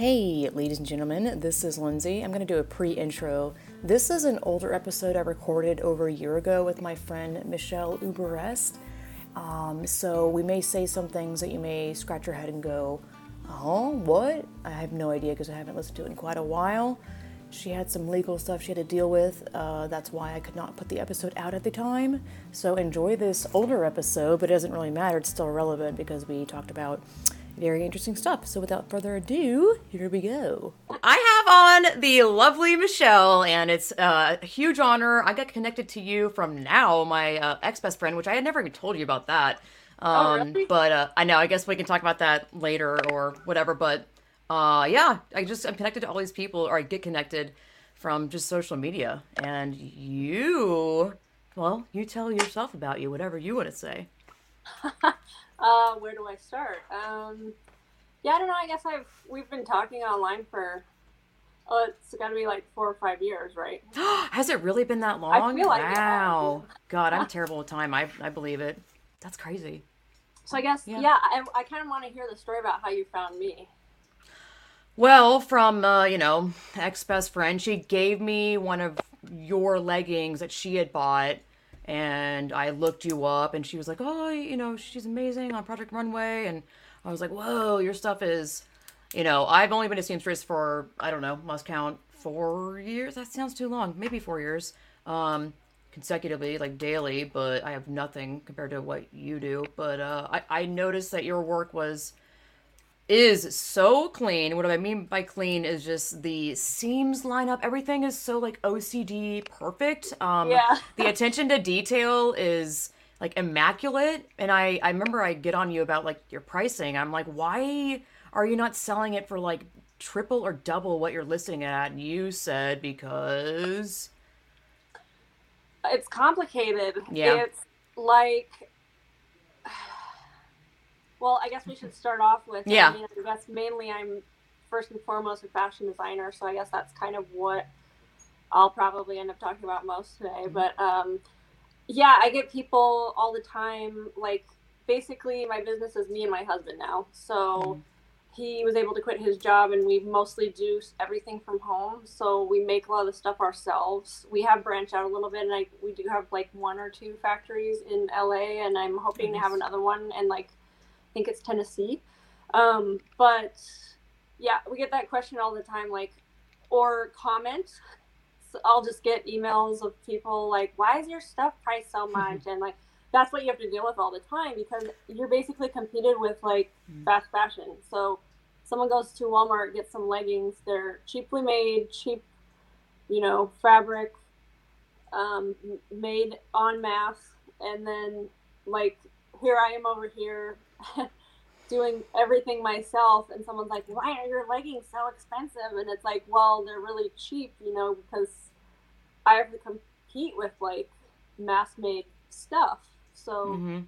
Hey, ladies and gentlemen, this is Lindsay. I'm going to do a pre intro. This is an older episode I recorded over a year ago with my friend Michelle Uberreste. Um, so we may say some things that you may scratch your head and go, Oh, what? I have no idea because I haven't listened to it in quite a while. She had some legal stuff she had to deal with. Uh, that's why I could not put the episode out at the time. So enjoy this older episode, but it doesn't really matter. It's still relevant because we talked about very interesting stuff. So without further ado, here we go. I have on the lovely Michelle, and it's uh, a huge honor. I got connected to you from now, my uh, ex best friend, which I had never even told you about that. Um, Oh, really? But uh, I know, I guess we can talk about that later or whatever. But uh, yeah, I just, I'm connected to all these people, or I get connected from just social media. And you, well, you tell yourself about you, whatever you want to say. Uh, where do I start? Um, yeah, I don't know. I guess I've we've been talking online for oh, it's got to be like four or five years, right? Has it really been that long? like wow. God, I'm terrible with time. I, I believe it. That's crazy. So I guess Yeah. yeah, I, I kind of want to hear the story about how you found me. Well, from, uh, you know, ex best friend, she gave me one of your leggings that she had bought. And I looked you up, and she was like, oh, you know, she's amazing on Project Runway. And I was like, whoa, your stuff is, you know, I've only been a seamstress for, I don't know, must count four years. That sounds too long. Maybe four years. Um, consecutively, like daily, but I have nothing compared to what you do. But uh, I, I noticed that your work was is so clean. What do I mean by clean is just the seams line up. Everything is so like OCD perfect. Um, Yeah. the attention to detail is like immaculate. And I I remember I get on you about like your pricing. I'm like, why are you not selling it for like triple or double what you're listing at? And you said because It's complicated. Yeah. It's like. Well, I guess we should start off with. Yeah. I, mean, guess mainly I'm first and foremost a fashion designer, so I guess that's kind of what I'll probably end up talking about most today. Mm-hmm. But um, yeah, I get people all the time. Like, basically, my business is me and my husband now. So Mhm. he was able to quit his job, and we mostly do everything from home. So we make a lot of the stuff ourselves. We have branched out a little bit, and I we do have like one or two factories in LA, and I'm hoping to have another one And like think it's Tennessee. Um, but yeah, we get that question all the time, like, or comment. So I'll just get emails of people like, "Why is your stuff priced so much?" and like, that's what you have to deal with all the time because you're basically competed with like Mhm. fast fashion. So someone goes to Walmart, gets some leggings. They're cheaply made, cheap, you know, fabric, um, made en masse, and then like here I am over here doing everything myself, and someone's like, "Why are your leggings so expensive?" And it's like, well, they're really cheap, you know, because I have to compete with like mass-made stuff. So hmm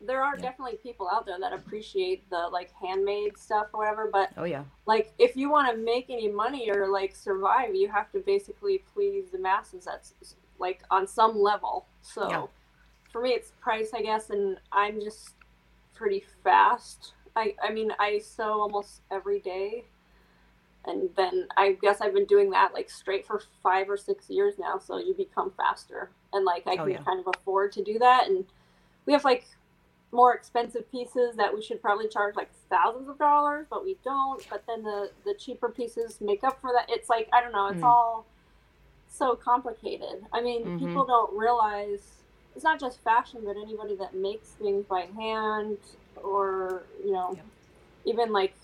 there are Yeah. definitely people out there that appreciate the like handmade stuff or whatever, but oh yeah, like if you want to make any money or like survive you have to basically please the masses that's like on some level so Yeah. for me it's price i guess and i'm just pretty fast i i mean i sew almost every day and then i guess i've been doing that like straight for five or six years now so you become faster and like i Oh, can yeah. kind of afford to do that and we have like more expensive pieces that we should probably charge like thousands of dollars, but we don't. But then the the cheaper pieces make up for that. It's like I don't know. It's Mm. all so complicated. I mean, Mhm. people don't realize it's not just fashion, but anybody that makes things by hand or you know, Yep. even like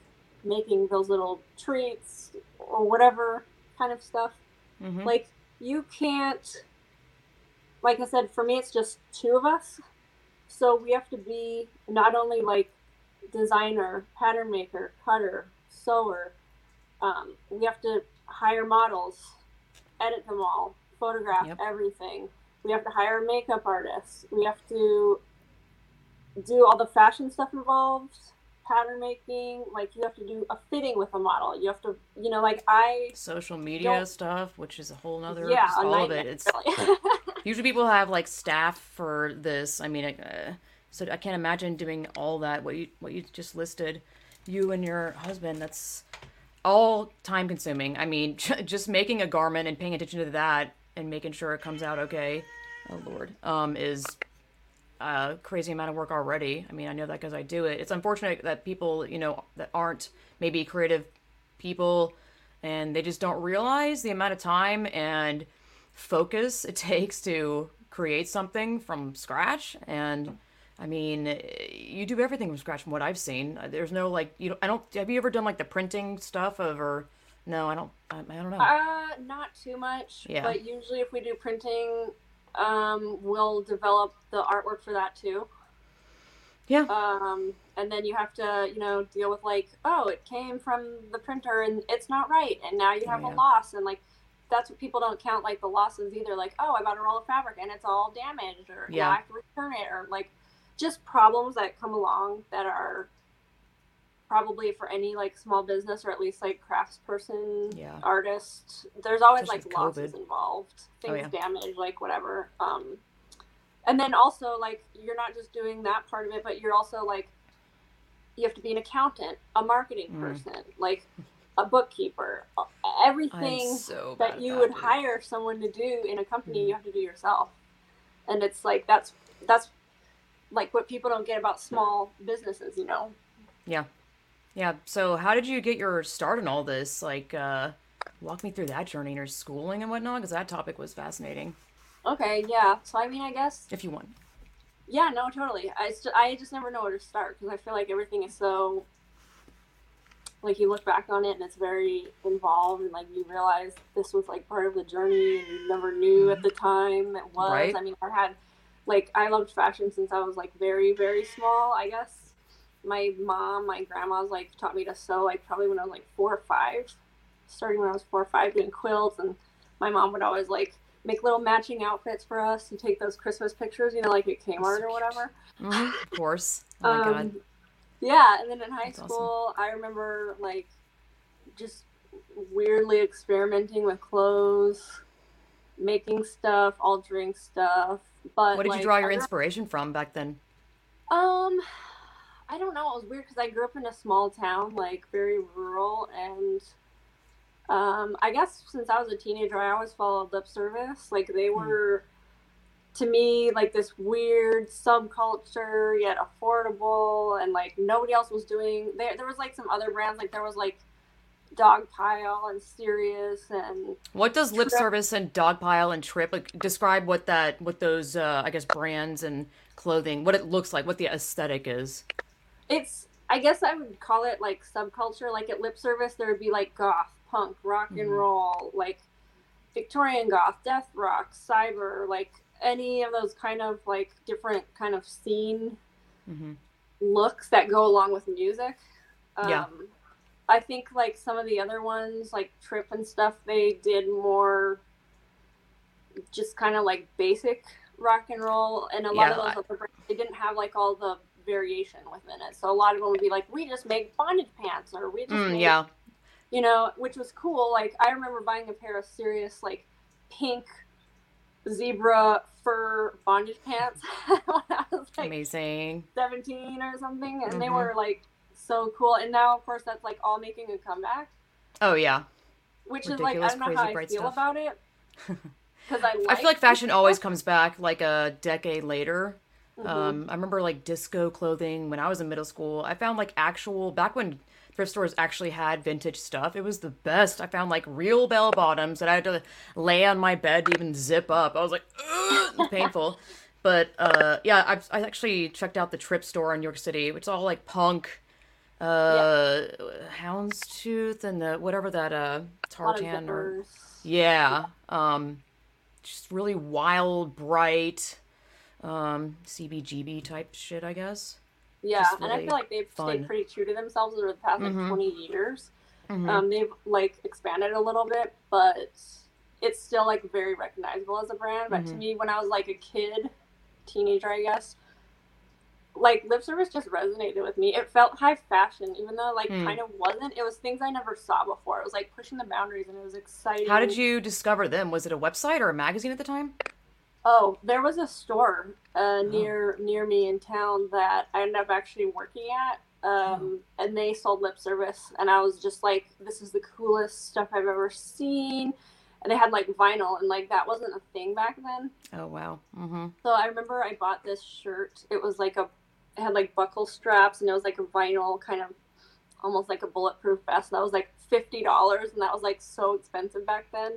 making those little treats or whatever kind of stuff hmm like you can't like i said for me it's just two of us so we have to be not only like designer pattern maker cutter sewer um, we have to hire models edit them all photograph Yep. everything we have to hire makeup artists we have to do all the fashion stuff involved pattern making like you have to do a fitting with a model you have to you know like i social media stuff, which is a whole nother yeah a all of it. It's really. usually people have like staff for this. I mean, uh, so I can't imagine doing all that. What you what you just listed, you and your husband. That's all time consuming. I mean, just making a garment and paying attention to that and making sure it comes out okay. Oh lord, um, is a crazy amount of work already. I mean, I know that because I do it. It's unfortunate that people, you know, that aren't maybe creative people and they just don't realize the amount of time and focus it takes to create something from scratch and I mean, you do everything from scratch from what I've seen. There's no like you. Know, I don't. Have you ever done like the printing stuff of or? No, I don't. I, I don't know. Uh, not too much. Yeah. But usually, if we do printing, um, we'll develop the artwork for that too. Yeah. Um, and then you have to, you know, deal with like, oh, it came from the printer and it's not right, and now you have yeah. a loss, and like, that's what people don't count like the losses either. Like, oh, I bought a roll of fabric and it's all damaged, or Yeah. I have to return it, or like, just problems that come along that are probably for any like small business or at least like craftsperson Yeah. artist there's always Especially like losses COVID. involved Oh, things yeah. damaged like whatever um and then also like you're not just doing that part of it but you're also like you have to be an accountant a marketing Mm. person like a bookkeeper everything so that you that, would dude. hire someone to do in a company Mhm. you have to do yourself and it's like that's that's like what people don't get about small businesses you know Yeah. Yeah. So how did you get your start in all this? Like, uh, walk me through that journey in your schooling and whatnot, because that topic was fascinating. okay yeah so i mean i guess If you want. yeah no totally i, st- I just never know where to start because i feel like everything is so like you look back on it and it's very involved and like you realize this was like part of the journey and you never knew at the time it was Right. i mean i had like i loved fashion since i was like very very small i guess my mom my grandma's like taught me to sew like probably when i was like four or five starting when i was four or five doing quilts and my mom would always like make little matching outfits for us and take those christmas pictures you know like at kmart or whatever Mhm, Of course. Oh my god. um, yeah, and then in high That's awesome. school, I remember like just weirdly experimenting with clothes, making stuff, altering stuff. But What did like, you draw your inspiration from back then? Um, I don't know. It was weird because I grew up in a small town, like very rural, and um, I guess since I was a teenager, I always followed lip service. Like they were, to me, like this weird subculture yet affordable, and like nobody else was doing. There, there was like some other brands. Like there was like Dogpile and Serious and What does lip Tripp. service and dogpile and Tripp like? Describe what that, what those, uh, I guess, brands and clothing, what it looks like, what the aesthetic is. It's i guess i would call it like subculture like at lip service there would be like goth punk rock and Mhm. roll like victorian goth death rock cyber like any of those kind of like different kind of scene hmm looks that go along with music um, Yeah. i think like some of the other ones like Tripp and stuff they did more just kind of like basic rock and roll and a lot of I- those other brands, they didn't have like all the variation within it so a lot of them would be like we just make bondage pants or we just Mm, make, yeah. you know which was cool like i remember buying a pair of serious like pink zebra fur bondage pants when i was like Amazing. 17 or something and they Mhm. were like so cool and now of course that's like all making a comeback Oh yeah. which is like i Ridiculous, don't know crazy, how i feel stuff. about it because I, I feel like fashion always comes back like a decade later. Mhm. Um, I remember like disco clothing when I was in middle school. I found like actual back when thrift stores actually had vintage stuff. It was the best. I found like real bell bottoms that I had to lay on my bed to even zip up. I was like, painful. But uh, yeah, I've, I actually checked out the Tripp store in New York City, which is all like punk, uh, houndstooth, and the whatever that uh a lot of tartan or yeah. Um just really wild, bright, um, CBGB type shit, I guess. yeah just and i feel like they've fun. stayed pretty true to themselves over the past like Mhm. 20 years Mhm. um, they've like expanded a little bit but it's still like very recognizable as a brand but to Mhm. me when i was like a kid teenager i guess like lip service just resonated with me it felt high fashion even though like Hmm. kind of wasn't it was things i never saw before it was like pushing the boundaries and it was exciting How did you discover them? Was it a website or a magazine at the time? Oh there was a store uh, Oh. near near me in town that i ended up actually working at um, and they sold lip service, and I was just like, "This is the coolest stuff I've ever seen." And they had like vinyl, and like that wasn't a thing back then. Oh wow. Mm-hmm. So I remember I bought this shirt. It was like a, it had like buckle straps, and it was like a vinyl kind of, almost like a bulletproof vest. That was like fifty dollars, and that was like so expensive back then.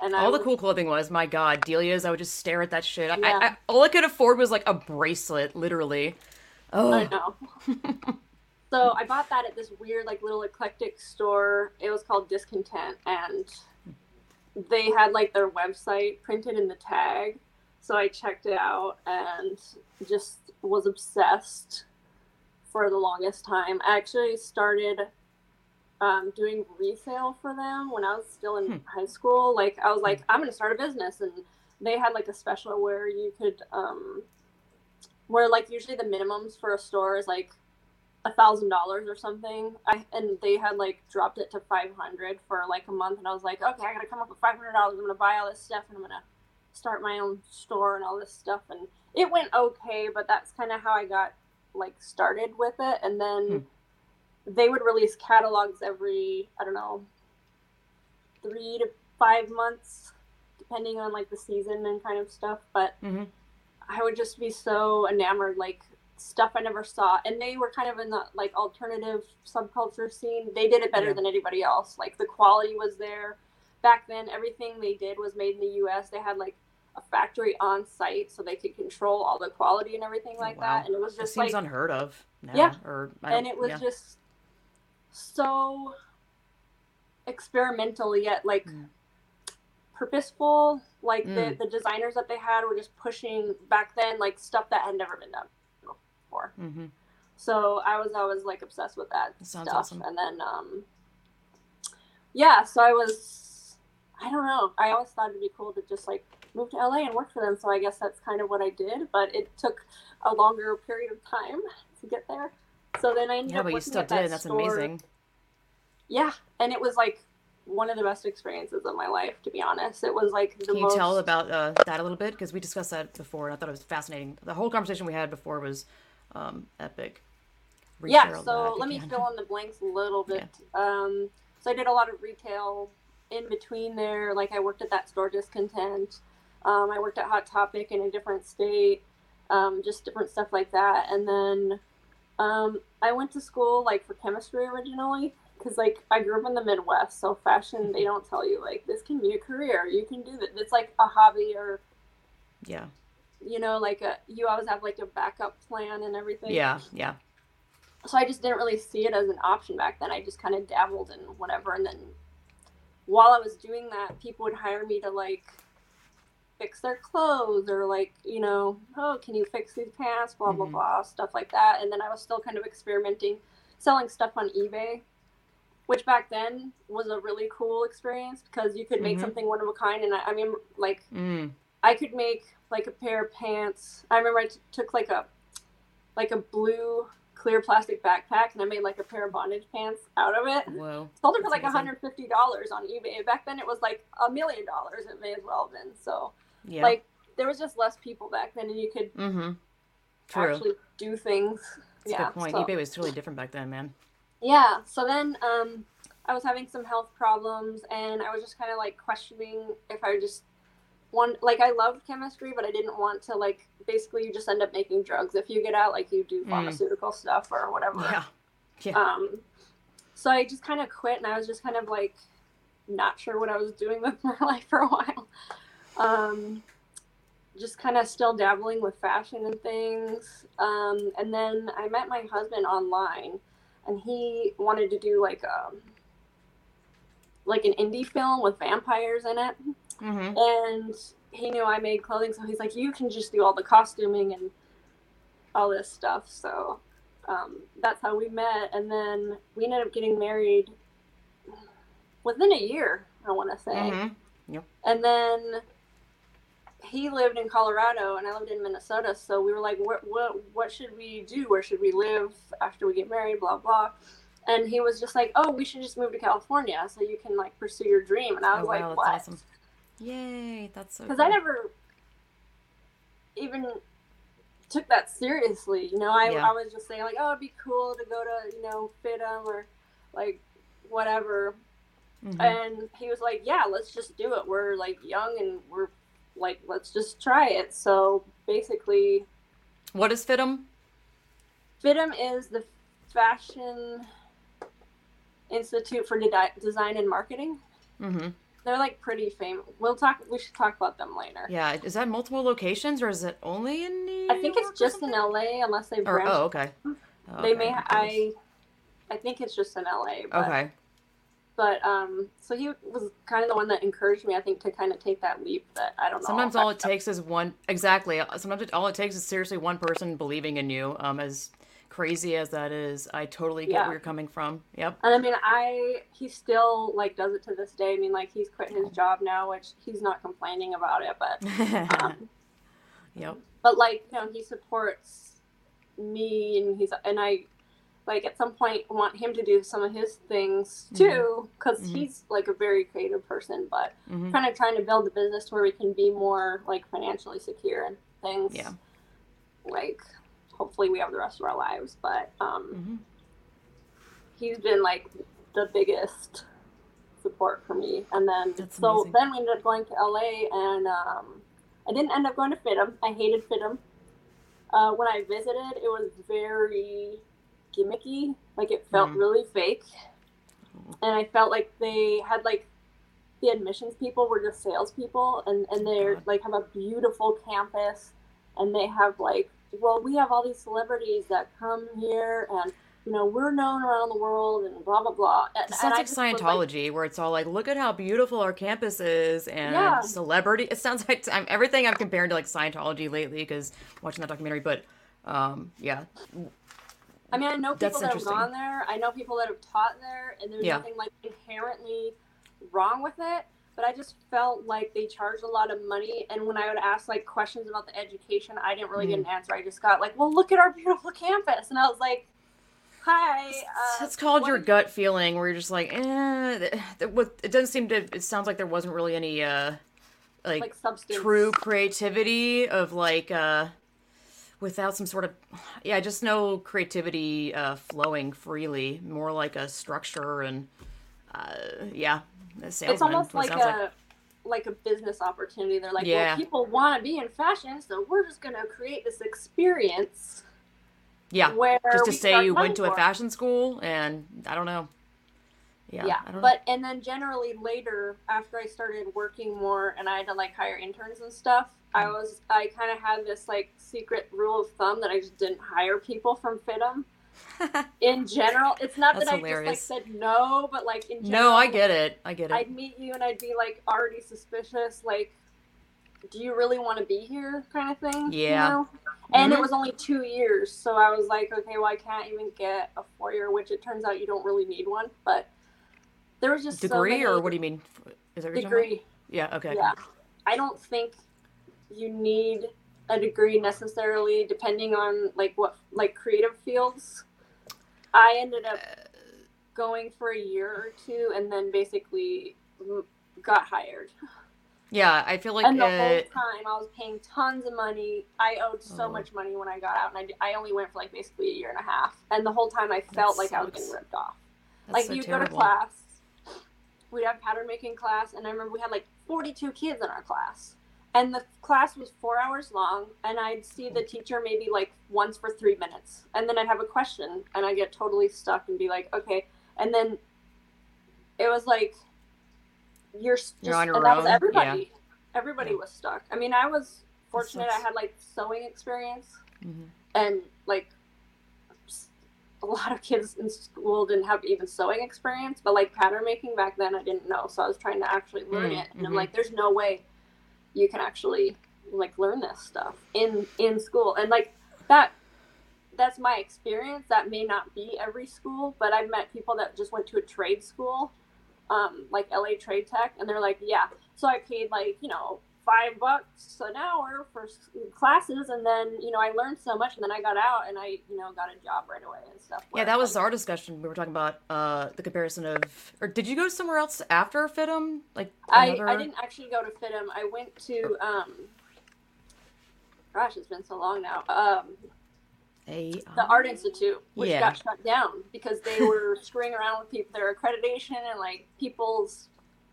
And all I the cool clothing was my god delia's i would just stare at that shit I, Yeah. I, I, all i could afford was like a bracelet literally oh I know. so I bought that at this weird, like, little eclectic store. It was called Discontent, and they had like their website printed in the tag. So I checked it out and just was obsessed for the longest time. I actually started um, doing resale for them when I was still in Hmm. high school. Like I was like, I'm gonna start a business, and they had like a special where you could, um, where like usually the minimums for a store is like a thousand dollars or something. I and they had like dropped it to five hundred for like a month, and I was like, okay, I gotta come up with five hundred dollars. I'm gonna buy all this stuff, and I'm gonna start my own store and all this stuff. And it went okay, but that's kind of how I got like started with it, and then they would release catalogs every I don't know three to five months, depending on like the season and kind of stuff. But Mhm. I would just be so enamored, like stuff I never saw. And they were kind of in the like alternative subculture scene. They did it better Yeah. than anybody else. Like the quality was there. Back then, everything they did was made in the U.S. They had like a factory on site, so they could control all the quality and everything like Oh, wow. that. And it was it just seems like unheard of now, Yeah. or and it was yeah. just so experimental yet like Mm. purposeful like Mm. the, the designers that they had were just pushing back then like stuff that had never been done before Mhm. so i was always like obsessed with that That stuff awesome. and then um yeah so i was i don't know i always thought it'd be cool to just like move to la and work for them so i guess that's kind of what i did but it took a longer period of time to get there so then i ended yeah up but you still at that did that's store. amazing Yeah, and it was like one of the best experiences of my life, to be honest. It was like the can you most. tell about uh, that a little bit because we discussed that before and i thought it was fascinating the whole conversation we had before was um, epic yeah, so let me fill in the blanks a little bit. Um, so I did a lot of retail in between there. Like I worked at that store, Discontent. Um, I worked at Hot Topic in a different state, um, just different stuff like that. And then um, I went to school like for chemistry originally because like I grew up in the Midwest, so fashion they don't tell you like this can be a career. You can do that. It's like a hobby or yeah you know like a you always have like a backup plan and everything. yeah yeah so I just didn't really see it as an option back then. I just kind of dabbled in whatever, and then while I was doing that, people would hire me to like fix their clothes or like you know, oh, can you fix these pants? Blah blah Mhm. blah, stuff like that. And then I was still kind of experimenting, selling stuff on eBay, which back then was a really cool experience because you could make Mhm. something one of a kind. And I, I mean, like mm. I could make like a pair of pants. I remember I t- took like a like a blue clear plastic backpack and I made like a pair of bondage pants out of it. whoa Sold it for That's like amazing. $150 on eBay. Back then it was like a million dollars. It may as well have been. So yeah. Like there was just less people back then and you could mm-hmm. Actually do things. that's yeah. a good point. so- ebay was totally different back then man. Yeah so then um i was having some health problems and i was just kind of like questioning if i just want like i loved chemistry but i didn't want to like basically you just end up making drugs if you get out like you do Mm. pharmaceutical stuff or whatever. Yeah. Yeah. Um so i just kind of quit and i was just kind of like not sure what i was doing with my life for a while um just kind of still dabbling with fashion and things. Um and then i met my husband online and he wanted to do like um like an indie film with vampires in it. Mm-hmm. And he knew I made clothing, so he's like, "You can just do all the costuming and all this stuff." So um, that's how we met, and then we ended up getting married within a year. I want to say, mm-hmm. And then he lived in Colorado, and I lived in Minnesota. So we were like, "What? What? What should we do? Where should we live after we get married?" Blah blah. And he was just like, "Oh, we should just move to California so you can like pursue your dream." And I was oh like, wow that's "What?" awesome yay that's so because cool. I never even took that seriously. You know, I, Yeah. I was just saying like, oh, it'd be cool to go to you know FIDM or like whatever. Mhm. And he was like, yeah, let's just do it. We're like young and we're like, let's just try it. So basically, What is FIDM? FIDM is the Fashion Institute for Dedi- Design and Marketing. Mm-hmm. They're like pretty famous. We'll talk. We should talk about them later. Yeah, is that multiple locations or is it only in New I think York it's just in? LA, unless they Or branch. oh, okay. they Okay, may. I. I think it's just in LA. But, Okay. But um, so he was kind of the one that encouraged me. I think to kind of take that leap. That I don't know. Sometimes all it takes is one. Exactly. Sometimes it, all it takes is seriously one person believing in you. Um, as crazy as that is, I totally get Yeah. where you're coming from. Yep. And I mean, I he still like does it to this day. I mean, like he's quit his job now, which he's not complaining about it, but um, yep. but like you know he supports me and he's and i like at some point want him to do some of his things too because Mhm. he's like a very creative person but hmm kind of trying to build a business where we can be more like financially secure and things. Yeah. like hopefully we have the rest of our lives but um hmm he's been like the biggest support for me. And then That's so amazing. then we ended up going to la and um i didn't end up going to FIDM i hated FIDM uh, when i visited it was very gimmicky like it felt Mm. really fake and i felt like they had like the admissions people were just salespeople and and they're like have a beautiful campus and they have like well we have all these celebrities that come here and you know we're known around the world and blah blah blah and, It sounds like was like, Scientology, where it's all like, look at how beautiful our campus is, and Yeah. celebrity. It sounds like I'm, everything I'm comparing to like Scientology lately because watching that documentary. But um, yeah, I mean, I know That's people that have gone there. I know people that have taught there, and there's Yeah. nothing like inherently wrong with it. But I just felt like they charged a lot of money, and when I would ask like questions about the education, I didn't really get Mm. an answer. I just got like, "Well, look at our beautiful campus," and I was like, "Hi." Uh, it's called your gut feeling, where you're just like, eh. th- th- what- It doesn't seem to. It sounds like there wasn't really any uh, like, like true creativity of like uh, without some sort of yeah, just no creativity uh, flowing freely. More like a structure and uh, yeah. It's almost like a like a business opportunity. They're like, Yeah. "Well, people want to be in fashion, so we're just gonna create this experience." yeah. Where Just to we say you went to a fashion school and I don't know. Yeah, yeah, I don't but and then generally later after i started working more and i had to like hire interns and stuff i was i kind of had this like secret rule of thumb that i just didn't hire people from FIDM in general it's not that hilarious. i just like said no but like in general no, I get it. I get it. i'd meet you and i'd be like already suspicious like do you really want to be here kind of thing you Yeah. know? and Mhm. it was only two years so i was like okay well i can't even get a four year which it turns out you don't really need one but there was just so degree many- or what do you mean? Is that what you're talking degree. Yeah. Okay. Yeah. I don't think you need a degree necessarily depending on like what like creative fields. I ended up going for a year or two and then basically got hired. Yeah, I feel like and the uh, whole time I was paying tons of money. I owed so Oh. much money when I got out and I, I only went for like basically a year and a half. And the whole time I felt like I was getting ripped off that's like so you go to class we'd have pattern making class and i remember we had like 42 kids in our class and the class was four hours long and i'd see the teacher maybe like once for three minutes. And then i'd have a question and i'd get totally stuck and be like okay. And then it was like you're just You're on your and that was own, everybody. Everybody Yeah. was stuck. I mean i was fortunate i had like sewing experience Mhm. and like a lot of kids in school didn't have even sewing experience but like pattern making back then i didn't know so i was trying to actually learn Mm, it. And i'm mhm. like there's no way you can actually like learn this stuff in in school. And like that that's my experience. That may not be every school but i've met people that just went to a trade school um, like la trade tech and they're like yeah. So i paid like you know five bucks an hour for classes and then you know i learned so much and then i got out and i you know got a job right away and stuff Yeah, that was our discussion. We were talking about uh, the comparison of, or did you go somewhere else after FIDM? Like I, another? I didn't actually go to FIDM. I went to um, gosh, it's been so long now. Um, A the Art Institute, which Yeah. got shut down because they were screwing around with people, their accreditation and like people's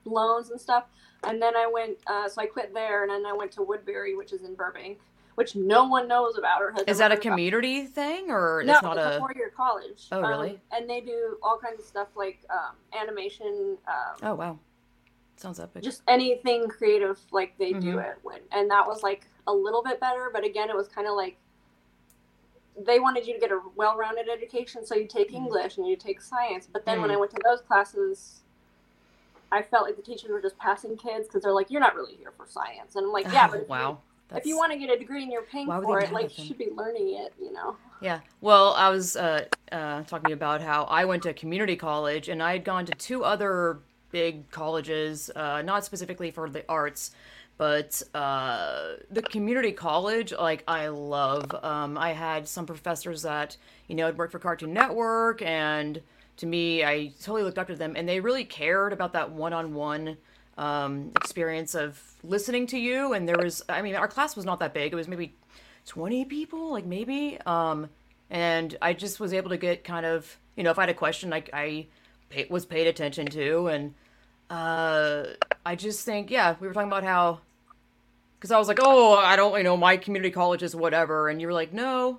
loans and stuff. And then I went, uh, so I quit there, and then I went to Woodbury, which is in Burbank, which no one knows about or has. Is that a heard about. community thing or No, it's not it's a a? four-year college. Oh, Um, really? and they do all kinds of stuff like um, animation, um, Oh wow, sounds epic. just anything creative. Like they do Mhm. it when, and that was like a little bit better. But again, it was kind of like they wanted you to get a well-rounded education, so you take Mhm. English and you take science. But then when Mm. I went to those classes. I felt like the teachers were just passing kids because they're like, "You're not really here for science," and I'm like, "Yeah, Oh, but if you- wow. if you want to get a degree and you're paying Why for it, like you should be learning it, you know." Yeah. Well, I was uh, uh, talking about how I went to community college and I had gone to two other big colleges, uh, not specifically for the arts, but uh, the community college, like, I love. Um, I had some professors that, you know, had worked for Cartoon Network, and to me, I totally looked up to them, and they really cared about that one on one um, experience of listening to you. And there was, I mean, our class was not that big, it was maybe 20 people, like maybe. Um, and I just was able to get kind of, you know, if I had a question, like I pay, was paid attention to. And uh, I just think, yeah, we were talking about how, because I was like, oh, I don't, you know, my community college is whatever. And you were like, no.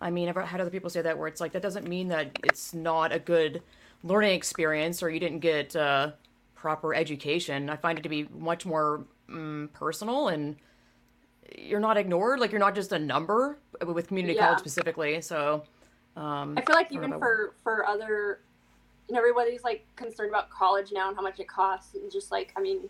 I mean, I've had other people say that where it's like, that doesn't mean that it's not a good learning experience or you didn't get uh, proper education. I find it to be much more mm, personal and you're not ignored. Like you're not just a number with community Yeah. college specifically. So um, I feel like I even for for other, you know, everybody's like concerned about college now and how much it costs, and just like I mean,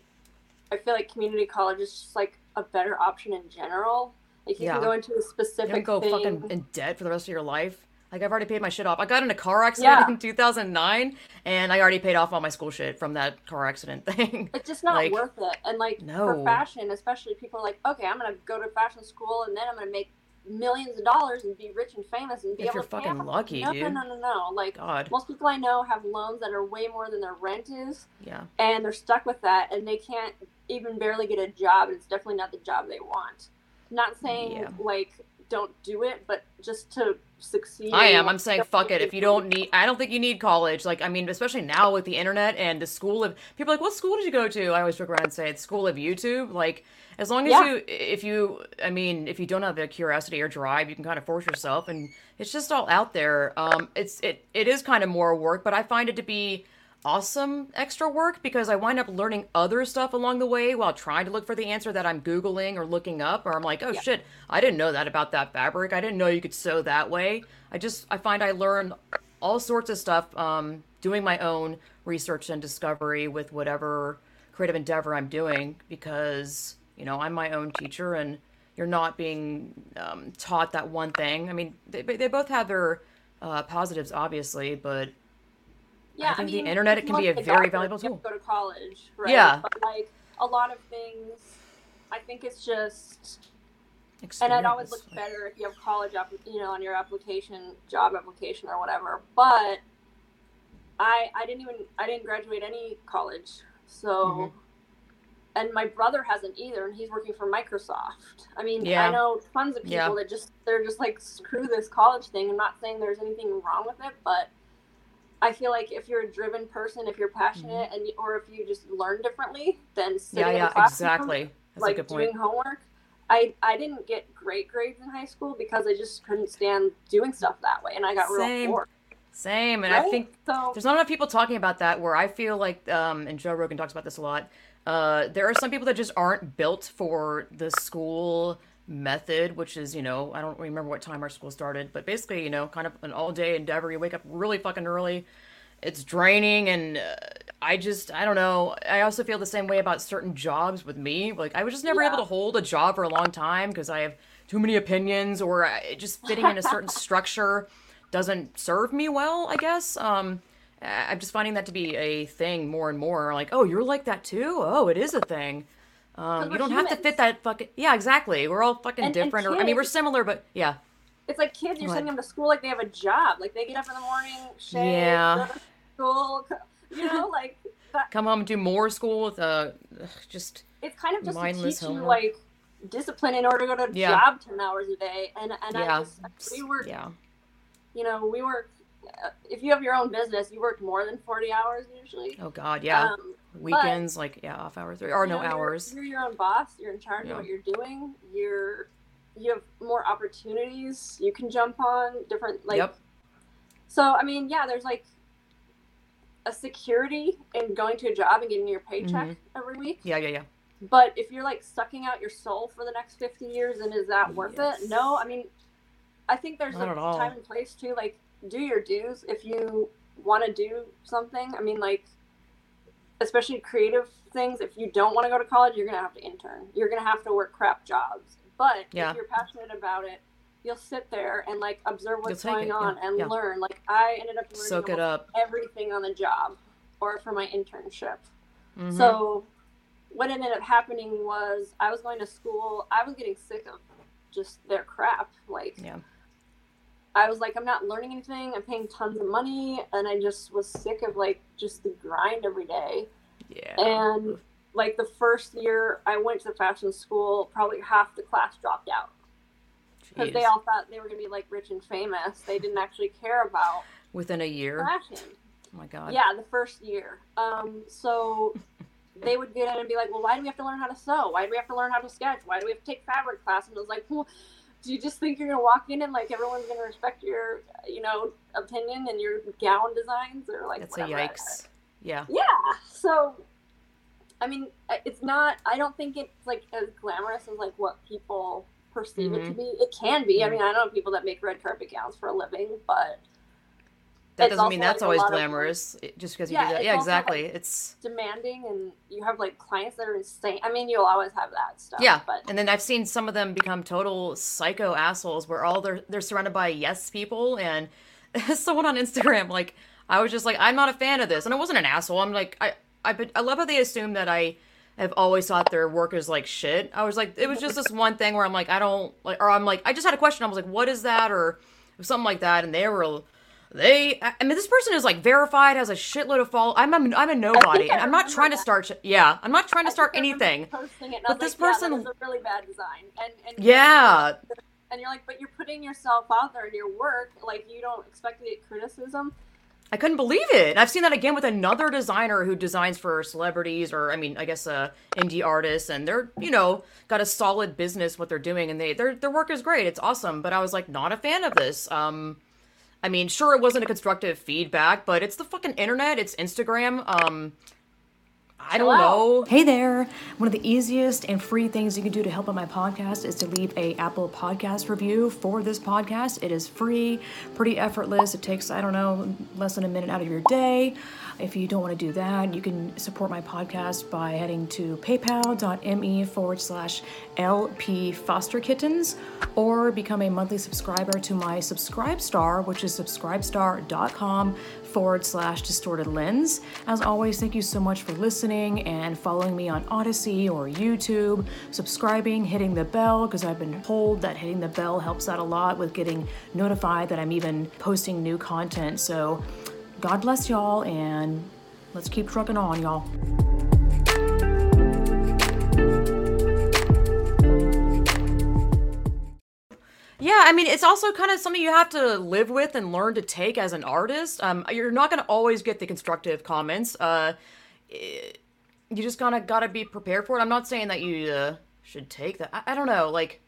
I feel like community college is just like a better option in general. Like you Yeah. can go into a specific don't go thing. fucking in debt for the rest of your life. Like I've already paid my shit off. I got in a car accident Yeah. in 2009, and I already paid off all my school shit from that car accident thing. It's just not like, worth it. And like No. for fashion, especially people are like, okay, I'm gonna go to fashion school and then I'm gonna make millions of dollars and be rich and famous and be If able you're to pay fucking off- lucky, no, dude. No, no, no, no. Like God, most people I know have loans that are way more than their rent is. yeah, and they're stuck with that and they can't even barely get a job and it's definitely not the job they want not saying Yeah. like don't do it but just to succeed I am. I'm saying fuck it. If you don't need, I don't think you need college. Like I mean, especially now with the internet and the school of people like, what school did you go to? I always joke around and say it's school of YouTube. Like as long as Yeah. you, if you, I mean, if you don't have the curiosity or drive, you can kind of force yourself, and it's just all out there. Um, it's it it is kind of more work, but I find it to be awesome extra work because I wind up learning other stuff along the way while trying to look for the answer that I'm Googling or looking up, or I'm like, oh Yeah. shit, I didn't know that about that fabric. I didn't know you could sew that way. I just, I find I learn all sorts of stuff um, doing my own research and discovery with whatever creative endeavor I'm doing because, you know, I'm my own teacher and you're not being um, taught that one thing. I mean, they, they both have their uh, positives, obviously, but yeah I think the mean, internet it can be a very valuable tool. to go to college right Yeah. but like a lot of things i think it's just and I'd always looks better if you have college up, you know, on your application, job application or whatever. But I I didn't even I didn't graduate any college, so. Mhm. And my brother hasn't either, and he's working for Microsoft. I mean, Yeah. I know tons of people Yeah. that just they're just like screw this college thing. I'm not saying there's anything wrong with it, but I feel like if you're a driven person, if you're passionate, and or if you just learn differently, then sitting Mm-hmm. Yeah, in yeah, a classroom, exactly. That's like a good point. doing homework. I I didn't get great grades in high school because I just couldn't stand doing stuff that way, and I got Same. real bored. Same, and I think so. there's not enough people talking about that where I feel like, um, and Joe Rogan talks about this a lot. Uh, there are some people that just aren't built for the school method, which is, you know, I don't remember what time our school started, but basically, you know, kind of an all day endeavor. You wake up really fucking early. It's draining, and uh, I just, I don't know. I also feel the same way about certain jobs with me. Like, I was just never Yeah. able to hold a job for a long time because I have too many opinions, or I, just fitting in a certain structure doesn't serve me well, I guess. Um, I'm just finding that to be a thing more and more. Like, oh, you're like that too? Oh, it is a thing. Um, you don't have to fit that fucking. Yeah, exactly. We're all fucking And- and different. or I mean, we're similar, but yeah. It's like kids, you're Go sending them to school like they have a job. Like they get up in the morning, shave, Yeah. go to school. You know, like that. Come home and do more school with uh, just It's kind of just to Mindless teach you like discipline in order to go to a Yeah. job 10 hours a day and and Yeah. i just we work Yeah. you know we work uh, if you have your own business you work more than 40 hours usually Oh God, yeah. um, Weekends, like yeah, off hours or, or no know, you're- hours. You're, your own boss. You're in charge Yeah. of what you're doing. You're you have more opportunities. You can jump on different like. Yep. So I mean, yeah, there's like a security in going to a job and getting your paycheck Mhm. every week. Yeah, yeah, yeah. But if you're like sucking out your soul for the next 50 years, and is that worth Yes. it? No. I mean, I think there's Not a time and place too. Like, do your dues if you want to do something. I mean, like, especially creative things. If you don't want to go to college, you're gonna have to intern. You're gonna have to work crap jobs. But Yeah. if you're passionate about it, you'll sit there and like observe what's going it, on yeah, and yeah. learn. Like I ended up learning Soak it up. everything on the job or for my internship. Mhm. So what ended up happening was I was going to school. I was getting sick of just their crap. Like Yeah. I was like, I'm not learning anything. I'm paying tons of money, and I just was sick of like just the grind every day. Yeah. And like the first year I went to the fashion school, probably half the class dropped out because they all thought they were gonna be like rich and famous. They didn't actually care about within a year. fashion. Oh my God. Yeah, the first year. Um, so they would get in and be like, "Well, why do we have to learn how to sew? Why do we have to learn how to sketch? Why do we have to take fabric class?" And I was like, "Well, do you just think you're gonna walk in and like everyone's gonna respect your, you know, opinion and your gown designs or like That's a yikes. Yeah. Yeah. So, I mean, it's not. I don't think it's like as glamorous as like what people perceive it to Mhm. be. It can be. I Mhm. mean, I don't know people that make red carpet gowns for a living, but That It's doesn't mean that's like, always of, glamorous. Eh, just because you Yeah, do that. Yeah, exactly. It's demanding and you have like clients that are insane. I mean, you'll always have that stuff. yeah. But And then I've seen some of them become total psycho assholes where all they're they're surrounded by yes people and someone on Instagram like I was just like I'm not a fan of this and I wasn't an asshole. I'm like I I I love how they assume that I have always thought their work is like shit. I was like it was just this one thing where I'm like I don't like or I'm like I just had a question. I was like what is that or something like that and they were they I mean this person is like verified has a shitload of follow I'm a, I'm a nobody and I'm not trying to start sh- yeah I'm not trying to start think I remember anything But I this like, person- yeah, a really bad design. And and yeah and you're like, but you're putting yourself out there in your work. Like you don't expect to get criticism. I couldn't believe it. I've seen that again with another designer who designs for celebrities or I mean, I guess uh indie artists and they're, you know, got a solid business what they're doing and they their their work is great. It's awesome, but I was like not a fan of this. Um I mean, sure it wasn't a constructive feedback, but it's the fucking internet, it's Instagram. Um I don't out. know. Hey there. One of the easiest and free things you can do to help out my podcast is to leave a Apple Podcast review for this podcast. It is free, pretty effortless. It takes, I don't know, less than a minute out of your day. If you don't want to do that, you can support my podcast by heading to paypal.me forward slash LP Foster Kittens or become a monthly subscriber to my Subscribe Star, which is subscribestar.com forward slash distorted lens. As always, thank you so much for listening and following me on Odysee or YouTube, subscribing, hitting the bell, because I've been told that hitting the bell helps out a lot with getting notified that I'm even posting new content. So, God bless y'all, and let's keep trucking on, y'all. Yeah, I mean, it's also kind of something you have to live with and learn to take as an artist. Um, you're not going to always get the constructive comments. Uh, eh, you just kind of got to be prepared for it. I'm not saying that you uh, should take that. I, I don't know. Like,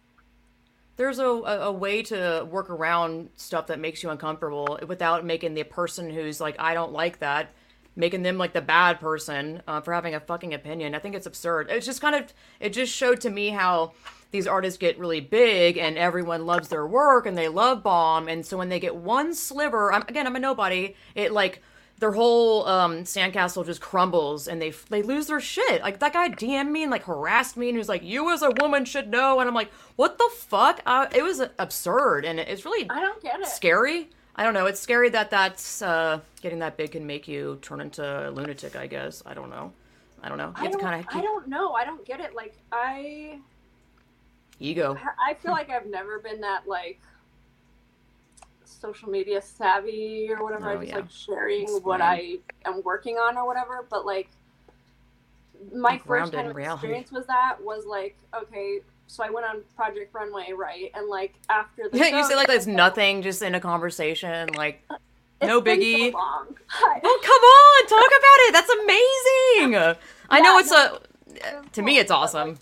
there's a, a, way to work around stuff that makes you uncomfortable without making the person who's like, I don't like that, making them like the bad person uh, for having a fucking opinion. I think it's absurd. It's just kind of, it just showed to me how these artists get really big and everyone loves their work and they love bomb. And so when they get one sliver, I'm, again, I'm a nobody, it like, their whole um, sandcastle just crumbles and they they lose their shit. Like that guy DM'd me and like harassed me and he was like, "You as a woman should know." And I'm like, "What the fuck?" Uh, it was absurd and it's really I don't get it. scary. I don't know. It's scary that that's uh, getting that big can make you turn into a lunatic. I guess I don't know. I don't know. You I have to don't, kind of I don't know. I don't get it. Like I, ego. I feel like I've never been that like social media savvy or whatever. I Oh, just yeah. like sharing Explain. what I am working on or whatever. But like my first kind of experience was that was like okay, so I went on Project Runway, right? And like after the Yeah, show, you say like there's nothing, just in a conversation, like no biggie. So. Oh come on, talk about it. That's amazing. I know it's no, a. it To me, it's awesome. like,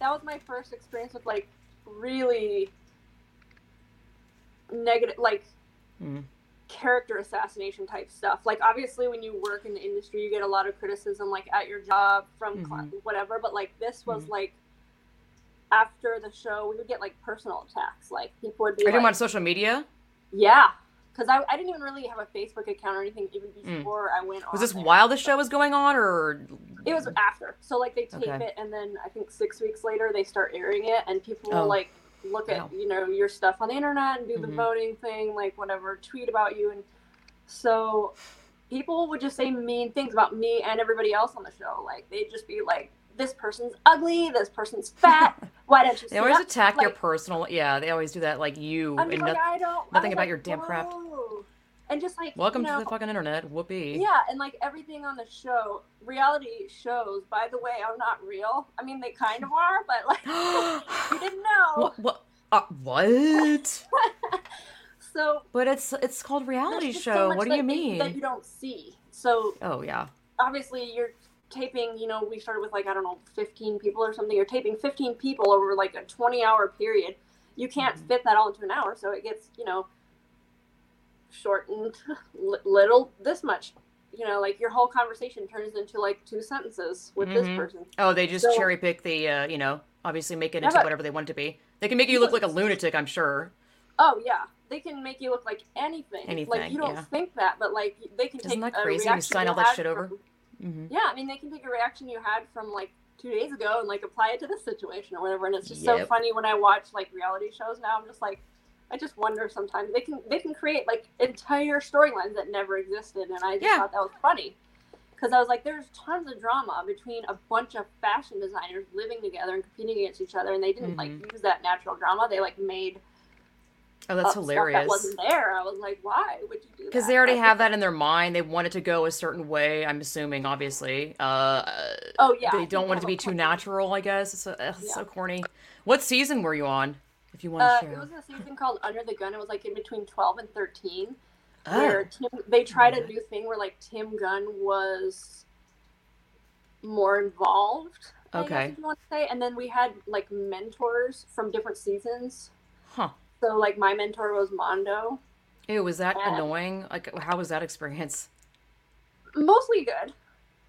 that was my first experience with like really negative, like Mm. character assassination type stuff. Like obviously, when you work in the industry, you get a lot of criticism, like at your job from Mhm. whatever. But like this was Mhm. like after the show, we would get like personal attacks. Like people would be Are you like, on social media? yeah. Because I, I didn't even really have a Facebook account or anything even Mm. before I went on. Was this there. while the show was going on, or It was after. So like they tape Okay. it and then I think six weeks later they start airing it and people Oh. like look at you know your stuff on the internet and do the Mhm. voting thing, like whatever, tweet about you and so people would just say mean things about me and everybody else on the show. Like they'd just be like, This person's ugly, this person's fat, why don't you they always up?" attack your personal? Yeah, they always do that. Like you I'm and like, don't nothing about like, your damn crap. And just like welcome you know, to the fucking internet. Whoopee. Yeah, and like everything on the show, reality shows, by the way, are not real. I mean, they kind of are, but like you didn't know. What? What? Uh, what? So But it's it's called reality just so show. what do you mean? that you don't see? So Oh yeah. obviously you're taping. You know, we started with like I don't know, 15 people or something. You're taping 15 people over like a 20 hour period. You can't Mhm. fit that all into an hour, so it gets you know shortened li- little this much. You know, like your whole conversation turns into like two sentences with this Mhm. person. Oh, they just So- cherry pick the uh, you know, obviously make it into whatever they want to be. They can make you look like a lunatic, I'm sure. Oh yeah, they can make you look like anything. like Anything, you don't yeah. think that, but like they can Isn't take that crazy? You sign all that shit over? from- hmm yeah, I mean they can take a reaction you had from like two days ago and like apply it to this situation or whatever. And it's just so funny when I watch like reality shows now. I'm just like, I just wonder sometimes they can they can create like entire storylines that never existed, and I just Yeah. thought that was funny. Because I was like, there's tons of drama between a bunch of fashion designers living together and competing against each other, and they didn't like use that natural drama. They like made Oh, that's hilarious. That wasn't there. I was like, why would you do that? Because they already have that in their mind. They want it to go a certain way. I'm assuming, obviously. Uh, Oh yeah. They don't want it to be too natural. I guess it's, so- ugh, it's so corny. What season were you on? If you want to Uh, share. it was a season called Under the Gun. It was like in between twelve and thirteen, Oh. where Tim, they tried a new thing where like Tim Gunn was more involved. Guess, Okay. if you want to say, and then we had like mentors from different seasons. Huh. So like my mentor was Mondo. Ew, was that Yeah. annoying? Like, how was that experience? Mostly good.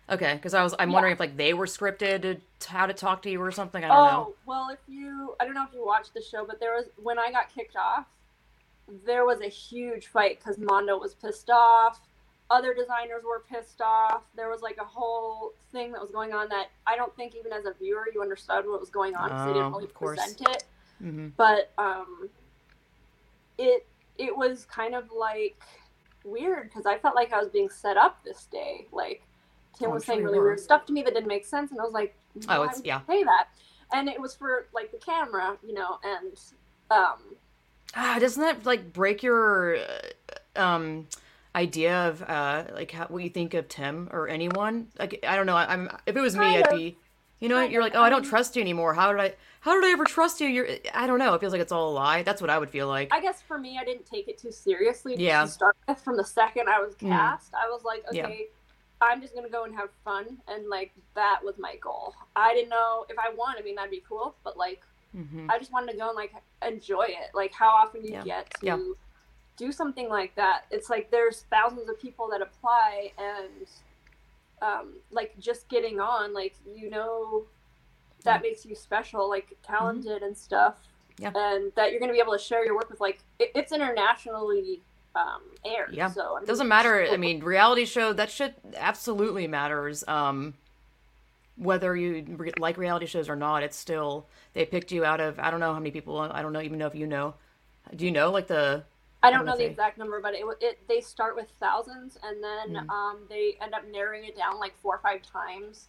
Okay, because I was I'm Yeah. wondering if like they were scripted to, how to talk to you or something. I don't oh know. well, if you I don't know if you watched the show, but there was when I got kicked off, there was a huge fight because Mondo was pissed off. Other designers were pissed off. There was like a whole thing that was going on that I don't think even as a viewer you understood what was going on because they Oh, didn't really of course. present it. hmm But um, it it was kind of like weird because I felt like I was being set up this day. Like Tim Oh, was saying really weird stuff to me that didn't make sense, and I was like, Oh, why it's- would yeah. say that? And it was for like the camera, you know, and um, Ah, doesn't that like break your uh, um idea of uh like how, what you think of Tim or anyone? Like I don't know. I, I'm if it was me, I'd be. You know, you're like, oh, I don't Um, trust you anymore. How did I? How did I ever trust you? You're. I don't know. It feels like it's all a lie. That's what I would feel like. I guess for me, I didn't take it too seriously. Yeah. To start with, from the second I was Mm. cast, I was like, Yeah. I'm just gonna go and have fun, and like that was my goal. I didn't know if I won. I mean, that'd be cool, but like. hmm I just wanted to go and like enjoy it. Like how often you Yeah. get to Yeah. do something like that. It's like there's thousands of people that apply and um, like just getting on, like you know that makes you special, like talented and stuff. Mm-hmm. Yeah. And that you're gonna be able to share your work with like it, it's internationally um, aired. Yeah. So I mean, Doesn't matter. I mean, reality show that shit absolutely matters. Um, whether you re- like reality shows or not, it's still they picked you out of I don't know how many people. I don't know even know if you know. Do you know like the? I don't know the exact number, but it, it they start with thousands, and then Mm. um, they end up narrowing it down like four or five times.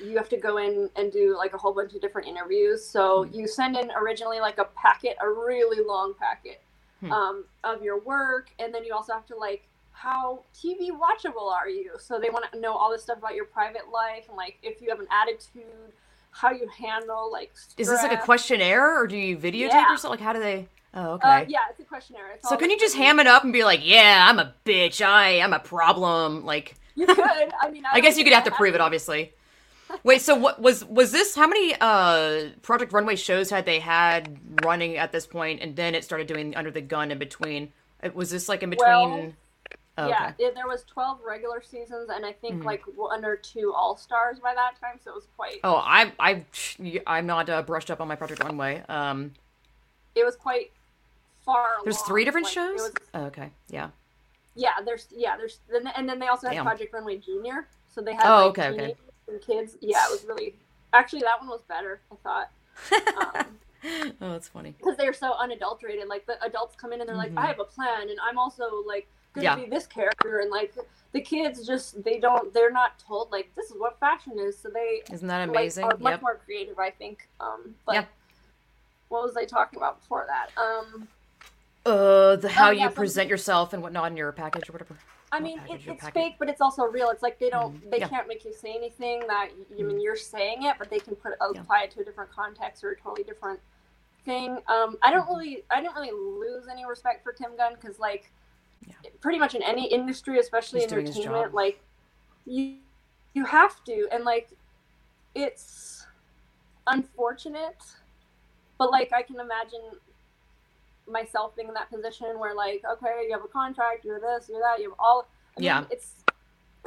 You have to go in and do like a whole bunch of different interviews. So Mm. you send in originally like a packet, a really long packet Hmm. um, of your work, and then you also have to like how TV watchable are you? So they want to know all this stuff about your private life and like if you have an attitude, how you handle like. Stress. Is this like a questionnaire, or do you videotape Yeah. yourself? Like, how do they? Oh, okay. Uh, yeah, it's a questionnaire. It's So can you just ham it up and be like, "Yeah, I'm a bitch. I I'm a problem." Like, You could. I mean, I guess you could have to prove it, obviously. Wait, so what was was this? How many uh Project Runway shows had they had running at this point, and then it started doing Under the Gun in between? Uh, Was this like in between? Well, Oh, Yeah, okay. Mm-hmm. it, there was twelve regular seasons, and I think like one or two All Stars by that time, so it was quite. Oh, I I I'm not uh, brushed up on my Project Runway. Um, It was quite far. there's three different like, shows. was- Oh, okay, yeah. yeah, there's yeah, there's then and then they also had Damn. Project Runway Junior, so they had Oh, like, okay, okay. And kids. Yeah, it was really actually that one was better. I thought. Um, oh, that's funny. because they're so unadulterated. Like the adults come in and they're Mhm. like, I have a plan, and I'm also like gonna Yeah. be this character, and like the kids just they don't they're not told like this is what fashion is, so they Isn't that like, amazing? are much yep. more creative, I think. Um, but Yeah. what was I talking about before that? Um, Uh, the how Oh, yeah, you present yourself and whatnot in your package or whatever. I mean, it, it's packet. fake, but it's also real. It's like they don't, Mhm. they Yeah. can't make you say anything that you I mean you're saying it, but they can put Yeah. apply it to a different context or a totally different thing. Um, I don't Mhm. really, I didn't really lose any respect for Tim Gunn because like, Yeah. pretty much in any industry, especially He's entertainment, like you you have to, and like it's unfortunate, but like I can imagine myself being in that position where like okay you have a contract you're this you're that you have all I mean, Yeah. it's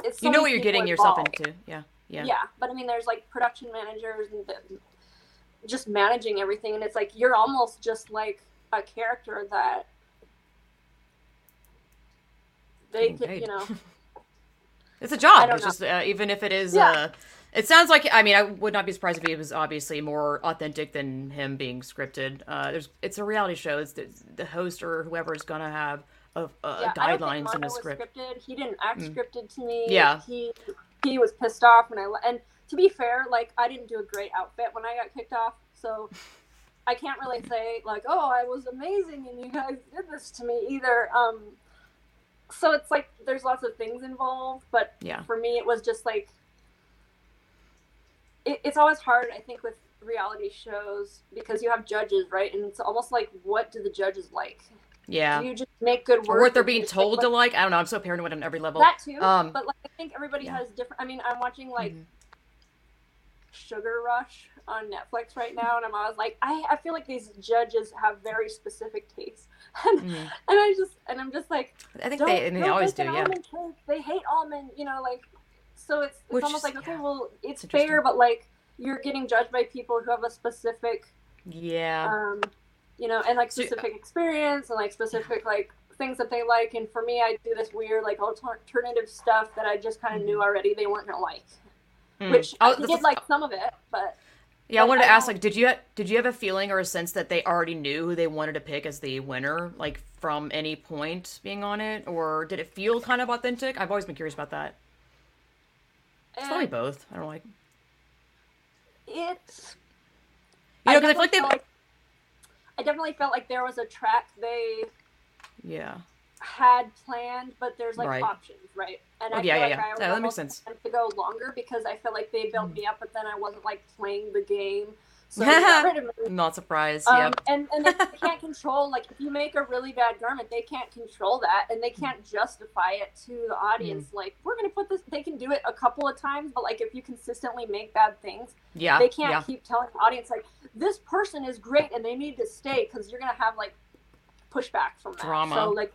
it's you know what you're getting yourself involved. into. Yeah, yeah. yeah. but i mean there's like production managers and just managing everything and it's like you're almost just like a character that they could you know It's a job. It's know. just uh, even if it is. Yeah. Uh, it sounds like. I mean, I would not be surprised if it was obviously more authentic than him being scripted. Uh, there's. It's a reality show. It's the, the host or whoever is gonna have a, uh, yeah, I don't think guidelines in a script. scripted. He didn't act Mm. scripted to me. Yeah. He he was pissed off when I and to be fair, like I didn't do a great outfit when I got kicked off, so I can't really say like, oh, I was amazing and you guys did this to me either. Um, so it's like there's lots of things involved, but Yeah. for me, it was just like it, it's always hard. I think with reality shows because you have judges, right? And it's almost like, what do the judges like? Yeah. Do you just make good work? Or what they're or do you being told like, to like. I don't know. I'm so paranoid on every level. that too. Um, but like I think everybody yeah. has different. I mean, I'm watching like Mhm. Sugar Rush on Netflix right now, and I'm always like, I, I feel like these judges have very specific tastes, and, Mhm. and I just and I'm just like, I think they. And they always do. Yeah. cake. They hate almond, you know, like so it's it's Which almost like okay, yeah. well, it's It's fair, but like you're getting judged by people who have a specific Yeah. um, you know, and like So- specific experience and like specific like things that they like. And for me, I do this weird like alternative stuff that I just kind of knew already they weren't gonna like. Mm. Which I did is- like some of it, but Yeah, I wanted to I ask, like, did you did you have a feeling or a sense that they already knew who they wanted to pick as the winner, like from any point being on it, or did it feel kind of authentic? I've always been curious about that. It's probably both. I don't like, it's you know, because I feel definitely like they, felt like I definitely felt like there was a track they yeah, had planned, but there's like Right. options, right? And Oh, I yeah, feel yeah, like yeah. I Yeah, that makes sense. to go longer because I felt like they built Mm. me up, but then I wasn't like playing the game, so they got rid of me. I'm not surprised. Um, yeah, and and they can't control like if you make a really bad garment, they can't control that, and they Mm. can't justify it to the audience. Like we're gonna put this. They can do it a couple of times, but like if you consistently make bad things, yeah, they can't yeah, keep telling the audience like this person is great and they need to stay because you're gonna have like pushback from that. Drama. So like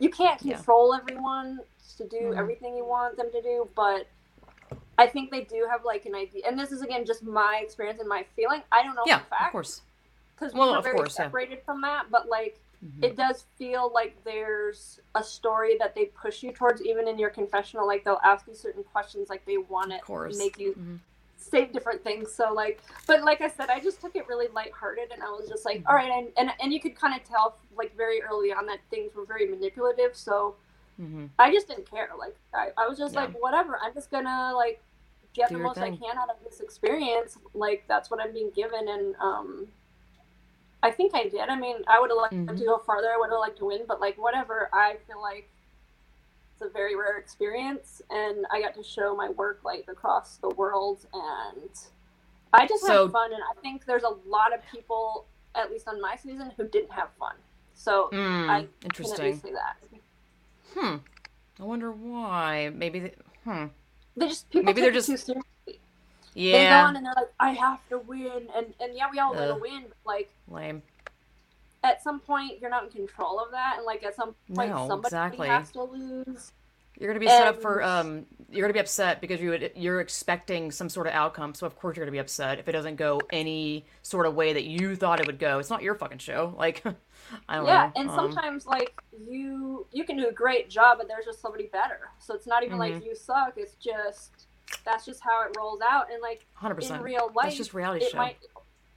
you can't Yeah. control everyone to do Mhm. everything you want them to do, but. I think they do have like an idea, and this is again just my experience and my feeling. I don't know yeah, fact of course. because Well, we were of very course, yeah. separated from that. But like, Mhm. it does feel like there's a story that they push you towards, even in your confessional. Like they'll ask you certain questions, like they want to make you Mhm. say different things. So like, but like I said, I just took it really lighthearted, and I was just like, Mhm. all right, and and, and you could kind of tell like very early on that things were very manipulative. So Mhm. I just didn't care. Like I, I was just Yeah. like, whatever. I'm just gonna like get Do the most thing. I can out of this experience. Like that's what I'm being given, and um, I think I did. I mean, I would have liked Mhm. to go farther. I would have liked to win, but like whatever. I feel like it's a very rare experience, and I got to show my work like across the world, and I just So- had fun, and I think there's a lot of people, at least on my season, who didn't have fun. So Hmm, I can at interesting. least say that. Hmm. I wonder why. Maybe. They, hmm. They just people Maybe they're just- too seriously. Yeah. They go on and they're like, I have to win, and and yeah, we all want to win. But like Lame. at some point, you're not in control of that, and like at some point, No, somebody exactly. has to lose. You're gonna be set up for um. You're gonna be upset because you would, you're expecting some sort of outcome. So of course you're gonna be upset if it doesn't go any sort of way that you thought it would go. It's not your fucking show. Like, I don't yeah know. and um, sometimes like you you can do a great job but there's just somebody better so it's not even Mm-hmm. like you suck it's just that's just how it rolls out and like 100%. in real life it's just reality it show. might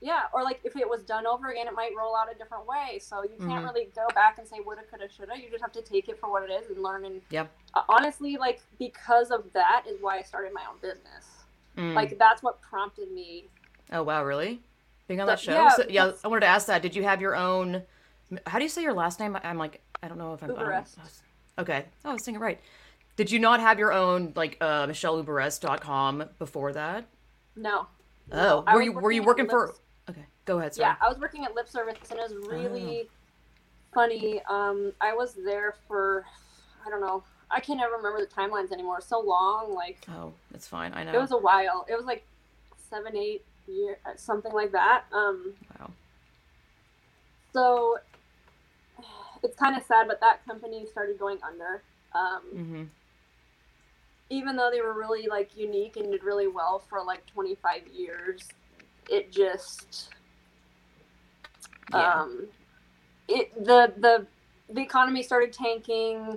yeah or like if it was done over again it might roll out a different way so you can't Mhm. really go back and say woulda coulda shoulda you just have to take it for what it is and learn and Yep. uh, honestly like because of that is why i started my own business Mm. like that's what prompted me oh wow, really? Being on So- that show? yeah, So- yeah. I wanted to ask that. Did you have your own? How do you say your last name? I'm like, I don't know if I'm. Uberreste. Okay. Oh, I was saying it right. Did you not have your own like uh, MichelleUberreste.com before that? no Oh, I were you were you working for? Lips- Okay, go ahead. Sorry. Yeah, I was working at Lip Service and it was really Oh. funny. Um, I was there for, I don't know, I can't ever remember the timelines anymore. So long, like Oh, it's fine. I know. it was a while. It was like seven, eight year, something like that. Um, wow. so it's kind of sad, but that company started going under. Um, hmm even though they were really like unique and did really well for like 25 years it just Yeah. um it the the the economy started tanking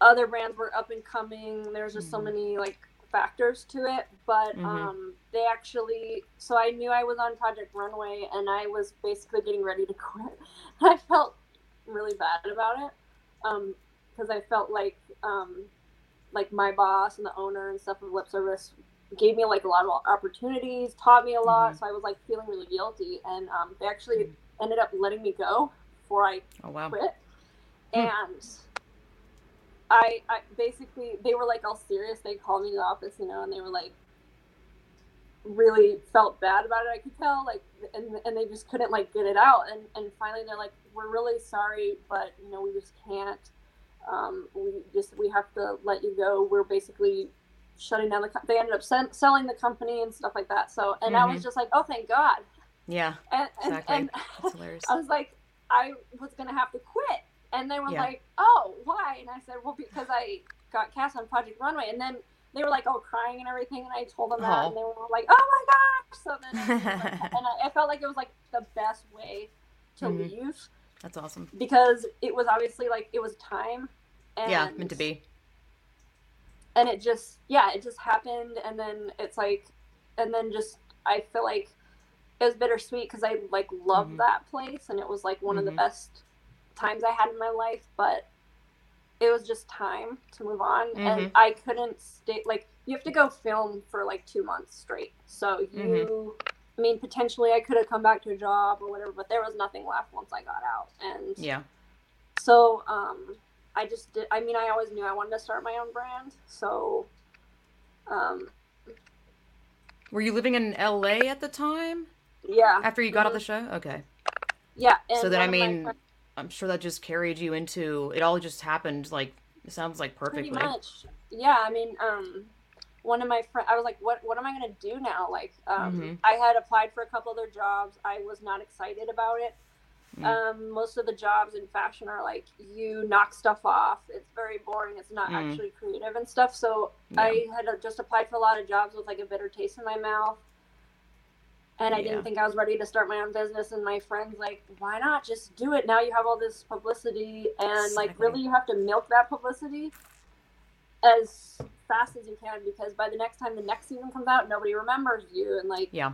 other brands were up and coming there's just so Mhm. many like factors to it but Mhm. um they actually so i knew i was on project runway and i was basically getting ready to quit i felt really bad about it um because i felt like um like my boss and the owner and stuff of lip service gave me like a lot of opportunities taught me a lot Mhm. so i was like feeling really guilty and um, they actually ended up letting me go before i Oh wow. quit Hmm. and I, I basically they were like all serious they called me to the office you know and they were like really felt bad about it i could tell like and, and they just couldn't like get it out and and finally they're like we're really sorry but you know we just can't um, we just we have to let you go we're basically shutting down the co-. they ended up sen- selling the company and stuff like that so and i was Mhm. just like oh thank god Yeah. and and, Exactly. and That's hilarious. I was like, I was gonna have to quit, and they were Yeah. like, "Oh, why?" And I said, "Well, because I got cast on Project Runway." And then they were like, "Oh, crying and everything," and I told them that, and they were like, "Oh my gosh!" So then, I like- and I, I felt like it was like the best way to Mhm. leave That's awesome. because it was obviously like it was time. And, yeah, meant to be. and it just yeah it just happened and then it's like and then just i feel like it was bittersweet because i like loved Mhm. that place and it was like one of the Mhm. best times i had in my life but it was just time to move on and Mhm. i couldn't stay like you have to go film for like two months straight so you i mean potentially i could have come back to a job or whatever but there was nothing left once i got out and Yeah. so um, I just did. I mean, I always knew I wanted to start my own brand. So, um, Were you living in LA at the time yeah, after you got off Mhm. the show? Okay. yeah. So then, I one of my mean, friends- I'm sure that just carried you into it. All just happened like it sounds like perfect. pretty much. Yeah, I mean, um, one of my friends. I was like, what What am I gonna do now? Like, um, Mhm. I had applied for a couple other jobs. I was not excited about it. Mm. Um, most of the jobs in fashion are like you knock stuff off. It's very boring. It's not Mm. actually creative and stuff. So Yeah. I had uh, just applied for a lot of jobs with like a bitter taste in my mouth. And I Yeah. didn't think I was ready to start my own business. And my friends like, why not just do it? Now you have all this publicity, and like really you have to milk that publicity as fast as you can because by the next time the next season comes out, nobody remembers you. And like Yeah.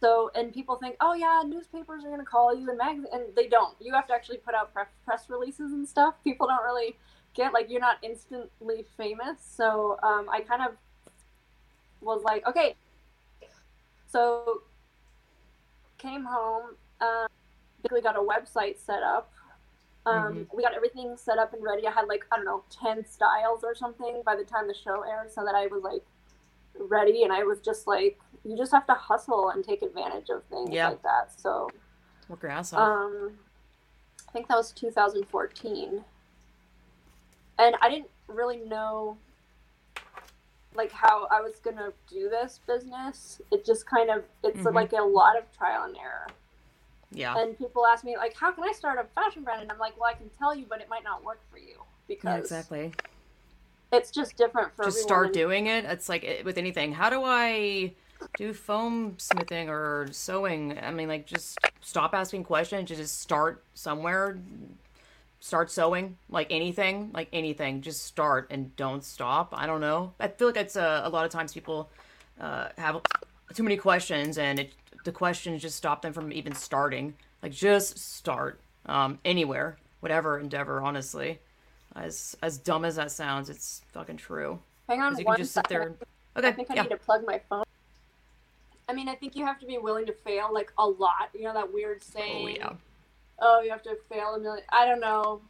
so, and people think, oh yeah, newspapers are gonna call you and magazine, and they don't. You have to actually put out press press releases and stuff. People don't really get like you're not instantly famous. So um, I kind of was like, okay. So came home, um, basically got a website set up. Um, We got everything set up and ready. I had like I don't know ten styles or something by the time the show aired, so that I was like ready, and I was just like you just have to hustle and take advantage of things Yeah. like that. So Work your ass off. um, I think that was 2014, and I didn't really know like how I was gonna do this business. It just kind of it's Mhm. like a lot of trial and error. Yeah. And people ask me like, how can I start a fashion brand? And I'm like, well, I can tell you, but it might not work for you because Yeah, exactly. it's just different for Just start and- doing it. It's like it, with anything. How do I do foam smithing or sewing? I mean, like, just stop asking questions. Just start somewhere. Start sewing, like anything, like anything. Just start and don't stop. I don't know. I feel like it's uh, a lot of times people uh, have too many questions, and it, the questions just stop them from even starting. Like, just start um, anywhere, whatever endeavor. Honestly, as as dumb as that sounds, it's fucking true. Hang on, you one can just sit there. And... Okay. I think I yeah. need to plug my phone. I mean, I think you have to be willing to fail like a lot. You know that weird saying. Oh saying. yeah. "Oh, you have to fail a million. I don't know.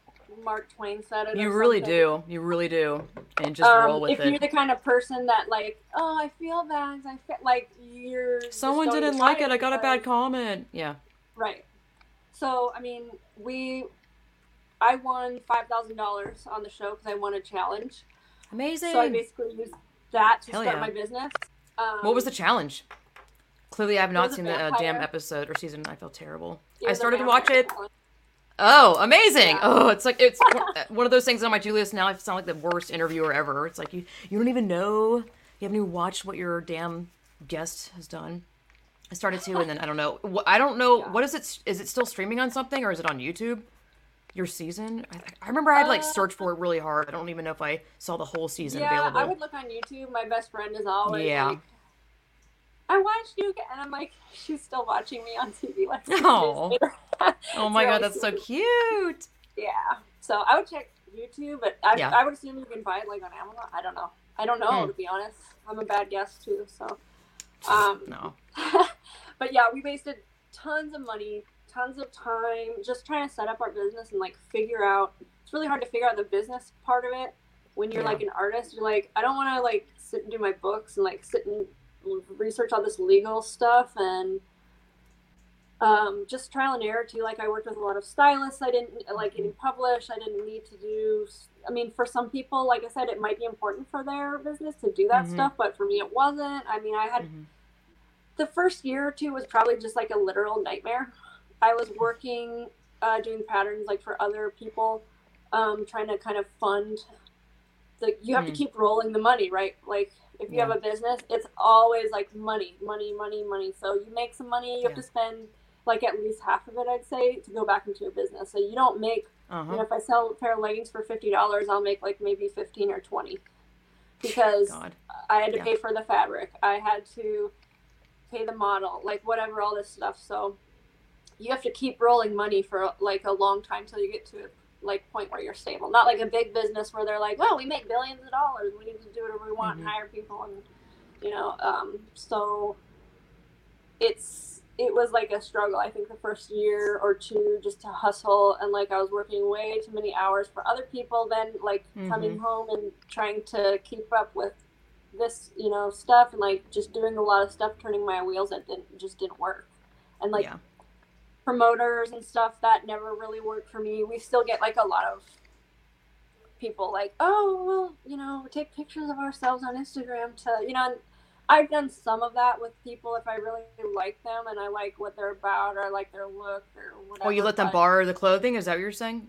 Mark Twain said it. You really something. do. You really do. And just Um, roll with it. if you're the kind of person that like, oh, I feel bad. I feel like you're. Someone didn't like it. I got a bad comment. Yeah. Right. So I mean, we, I won five thousand dollars on the show because I won a challenge. Amazing. So I basically used that to Hell start yeah. my business. Um, what was the challenge? Clearly, I have not seen the uh, damn episode or season. I feel terrible. it I started to watch it. challenge. Oh, amazing! Yeah. Oh, it's like it's one- one of those things on my to list now. I sound like the worst interviewer ever. It's like you you don't even know you haven't even watched what your damn guest has done. I started to, and then I don't know. I don't know Yeah. what is it? Is it still streaming on something, or is it on YouTube? Your season? I, I remember I had like Uh, search for it really hard. I don't even know if I saw the whole season Yeah, available. I would look on YouTube. My best friend is always Yeah. like, I watched you again. And I'm like, she's still watching me on TV. Like, six Aw. days later. Oh my god, that's so cute. Yeah. So I would check YouTube, but I, Yeah. I would assume you can buy it like on Amazon. I don't know. I don't know Hmm. to be honest. I'm a bad guest too. So, um, No. but yeah, we wasted tons of money, tons of time just trying to set up our business and like figure out. It's really hard to figure out the business part of it when you're Yeah. like an artist. You're like, I don't want to like sit and do my books and like sit and research all this legal stuff and um, just trial and error too. Like I worked with a lot of stylists. I didn't like getting published. I didn't need to do. I mean, for some people, like I said, it might be important for their business to do that Mhm. stuff, but for me, it wasn't. I mean, I had Mhm. the first year or two was probably just like a literal nightmare. I was working, uh, doing patterns like for other people, um, trying to kind of fund. Like you have to Mhm. keep rolling the money, right? Like if you Yeah. have a business, it's always like money, money, money, money. So you make some money, you have to spend like at least half of it, I'd say, to go back into your business. So you don't make you know, Uh-huh. if I sell a pair of leggings for fifty dollars, I'll make like maybe fifteen or twenty, because God. I had to Yeah. pay for the fabric. I had to pay the model, like whatever, all this stuff. So you have to keep rolling money for like a long time till you get to a like point where you're stable. Not like a big business where they're like, well, we make billions of dollars. We need to do whatever we want Mhm. and hire people and you know. Um, so it's it was like a struggle. I think the first year or two just to hustle and like I was working way too many hours for other people. Then like coming Mhm. home and trying to keep up with this you know stuff and like just doing a lot of stuff turning my wheels that didn't just didn't work and like yeah. Promoters and stuff that never really worked for me we still get like a lot of people like oh well you know take pictures of ourselves on instagram to you know and i've done some of that with people if i really like them and i like what they're about or i like their look or whatever Oh, you let them but- borrow the clothing? Is that what you're saying?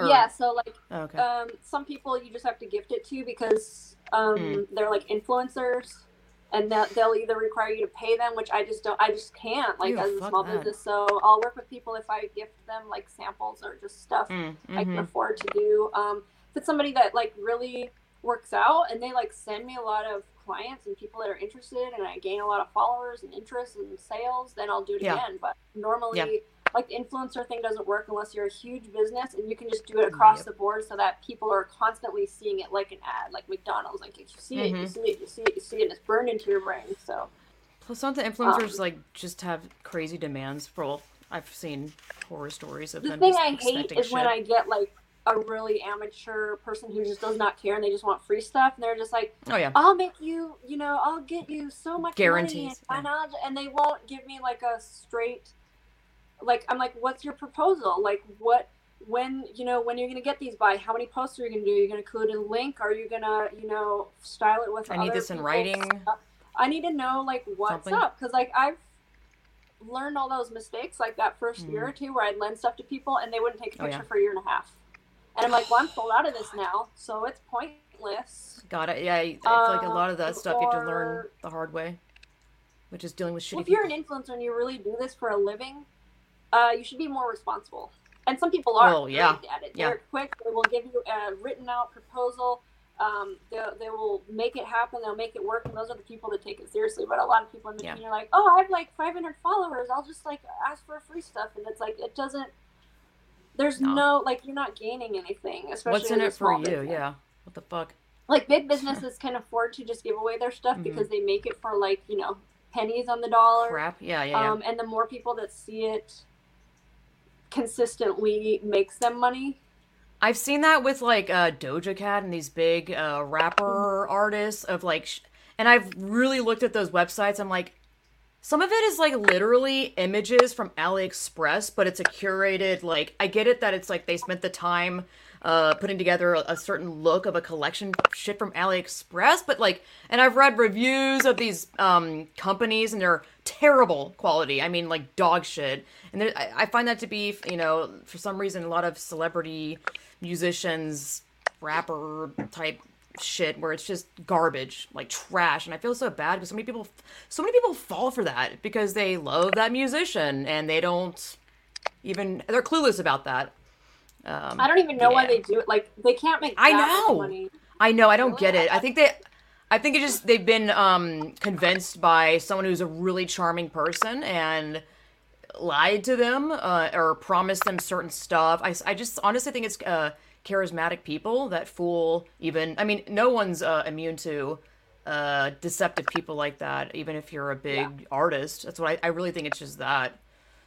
Or- yeah so like Oh, okay. um, some people you just have to gift it to because um, Mm. they're like influencers and they'll, they'll either require you to pay them which i just don't i just can't like Ew, as a small that. business so i'll work with people if i gift them like samples or just stuff Mm, i can mhm. afford to do um, if it's somebody that like really works out and they like send me a lot of clients and people that are interested and i gain a lot of followers and interest and sales then i'll do it Yeah. again but normally Yeah. Like the influencer thing doesn't work unless you're a huge business and you can just do it across Yep. the board so that people are constantly seeing it like an ad like mcdonald's like if you see it you Mhm. see it you see it you see it and it's burned into your brain so Plus, don't the influencers like just have crazy demands for? Well, I've seen horror stories of the them thing just i hate is when i get like a really amateur person who just does not care and they just want free stuff and they're just like Oh yeah. i'll make you you know i'll get you so much Guarantees, money and, I'll- and they won't give me like a straight like i'm like what's your proposal like what when you know when you're gonna get these by how many posts are you gonna do you're gonna include a link are you gonna you know style it with I need this in writing. stuff? i need to know like what's Something. up because like i've learned all those mistakes like that 1st year or two where i'd lend stuff to people and they wouldn't take a Mm-hmm. Oh, picture yeah. for a year and a half and i'm like well i'm sold out of this now so it's pointless Got it. Yeah, I feel like a Um, lot of that stuff you have to learn the hard way, which is dealing with shitty well, if you're people. an influencer and you really do this for a living, uh, you should be more responsible. And some people are Oh, yeah. at it. Yeah. They're quick. They will give you a written out proposal. Um, they, they will make it happen. They'll make it work. And those are the people that take it seriously. But a lot of people in between Yeah. are like, oh, I have like 500 followers. I'll just like ask for free stuff. And it's like, it doesn't, there's No. no, like, you're not gaining anything. Especially What's in it for you? business Yeah. What the fuck? like big businesses can afford to just give away their stuff Mhm. because they make it for like you know pennies on the dollar Crap. Yeah, yeah, yeah. um, and the more people that see it consistently makes them money I've seen that with like uh, Doja Cat and these big uh, rapper artists of like, sh- and I've really looked at those websites. I'm like, some of it is like literally images from AliExpress, but it's a curated like. I get it that it's like they spent the time uh, putting together a, certain look of a collection shit from AliExpress, but like, and I've read reviews of these um, companies and they're terrible quality. I mean, like dog shit. And there, I, I find that to be, you know, for some reason, a lot of celebrity musicians, rapper type shit where it's just garbage, like trash. And I feel so bad because so many people, so many people fall for that because they love that musician and they don't even, they're clueless about that. Um, i don't even know why they do it like they can't make I know. money I know. I don't Really? get it. I think they, I think it just they've been um, convinced by someone who's a really charming person and lied to them uh, or promised them certain stuff. I, I just honestly think it's uh, charismatic people that fool even. I mean, no one's uh, immune to uh, deceptive people like that. Even if you're a big artist, that's what I, I really think. It's just that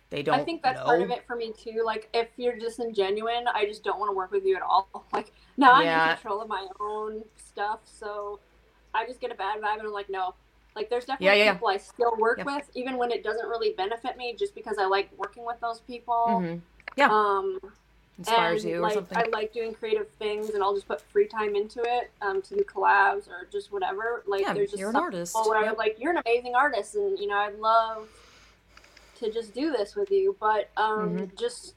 they don't. i think that's know. part of it for me too like if you're just disingenuine i just don't want to work with you at all like now i'm in control of my own stuff so i just get a bad vibe and i'm like no like there's definitely Yeah, yeah, yeah. people i still work Yeah. with even when it doesn't really benefit me just because i like working with those people Mhm. Yeah. um Inspires and you or like something. I like doing creative things, and I'll just put free time into it um, to do collabs or just whatever. Like Yeah, there's just you're an artist. Where Yep. I'm like, you're an amazing artist, and you know I'd love to just do this with you, but um, Mhm. just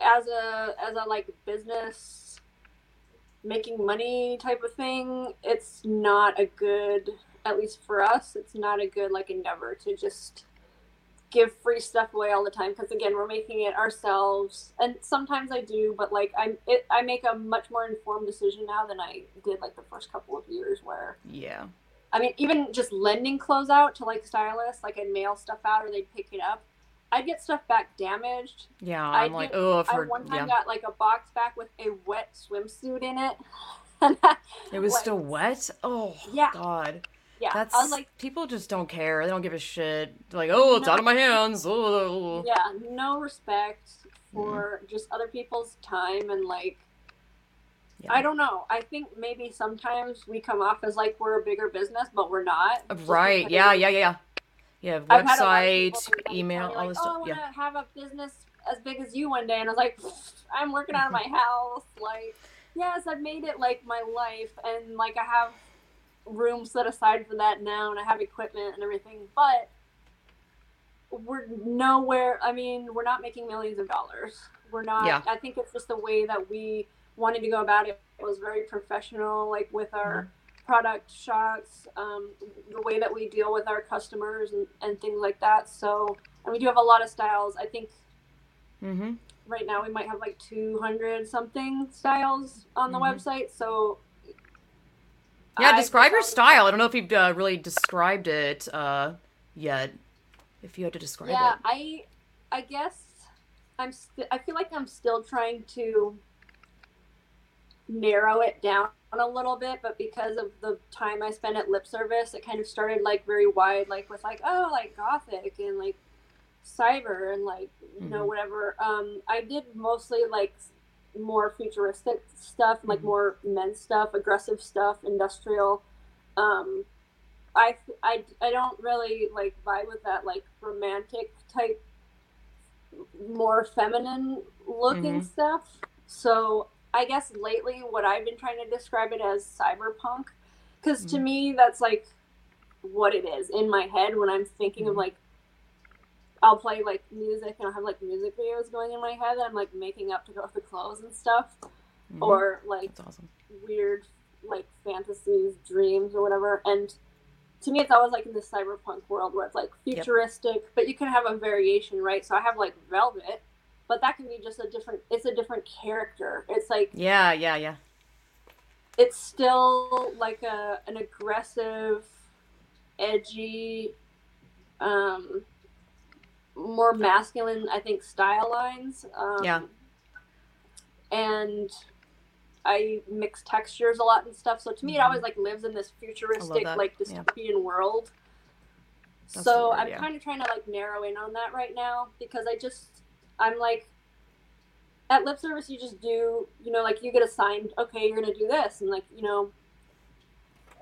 as a as a like business making money type of thing, it's not a good. At least for us, it's not a good like endeavor to just give free stuff away all the time because again we're making it ourselves and sometimes i do but like i'm it, i make a much more informed decision now than i did like the first couple of years where yeah. I mean even just lending clothes out to like stylists like i'd mail stuff out or they'd pick it up i'd get stuff back damaged Yeah. I'm like, oh, I've i one time Yeah. got like a box back with a wet swimsuit in it I- It was like, still wet. Oh Yeah. God, yeah that's i was like people just don't care. They don't give a shit. They're like, oh, it's No. out of my hands. Oh. yeah no respect for just other people's time and like Yeah. I don't know. I think maybe sometimes we come off as like we're a bigger business, but we're not. Uh, right? Yeah, yeah, yeah, yeah. Yeah, I've had a lot of website, email, all like, this oh, stuff. I want to have a business as big as you one day, and I was like, I'm working out of my house. Like, yes, I've made it like my life, and like I have room set aside for that now, and I have equipment and everything, but we're nowhere. I mean, we're not making millions of dollars. We're not. Yeah. I think it's just the way that we wanted to go about it was very professional, like with our product shots, um, the way that we deal with our customers and, and things like that. So, and we do have a lot of styles. I think Mm-hmm. right now we might have like 200 something styles on the Mhm. website. So, Yeah, I describe your style. I don't know if you've uh, really described it uh, yet. If you had to describe yeah it. Yeah, I i guess i'm st- i feel like i'm still trying to narrow it down a little bit but because of the time i spent at lip service it kind of started like very wide like with like oh like gothic and like cyber and like you know Mhm. whatever um i did mostly like more futuristic stuff, like Mhm. more men's stuff, aggressive stuff, industrial. Um, I, I, I don't really like vibe with that like romantic type, more feminine looking Mhm. stuff. So I guess lately, what I've been trying to describe it as cyberpunk, because to Mhm. me that's like what it is in my head when I'm thinking of Mhm. like I'll play like music and I'll have like music videos going in my head that I'm like making up to go with the clothes and stuff, Mhm. or like awesome. weird like fantasies, dreams, or whatever. And to me, it's always like in this cyberpunk world where it's like futuristic, but you can have a variation, right? So I have like Velvet, but that can be just a different. It's a different character. It's like Yeah, yeah, yeah. it's still like a an aggressive, edgy, um, more masculine, I think, style lines. Um, Yeah. And I mix textures a lot and stuff. So to me, it Mhm. always like lives in this futuristic, like Yeah. dystopian world. That's so I'm yeah. kind of trying to like narrow in on that right now because I just I'm like at lip service you just do you know like you get assigned okay you're gonna do this and like you know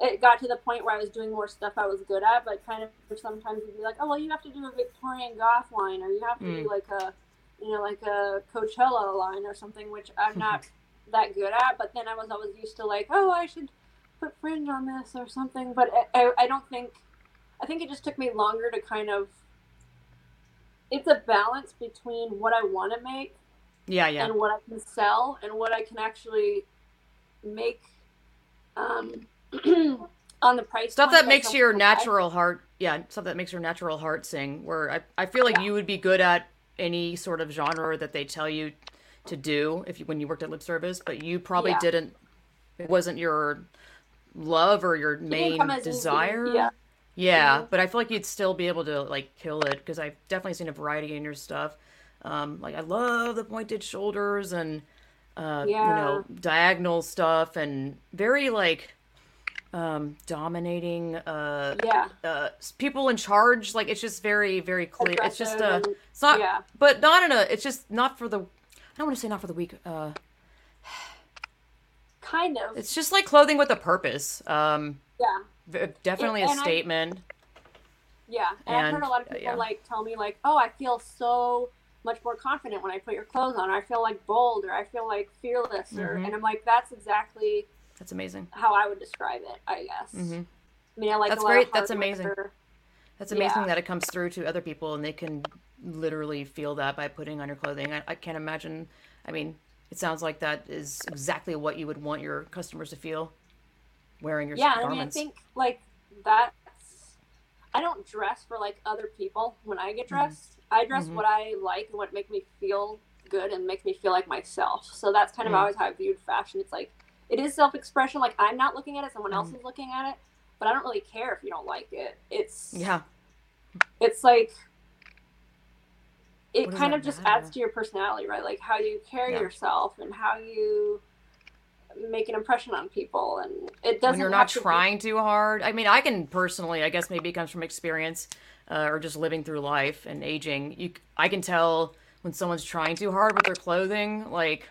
it got to the point where I was doing more stuff I was good at but kind of sometimes you'd be like oh well you have to do a Victorian goth line or you have to Mm. do like a you know like a Coachella line or something which I'm not that good at but then I was always used to like oh I should put fringe on this or something but I, I, I don't think I think it just took me longer to kind of. It's a balance between what I want to make Yeah, yeah. and what I can sell and what I can actually make um, on the price. Stuff that makes your people buy. natural heart, yeah, stuff that makes your natural heart sing. Where I, I feel like Yeah. you would be good at any sort of genre that they tell you to do if you when you worked at lip service, but you probably Yeah. didn't. It wasn't your love or your main as easy, desire. yeah. Yeah, but I feel like you'd still be able to like kill it because I've definitely seen a variety in your stuff. Um, like I love the pointed shoulders and uh, you know diagonal stuff and very like um, dominating uh, Yeah. uh, people in charge. Like it's just very very clear. It's just Aggressive uh, and- it's not, yeah. but not in a. It's just not for the. I don't want to say not for the weak. Uh, Kind of. it's just like clothing with a purpose. Um, yeah. Definitely a and I- statement. Yeah, and, I've heard a lot of uh, people yeah. like tell me like, "Oh, I feel so much more confident when I put your clothes on. Or I feel like bold, or I feel like fearless." Or Mhm. and I'm like, "That's exactly That's amazing. how I would describe it, I guess." hmm I mean, I like That's great, that's amazing. That's amazing Yeah. that it comes through to other people and they can literally feel that by putting on your clothing. I, I can't imagine. I mean, it sounds like that is exactly what you would want your customers to feel wearing your Yeah, and I mean, I think like that's. I don't dress for like other people when I Mm-hmm. get dressed. I dress Mhm. what I like and what make me feel good and make me feel like myself. So that's kind of Mm. always how I viewed fashion. It's like it is self-expression. Like I'm not looking at it, someone Mm-hmm. else is looking at it. But I don't really care if you don't like it. It's yeah, it's like it kind of just matter? adds to your personality, right? Like how you carry Yeah. yourself and how you make an impression on people, and it doesn't. when you're not to be- trying too hard. I mean, I can personally, I guess maybe it comes from experience uh, or just living through life and aging. You, I can tell when someone's trying too hard with their clothing. Like,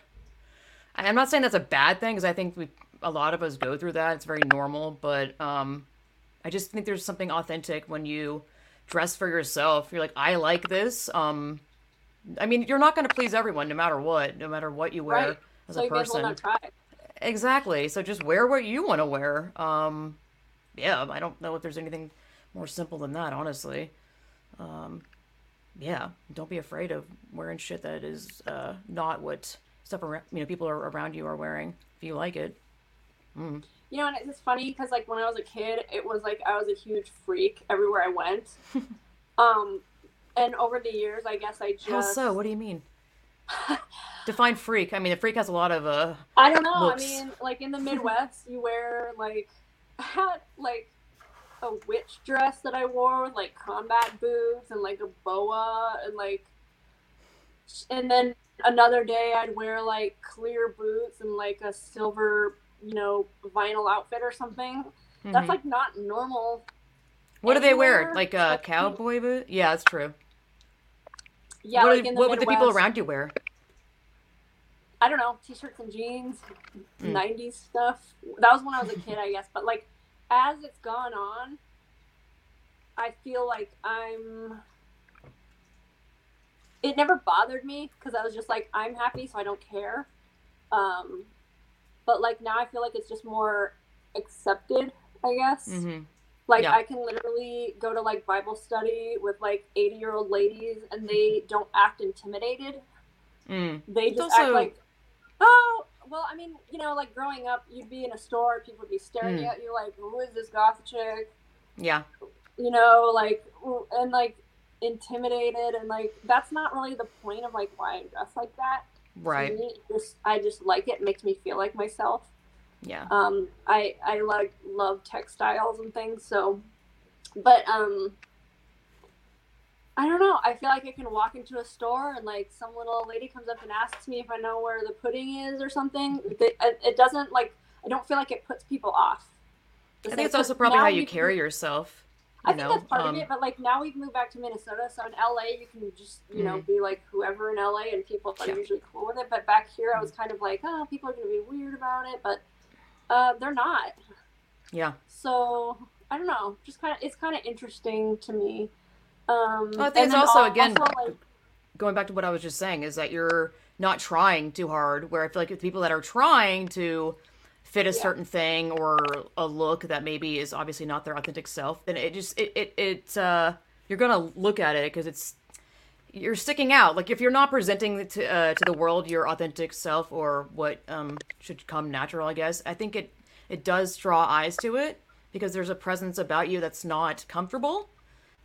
and I'm not saying that's a bad thing because I think we, a lot of us go through that. It's very normal, but um, I just think there's something authentic when you dress for yourself. You're like, I like this. Um, I mean, you're not going to please everyone, no matter what, no matter what you wear right? as So a you guys will person. Exactly. So just wear what you want to wear. Um, yeah, I don't know if there's anything more simple than that, honestly. Um, yeah, don't be afraid of wearing shit that is uh, not what stuff around you know people are around you are wearing. If you like it, mm. You know, and it's funny because like when I was a kid, it was like I was a huge freak everywhere I went. um, and over the years, I guess I just how so? What do you mean? Define freak. I mean, the freak has a lot of uh. I don't know. looks. I mean, like in the Midwest, you wear like I had like a witch dress that I wore with like combat boots and like a boa and like and then another day I'd wear like clear boots and like a silver, you know, vinyl outfit or something. That's mhm. like not normal. what do they wear? Like a cowboy boot? Yeah, that's true. Yeah, what like do- in the what would the people around you wear? I don't know, t-shirts and jeans, Mm. 90s stuff. That was when I was a kid, I guess. But like as it's gone on, I feel like I'm it never bothered me because I was just like I'm happy so I don't care. Um but like now I feel like it's just more accepted, I guess. Mm-hmm. Like Yeah. I can literally go to like Bible study with like 80-year-old ladies and they don't act intimidated Mm. they just also- act like, oh, well, I mean, you know, like growing up, you'd be in a store, people would be staring Mm. at you like, who is this goth chick? Yeah. You know, like, and like intimidated, and like that's not really the point of like why I dress like that. Right. me, just I just like it. it makes me feel like myself. Yeah. Um, I I like love textiles and things, so, but um. I don't know. I feel like I can walk into a store and like some little lady comes up and asks me if I know where the pudding is or something. It, doesn't like I don't feel like it puts people off. I think it's also probably how you carry yourself. I You think know, that's part um, of it, but like now we've moved back to Minnesota, so in LA you can just you know be like whoever in LA, and people are Mm-hmm. Yeah. usually cool with it. But back here, I was kind of like, oh, people are gonna be weird about it, but uh, they're not. Yeah. So I don't know. Just kind of, it's kind of interesting to me. Um, Well, I think and it's also, al- again, like, Going back to what I was just saying is that you're not trying too hard. Where I feel like the people that are trying to fit a Yeah. certain thing or a look that maybe is obviously not their authentic self, then it just it it, it uh, you're gonna look at it because it's you're sticking out. Like if you're not presenting to uh, to the world your authentic self or what um, should come natural, I guess I think it it does draw eyes to it because there's a presence about you that's not comfortable.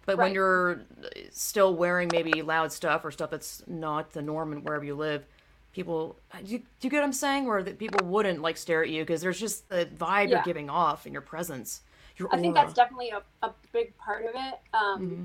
But when you're still wearing maybe loud stuff or stuff that's not the norm and wherever you live, people do you, do you get what I'm saying? Where that people wouldn't like stare at you because there's just the vibe you're giving off and your presence. Your I think that's definitely a, a big part of it. Um, Mm-hmm.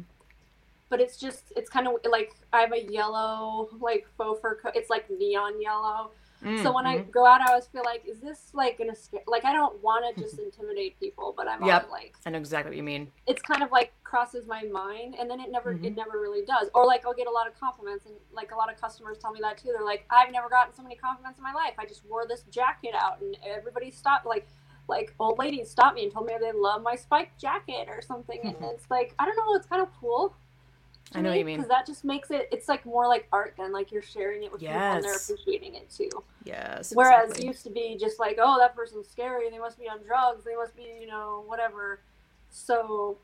But it's just, it's kind of like I have a yellow, like faux fur coat. It's like neon yellow. Mm, So when I mhm. go out, I always feel like, is this like gonna scare? Like I don't want to just intimidate people, but I'm Yep. like, I know exactly what you mean. it's kind of like crosses my mind, and then it never, Mhm. it never really does. Or like I'll get a lot of compliments, and like a lot of customers tell me that too. They're like, I've never gotten so many compliments in my life. I just wore this jacket out, and everybody stopped like. Like old ladies stopped me and told me they love my spiked jacket or something, and it's like I don't know, it's kind of cool. I know what you mean. because that just makes it. It's like more like art than like you're sharing it with people and they're appreciating it too. Yes. Whereas exactly. it used to be just like, oh, that person's scary. They must be on drugs. They must be, you know, whatever. So,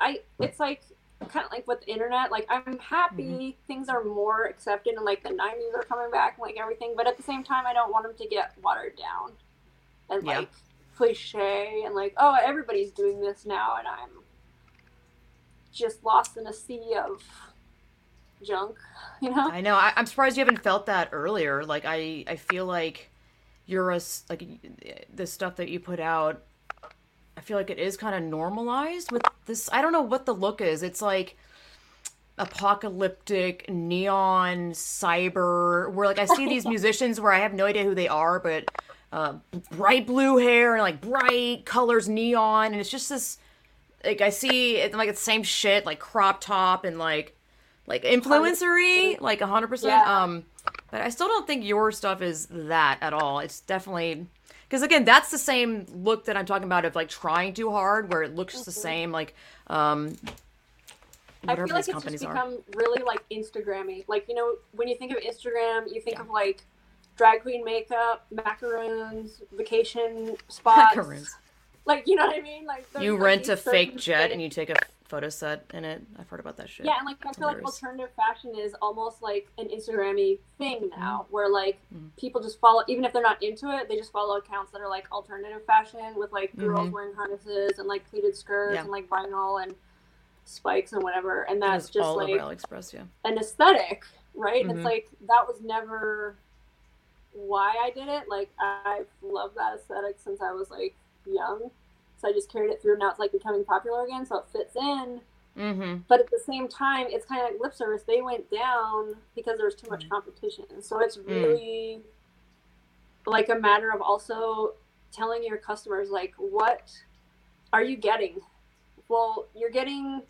I it's like kind of like with the internet. Like I'm happy Mm-hmm. things are more accepted and like the '90s are coming back, like everything. But at the same time, I don't want them to get watered down and Yeah. like cliche and like, oh, everybody's doing this now, and I'm just lost in a sea of junk. You know? I know. I, I'm surprised you haven't felt that earlier. Like I, I feel like you're a s- like the stuff that you put out. I feel like it is kind of normalized with this. I don't know what the look is. It's like apocalyptic neon cyber. Where like I see these musicians where I have no idea who they are, but uh, bright blue hair and like bright colors, neon, and it's just this. Like I see it like it's the same shit, like crop top and like like influencery, like hundred percent. Um, but I still don't think your stuff is that at all. It's definitely because again, that's the same look that I'm talking about of like trying too hard, where it looks the same. Like, um, I feel like these it's companies just are. become really like Instagrammy. Like you know, when you think of Instagram, you think of like drag queen makeup, macaroons, vacation spots. Macaroons. Like you know what I mean? Like You rent a fake jet things- and you take a photo set in it. I've heard about that shit. Yeah, and like I feel like alternative fashion is almost like an Instagrammy thing Mm-hmm. now, where like people just follow, even if they're not into it, they just follow accounts that are like alternative fashion with like girls Mhm. wearing harnesses and like pleated skirts Yeah. and like vinyl and spikes and whatever, and that's just all like over AliExpress. Yeah. an aesthetic, right? It's like that was never why I did it. Like I've loved that aesthetic since I was like young. So I just carried it through. And now it's like becoming popular again, so it fits in. Mm-hmm. But at the same time, it's kind of like lip service. They went down because there was too Mm. much competition. So it's really like a matter of also telling your customers like what are you getting? Well, you're getting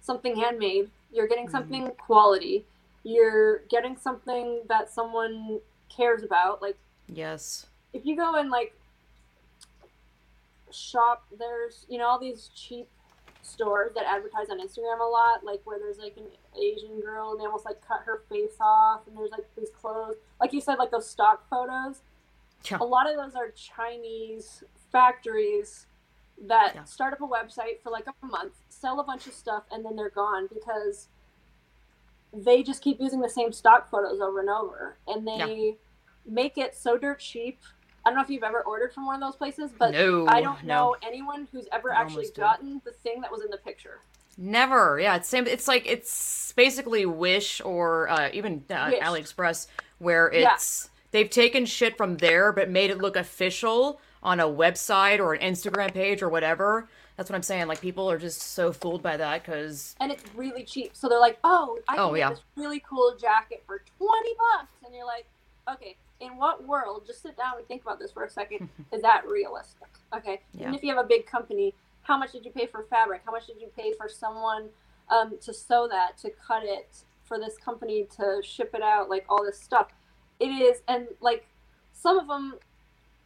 something handmade. You're getting Mhm. something quality. You're getting something that someone cares about. Like Yes. if you go and like shop, there's you know all these cheap stores that advertise on Instagram a lot, like where there's like an Asian girl and they almost like cut her face off, and there's like these clothes, like you said, like those stock photos. Yeah. A lot of those are Chinese factories that Yeah. start up a website for like a month, sell a bunch of stuff, and then they're gone because they just keep using the same stock photos over and over, and they make it so dirt cheap. I don't know if you've ever ordered from one of those places, but no. I don't no. know anyone who's ever I actually almost did. gotten the thing that was in the picture. Never. Yeah, it's same. It's like it's basically Wish or uh, even uh, Wish. AliExpress, where Yeah. it's they've taken shit from there but made it look official on a website or an Instagram page or whatever. That's what I'm saying. Like people are just so fooled by that because And it's really cheap. So they're like, oh, I can Oh, get yeah. this really cool jacket for 20 bucks. And you're like, okay, in what world, just sit down and think about this for a second, is that realistic? Okay. Even Yeah. if you have a big company, how much did you pay for fabric? How much did you pay for someone um, to sew that, to cut it, for this company to ship it out, like all this stuff? It is, and like some of them,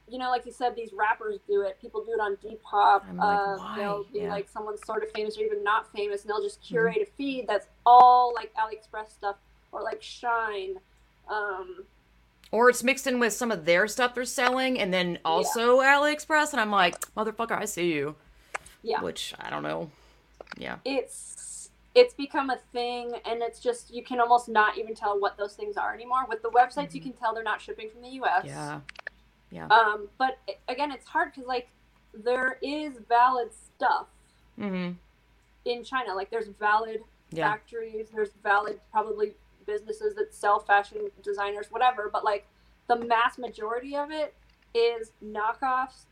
you know, like you said, these rappers do it. People do it on Depop. I'm like, uh. They'll be Yeah. Mm-hmm. like someone sort of famous or even not famous, and they'll just curate a feed that's all like AliExpress stuff or like Shein. Um, or it's mixed in with some of their stuff they're selling and then also AliExpress and I'm like, motherfucker, I see you. yeah, Which I don't know. Yeah. it's it's become a thing, and it's just you can almost not even tell what those things are anymore. With the websites, you can tell they're not shipping from the U.S. Mm-hmm. Yeah. Yeah. Um, but again, it's hard because like there is valid stuff Mm-hmm. in China. Like there's valid Yeah. factories, there's valid probably businesses that sell fashion designers, whatever. But like the mass majority of it is knockoffs.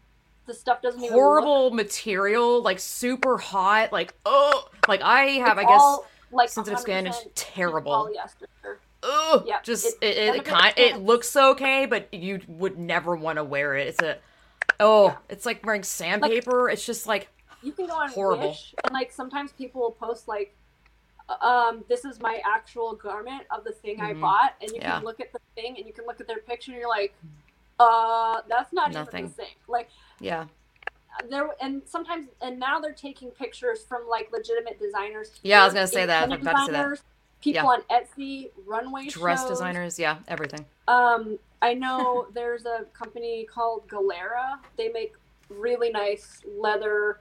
The stuff doesn't even look Horrible material, like super hot, like oh, like I have, I guess, like sensitive skin. It's 100% terrible. Polyester. Ugh, Yeah, just it- it, it, kind it looks okay, but you would never want to wear it. It's a oh, it's like wearing sandpaper. it's just like You can go on Horrible. Wish, and like sometimes people will post like, um, "This is my actual garment of the thing I Mhm. bought," and you Yeah. can look at the thing and you can look at their picture and you're like, "Uh, that's not Nothing. even the same." Like yeah, there, and sometimes, and now they're taking pictures from like legitimate designers. Yeah, I was gonna say that. I independent about to say that. People on Etsy, runway dress shows. designers, yeah, everything. Um, I know there's a company called Galera. They make really nice leather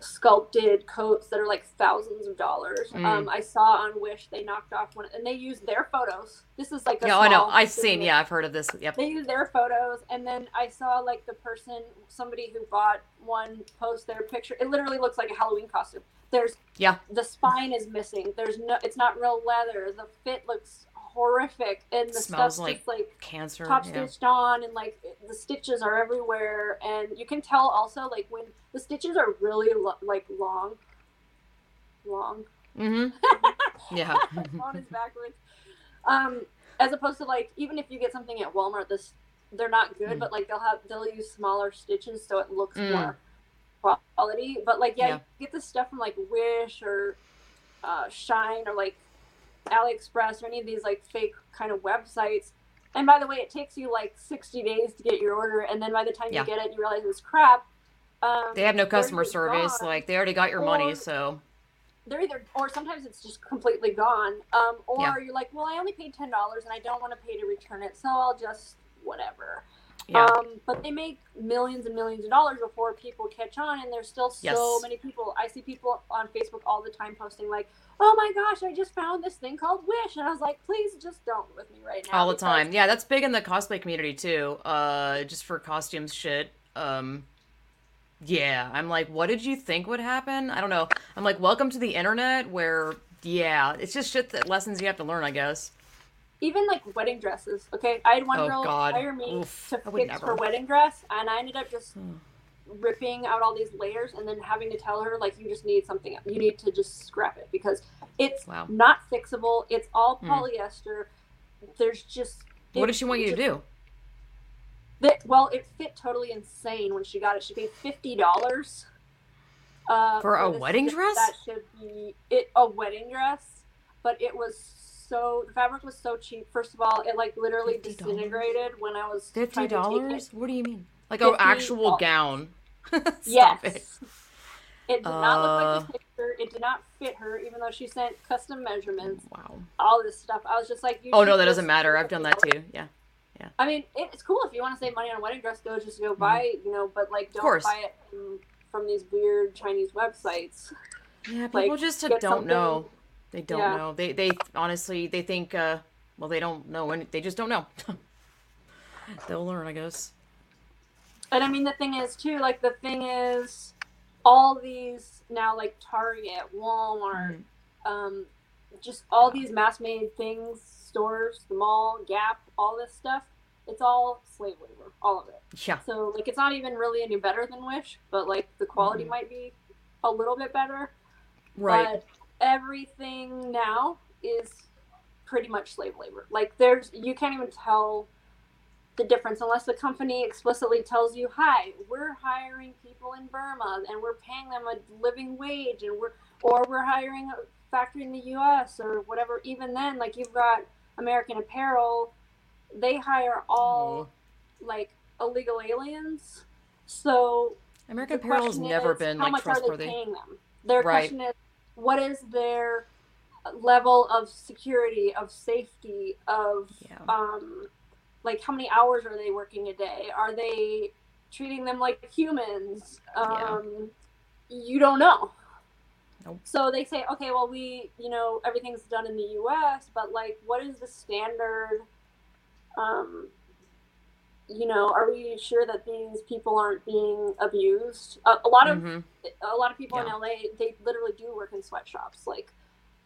sculpted coats that are like thousands of dollars. Mm. Um, I saw on Wish they knocked off one, and they used their photos. This is like a Yeah, I know. I've seen. Yeah, I've heard of this. Yep. They use their photos, and then I saw like the person, somebody who bought one, post their picture. It literally looks like a Halloween costume. There's Yeah. the spine is missing. There's no, it's not real leather. The fit looks horrific, and the Smells stuff's like just like Cancer. top yeah. stitched on, and like the stitches are everywhere, and you can tell also like when the stitches are really lo- like long, long. Mm-hmm. Yeah. phone is backwards. Um, as opposed to like even if you get something at Walmart, this they're not good, Mm. but like they'll have they'll use smaller stitches so it looks Mm. more quality. But like yeah, Yeah. you get this stuff from like Wish or uh, Shein or like AliExpress or any of these like fake kind of websites. And by the way, it takes you like 60 days to get your order, and then by the time Yeah. you get it, you realize it's crap. Um, They have no customer service. gone- Like they already got your money, so they're either or sometimes it's just completely gone um, or Yeah. you're like well i only paid $10 and i don't want to pay to return it so i'll just whatever yeah. um, but they make millions and millions of dollars before people catch on and there's still so Yes. many people i see people on facebook all the time posting like oh my gosh i just found this thing called wish and i was like please just don't with me right now all the time. Yeah, that's big in the cosplay community too. Uh, just for costumes shit. Um, yeah, I'm like, what did you think would happen? I don't know. I'm like, welcome to the internet, where yeah, it's just shit that lessons you have to learn, I guess. Even like wedding dresses okay i had one Oh, girl God. hire me Oof, to fix never. her wedding dress and i ended up just Hmm. ripping out all these layers and then having to tell her like you just need something you need to just scrap it because it's Wow. not fixable it's all Hmm. polyester there's just What it- does she want you to do? that- well it fit totally insane when she got it she paid $50 uh, For a wedding dress? that should be it a wedding dress but it was so the fabric was so cheap. First of all, it like literally $50? disintegrated when I was Fifty trying to take dollars? What do you mean? Like an actual gown? Stop yes. it. It did not look Uh. like a picture. It did not fit her, even though she sent custom measurements. Wow. All this stuff. I was just like, you Oh no, that doesn't matter. I've done that too. Yeah. Yeah. I mean, it's cool if you want to save money on a wedding dress. Go just go buy, it, you know, but like don't Mm-hmm. buy it from, from these weird Chinese websites. Yeah, Like, people just don't know. They don't Yeah. know. They they honestly they think uh well they don't know and they just don't know. They'll learn, I guess. And I mean, the thing is too, like the thing is, all these now like Target, Walmart, Mm. um, just all these mass-made things, stores, the mall, Gap, all this stuff. It's all slave labor, all of it. Yeah. So like, it's not even really any better than Wish, but like the quality Mhm. might be a little bit better. Right. But everything now is pretty much slave labor. Like there's you can't even tell the difference unless the company explicitly tells you, "Hi, we're hiring people in Burma and we're paying them a living wage and we're or we're hiring a factory in the US or whatever." Even then, like you've got American Apparel, they hire all mm-hmm. like illegal aliens. So American the Apparel has never been how like much are they trustworthy. paying them? Their Right. question is, what is their level of security, of safety, of Yeah. um, like how many hours are they working a day? Are they treating them like humans? Um, You don't know. Nope. So they say, okay, well, we, you know, everything's done in the U.S., but like, what is the standard? Um, you know, are we sure that these people aren't being abused? A, a lot of Mhm. a lot of people in LA, they literally do work in sweatshops. Like,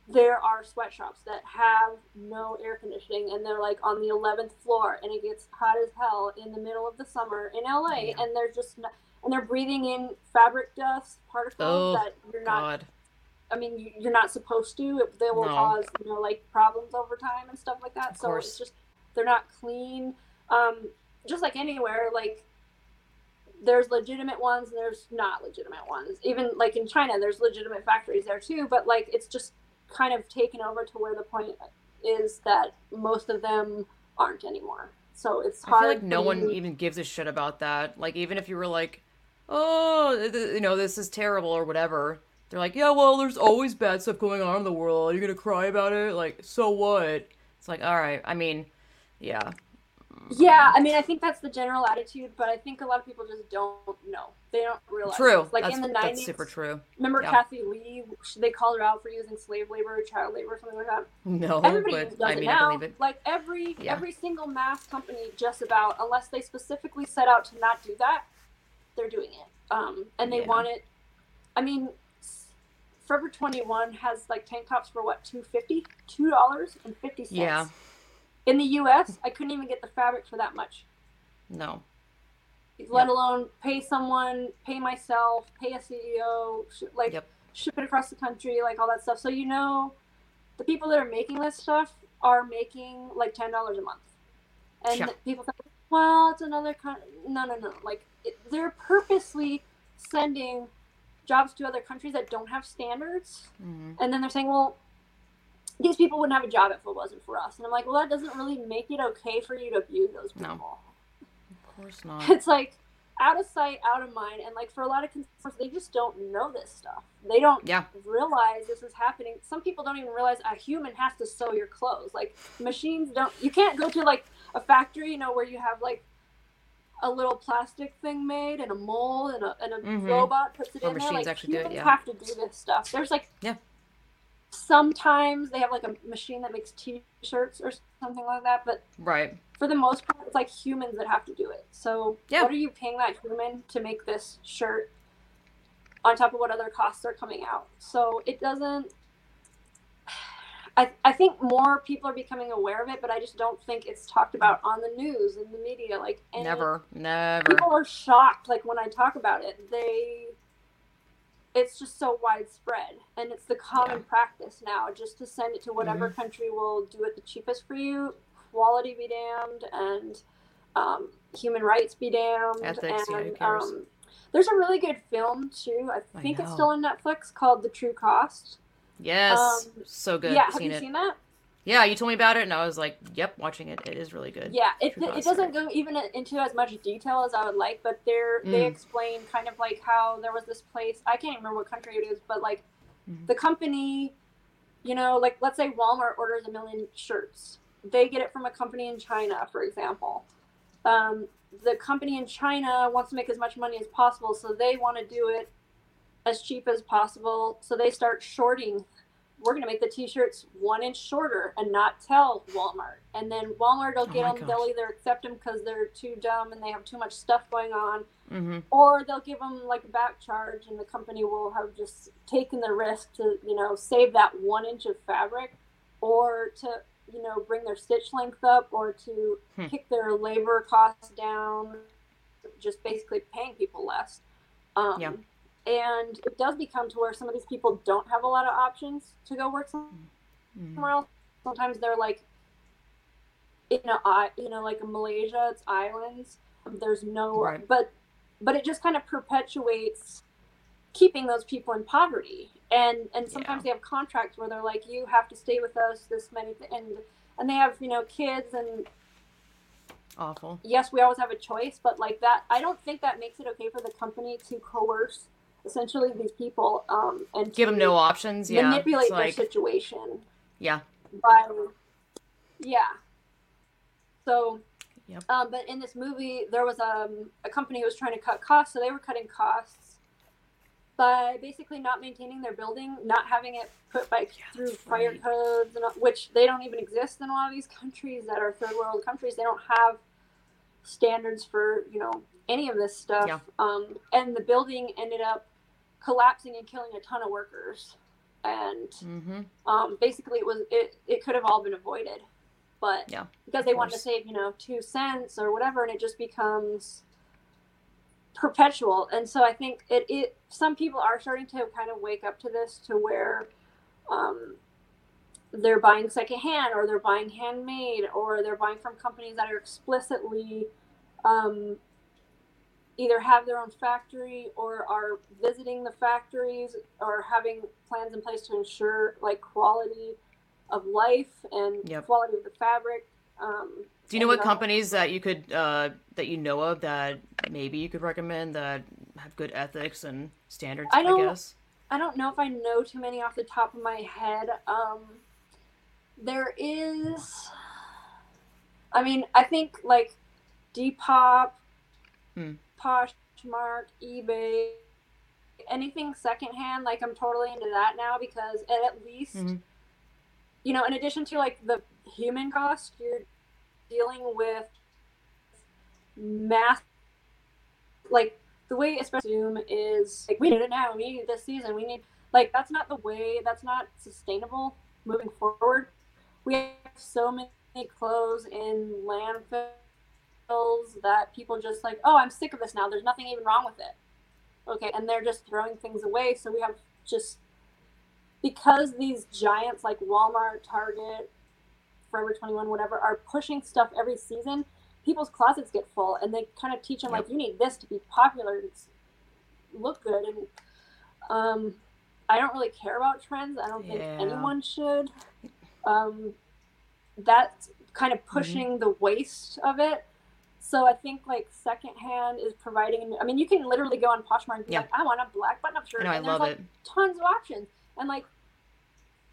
there are sweatshops that have no air conditioning, and they're like on the eleventh floor, and it gets hot as hell in the middle of the summer in LA, Yeah. and they're just not, and they're breathing in fabric dust particles Oh, that you're not. God. I mean, you, you're not supposed to. They will No. cause you know like problems over time and stuff like that. Of so course. it's just they're not clean. Um, just like anywhere, like there's legitimate ones and there's not legitimate ones. Even like in China, there's legitimate factories there too. But like it's just kind of taken over to where the point is that most of them aren't anymore. So it's I hard. feel like no one even gives a shit about that. Like even if you were like, "Oh, you know, this is terrible" or whatever, they're like, "Yeah, well, there's always bad stuff going on in the world. You're gonna cry about it? Like, so what?" It's like, all right. I mean, yeah, Yeah, I mean, I think that's the general attitude, but I think a lot of people just don't know. They don't realize. true. Like that's, in the nineties, super true. Remember Yeah. Kathie Lee? They called her out for using slave labor, or child labor, or something like that. No, Everybody but does I it mean, I now. believe it. Like every Yeah. every single mass company, just about, unless they specifically set out to not do that, they're doing it. Um, and they Yeah. want it. I mean, Forever Twenty One has like tank tops for what two fifty, two dollars and fifty cents. Yeah. In the U.S., I couldn't even get the fabric for that much No. let alone pay someone, pay myself, pay a CEO, sh- like Yep. ship it across the country, like all that stuff. So you know, the people that are making this stuff are making like ten dollars a month, and Yeah. people think, well, it's another kind. No, no, no. Like it, they're purposely sending jobs to other countries that don't have standards, hmm and then they're saying, well. These people wouldn't have a job if it wasn't for us. And I'm like, well, that doesn't really make it okay for you to abuse those people. No. Of course not. it's like out of sight, out of mind, and like for a lot of consumers, they just don't know this stuff. They don't Yeah. realize this is happening. Some people don't even realize a human has to sew your clothes. Like machines don't. You can't go to like a factory, you know, where you have like a little plastic thing made and a mold and a, and a Mhm. robot puts it Or in there. machines Like actually do it, humans yeah. have to do this stuff. There's like Yeah. Sometimes they have like a machine that makes T-shirts or something like that, but Right. for the most part, it's like humans that have to do it. So, Yeah. what are you paying that human to make this shirt on top of what other costs are coming out? So, it doesn't. I, I think more people are becoming aware of it, but I just don't think it's talked about on the news and the media. Like, any- Never. Never. People are shocked, like, when I talk about it. They. It's just so widespread, and it's the common Yeah. practice now just to send it to whatever Mm-hmm. country will do it the cheapest for you. Quality be damned, and um, human rights be damned. Ethics, yeah, and cares? Um, there's a really good film too. I I think it's still on Netflix called The True Cost. Yes. um, so good. yeah, have Seen you it. seen that? Yeah, you told me about it, and I was like, "Yep, watching it. It is really good." Yeah, it, it doesn't go even into as much detail as I would like, but they're they Mm. explain kind of like how there was this place I can't remember what country it is, but like Mhm. the company, you know, like let's say Walmart orders a million shirts, they get it from a company in China, for example. Um, the company in China wants to make as much money as possible, so they want to do it as cheap as possible. So they start shorting. We're going to make the t-shirts one inch shorter and not tell Walmart. And then Walmart will Oh get my them. They'll either accept them because they're too dumb and they have too much stuff going on, Mm-hmm. or they'll give them like a back charge, and the company will have just taken the risk to you know save that one inch of fabric, or to you know bring their stitch length up, or to Hmm. kick their labor costs down, just basically paying people less. Um, Yeah. And it does become to where some of these people don't have a lot of options to go work some- Mm-hmm. somewhere else. Sometimes they're like, you know, I, you know, like in Malaysia, it's islands. There's no, Right. but, but it just kind of perpetuates keeping those people in poverty. And and sometimes Yeah. they have contracts where they're like, you have to stay with us this many, th- and and they have you know kids and Awful. yes, we always have a choice, but like that, I don't think that makes it okay for the company to coerce essentially these people um, and Give them no options. Yeah. manipulate their situation yeah. by yeah so Yep. um, but in this movie there was um, a company who was trying to cut costs so they were cutting costs by basically not maintaining their building not having it put by through fire right. codes and, which they don't even exist in a lot of these countries that are third world countries they don't have standards for you know any of this stuff Yeah. um, and the building ended up collapsing and killing a ton of workers. And Mm-hmm. um, basically it was it, it could have all been avoided. But Yeah, because they wanted to save you know two cents or whatever and it just becomes perpetual. And so i think it, it some people are starting to kind of wake up to this to where um, they're buying secondhand or they're buying handmade or they're buying from companies that are explicitly um, either have their own factory or are visiting the factories or having plans in place to ensure like quality of life and Yep. quality of the fabric. Um, Do you know what uh, companies that you could uh, that you know of that maybe you could recommend that have good ethics and standards? I I, don't- guess. I don't know if I know too many off the top of my head. Um, there is, I mean, I think like Depop, Hmm. Poshmark, eBay, anything secondhand. Like I'm totally into that now because at least, Mhm. you know, in addition to like the human cost, you're dealing with math, like the way especially Zoom is like we need it now, we need it this season, we need like that's not the way that's not sustainable moving forward. We have so many clothes in landfills that people just like, oh, I'm sick of this now. There's nothing even wrong with it. Okay, and they're just throwing things away. So we have just because these giants like Walmart, Target, Forever 21, whatever, are pushing stuff every season, people's closets get full and they kind of teach them, like, you need this to be popular and look good. And um, I don't really care about trends. I don't think Yeah. anyone should. Um, that's kind of pushing the waste of it. So I think like secondhand is providing. I mean, you can literally go on Poshmark and be Yeah. like, I want a black button-up shirt, I know, I and there's like it. tons of options, and like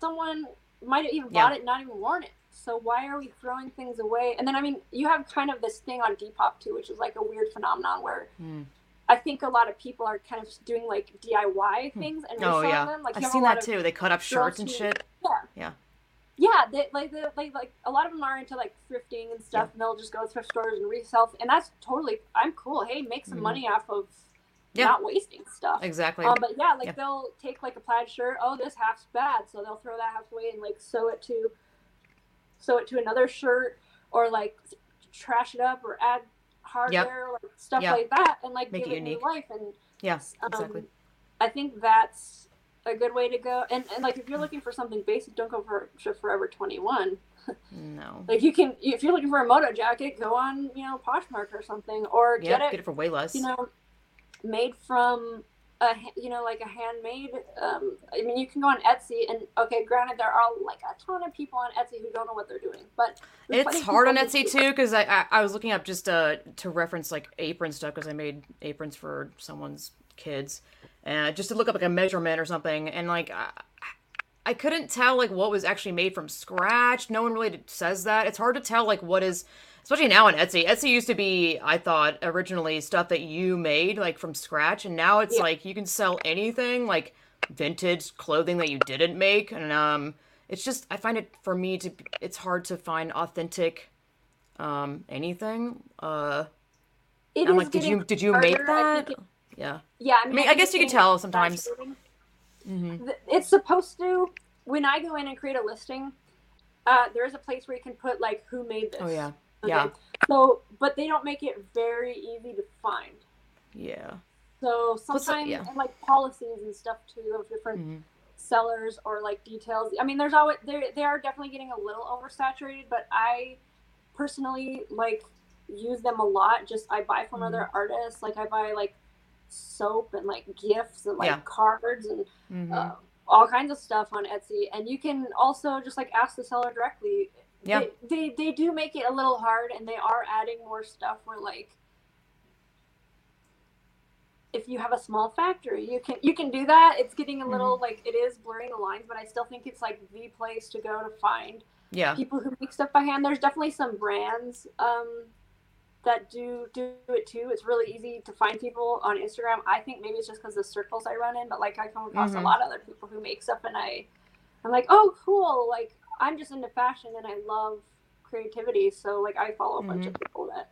someone might have even Yeah. bought it, not even worn it. So why are we throwing things away? And then I mean, you have kind of this thing on Depop too, which is like a weird phenomenon where Hmm. I think a lot of people are kind of doing like DIY things and Oh yeah, them. Like I've seen that too. They cut up shirts and shit. yeah. Yeah. Yeah, they, like they, like like a lot of them are into like thrifting and stuff, Yeah. and they'll just go to thrift stores and resell, and that's totally I'm cool. Hey, make some Mhm. money off of Yeah. not wasting stuff. Exactly. Um, but yeah, like Yeah. they'll take like a plaid shirt. Oh, this half's bad, so they'll throw that half away and like sew it to sew it to another shirt, or like trash it up or add hardware, or like stuff Yeah. like that, and like Make give it it new unique. life. And yeah, um, exactly. I think that's a good way to go. And, and like if you're looking for something basic, don't go for for Forever 21. No. Like you can, if you're looking for a moto jacket, go on you know Poshmark or something, or Yeah, get it get it for way less. you know made from a you know like a handmade um i mean you can go on etsy and okay granted there are like a ton of people on etsy who don't know what they're doing but it's hard on etsy too because I, I, I was looking up just uh to reference like apron stuff because i made aprons for someone's kids and just to look up like a measurement or something and like I, I couldn't tell like what was actually made from scratch no one really says that it's hard to tell like what is especially now on Etsy. Etsy used to be, I thought, originally stuff that you made like from scratch, and now it's yeah. like you can sell anything, like vintage clothing that you didn't make, and um, it's just I find it for me to it's hard to find authentic, um, anything. Uh, it I'm like, did you did you harder, make that? Yeah. Yeah. I mean, I, mean, I, guess you can tell sometimes. Mm-hmm. It's supposed to. When I go in and create a listing, uh, there is a place where you can put like who made this. Oh yeah. Okay? Yeah. So, but they don't make it very easy to find. Yeah. So sometimes, yeah. and like policies and stuff too of different mm-hmm. sellers or like details. I mean, there's always they they are definitely getting a little oversaturated, but I personally like use them a lot. Just I buy from mm-hmm. other artists. Like I buy like soap and like gifts and like yeah. cards and mm-hmm. uh, all kinds of stuff on Etsy. And you can also just like ask the seller directly yeah they, they, they do make it a little hard and they are adding more stuff where like if you have a small factory you can you can do that it's getting a little mm-hmm. like it is blurring the lines but i still think it's like the place to go to find yeah people who make stuff by hand there's definitely some brands um that do do it too it's really easy to find people on instagram i think maybe it's just because the circles i run in but like i come across mm-hmm. a lot of other people who make stuff and i i'm like oh cool like I'm just into fashion and I love creativity. So like I follow a bunch mm-hmm. of people that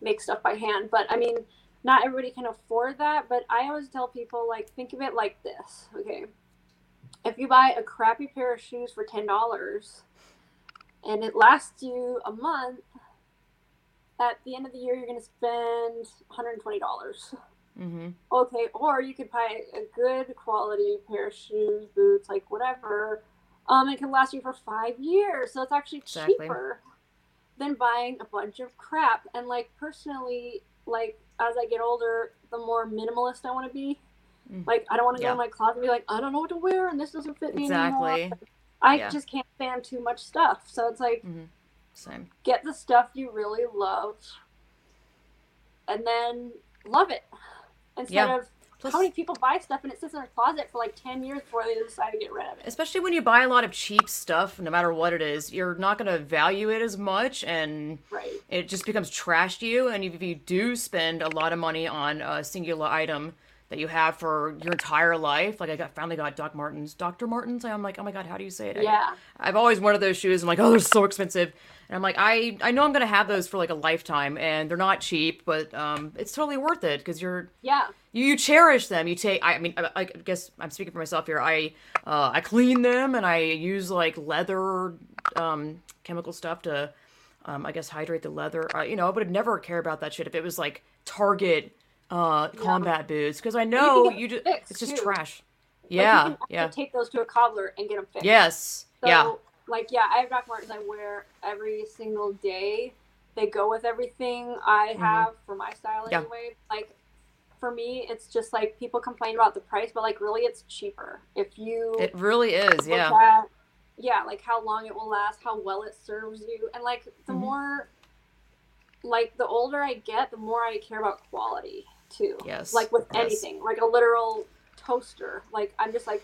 make stuff by hand. But I mean, not everybody can afford that. But I always tell people like think of it like this. Okay, if you buy a crappy pair of shoes for ten dollars, and it lasts you a month, at the end of the year you're going to spend 120 dollars. Mm-hmm. Okay, or you could buy a good quality pair of shoes, boots, like whatever um, it can last you for five years, so it's actually exactly. cheaper than buying a bunch of crap. And like personally, like as I get older, the more minimalist I want to be. Mm. Like I don't want to yeah. go in my closet and be like, I don't know what to wear, and this doesn't fit me exactly. anymore. I yeah. just can't stand too much stuff. So it's like, mm-hmm. Same. Get the stuff you really love, and then love it instead yeah. of Plus, How many people buy stuff and it sits in their closet for like 10 years before they decide to get rid of it? Especially when you buy a lot of cheap stuff, no matter what it is, you're not going to value it as much and right. it just becomes trash to you. And if you do spend a lot of money on a singular item that you have for your entire life, like I got finally got Doc Martens, Dr. Martens, I'm like, oh my God, how do you say it? Yeah. I, I've always wanted those shoes. I'm like, oh, they're so expensive. And I'm like, I, I know I'm going to have those for like a lifetime and they're not cheap, but um, it's totally worth it because you're. Yeah you, you cherish them. You take. I, I mean, I, I, guess I'm speaking for myself here. I uh, I clean them and I use like leather um, chemical stuff to, um, I guess hydrate the leather. Uh, you know, I would never care about that shit if it was like Target uh, yeah. combat boots because I know you, you just it's just too. trash. Yeah, yeah. Take those to a cobbler and get them fixed. Yes. So, yeah. Like yeah, I have Doc Martens I wear every single day. They go with everything I mm-hmm. have mm-hmm. for my style anyway. Yeah. Like for me, it's just like people complain about the price, but like really, it's cheaper if you. It really is, yeah. At, yeah, like how long it will last, how well it serves you, and like the mm-hmm. more, like the older I get, the more I care about quality too. Yes. Like with yes. anything, like a literal toaster. Like I'm just like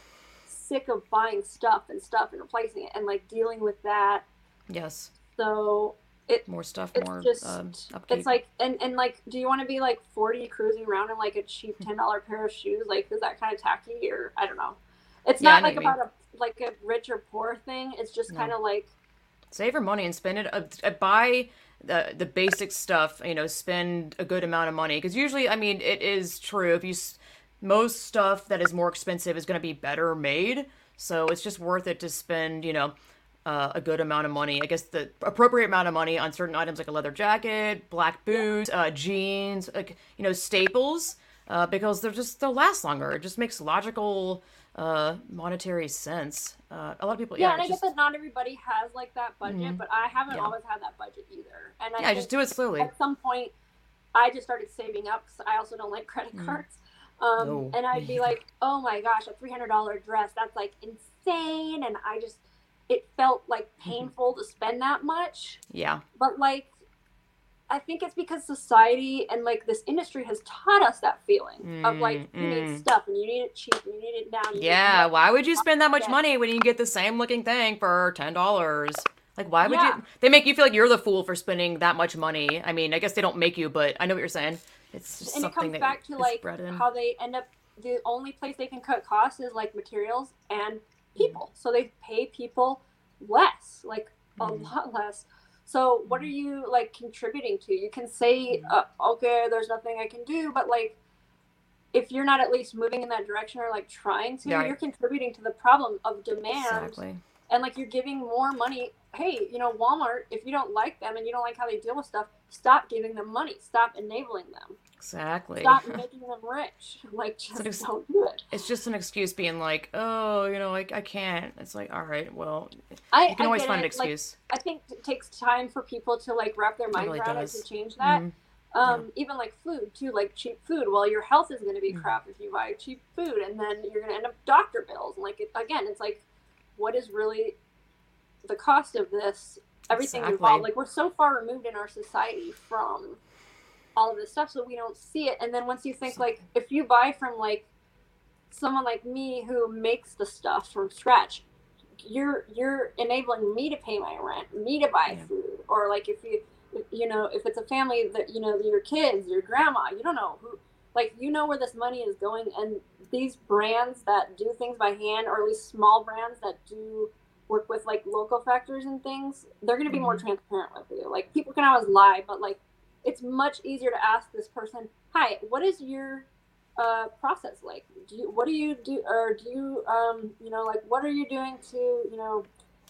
sick of buying stuff and stuff and replacing it and like dealing with that. Yes. So it more stuff, it's more just, um, It's like and and like, do you want to be like forty cruising around in like a cheap ten dollar pair of shoes? Like, is that kind of tacky or I don't know. It's yeah, not like about a like a rich or poor thing. It's just no. kind of like save your money and spend it. Uh, uh, buy the the basic stuff. You know, spend a good amount of money because usually, I mean, it is true if you most stuff that is more expensive is going to be better made. So it's just worth it to spend, you know, uh, a good amount of money. I guess the appropriate amount of money on certain items like a leather jacket, black boots, uh, jeans, like you know staples, uh, because they're just they'll last longer. It just makes logical uh, monetary sense. Uh, a lot of people, yeah, yeah and I just... get that not everybody has like that budget, mm-hmm. but I haven't yeah. always had that budget either. And I yeah, just do it slowly. At some point, I just started saving up because I also don't like credit mm-hmm. Um, No. And I'd be like, oh my gosh, a $300 dress, that's like insane. And I just, it felt like Mm-hmm. painful to spend that much. Yeah. But like, I think it's because society and like this industry has taught us that feeling of like you Mm, need mm. stuff and you need it cheap and you need it now. need it Yeah. Why would you spend that much Yeah. money when you get the same looking thing for ten dollars? Like, why would Yeah. you? They make you feel like you're the fool for spending that much money. I mean, I guess they don't make you, but I know what you're saying. It's just and it comes back to like how they end up the only place they can cut costs is like materials and people. So they pay people less like a Mhm. lot less. So what are you like contributing to? You can say uh, okay there's nothing i can do but like if you're not at least moving in that direction or like trying to Right. you're contributing to the problem of demand. Exactly. and like you're giving more money. Hey you know walmart if you don't like them and you don't like how they deal with stuff stop giving them money stop enabling them Exactly. stop making them rich. Like, just ex- don't do it. It's just an excuse being like, oh, you know, like I can't. It's like, all right, well, I, you can I always find an it. Like, excuse. I think it takes time for people to like wrap their mind really around does. it to change that. Mhm. Um, even like food too, like cheap food. Well, your health is going to be Mhm. crap if you buy cheap food, and then you're going to end up doctor bills. And like it, again, it's like, what is really the cost of this? Everything Exactly. involved. Like we're so far removed in our society from all of this stuff, so we don't see it. And then once you think like, if you buy from like someone like me who makes the stuff from scratch, you're you're enabling me to pay my rent, me to buy Yeah. food, or like if you you know if it's a family that you know your kids, your grandma, you don't know who like you know where this money is going, and these brands that do things by hand, or at least small brands that do work with like local factors and things, they're going to be more Mhm. transparent with you. Like people can always lie, but like it's much easier to ask this person, "Hi, what is your uh, process like? Do you what do you do, or do you um, you know like what are you doing to you know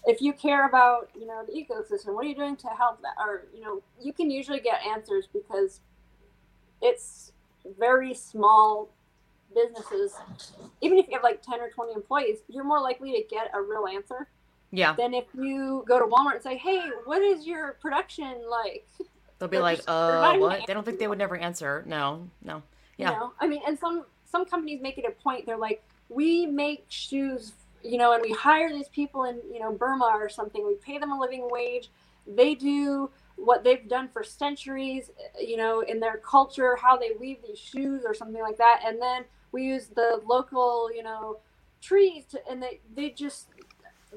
if you care about you know the ecosystem, what are you doing to help that? Or you know you can usually get answers because it's very small businesses. Even if you have like ten or twenty employees, you're more likely to get a real answer Yeah, Then if you go to Walmart and say, "Hey, what is your production like?" they'll be they're like, just- uh, what? They don't think they would never answer. No, no. Yeah. You know, I mean, and some some companies make it a point. They're like, "We make shoes, you know, and we hire these people in you know Burma or something. We pay them a living wage. They do." What they've done for centuries, you know, in their culture, how they weave these shoes or something like that, and then we use the local, you know, trees, to, and they they just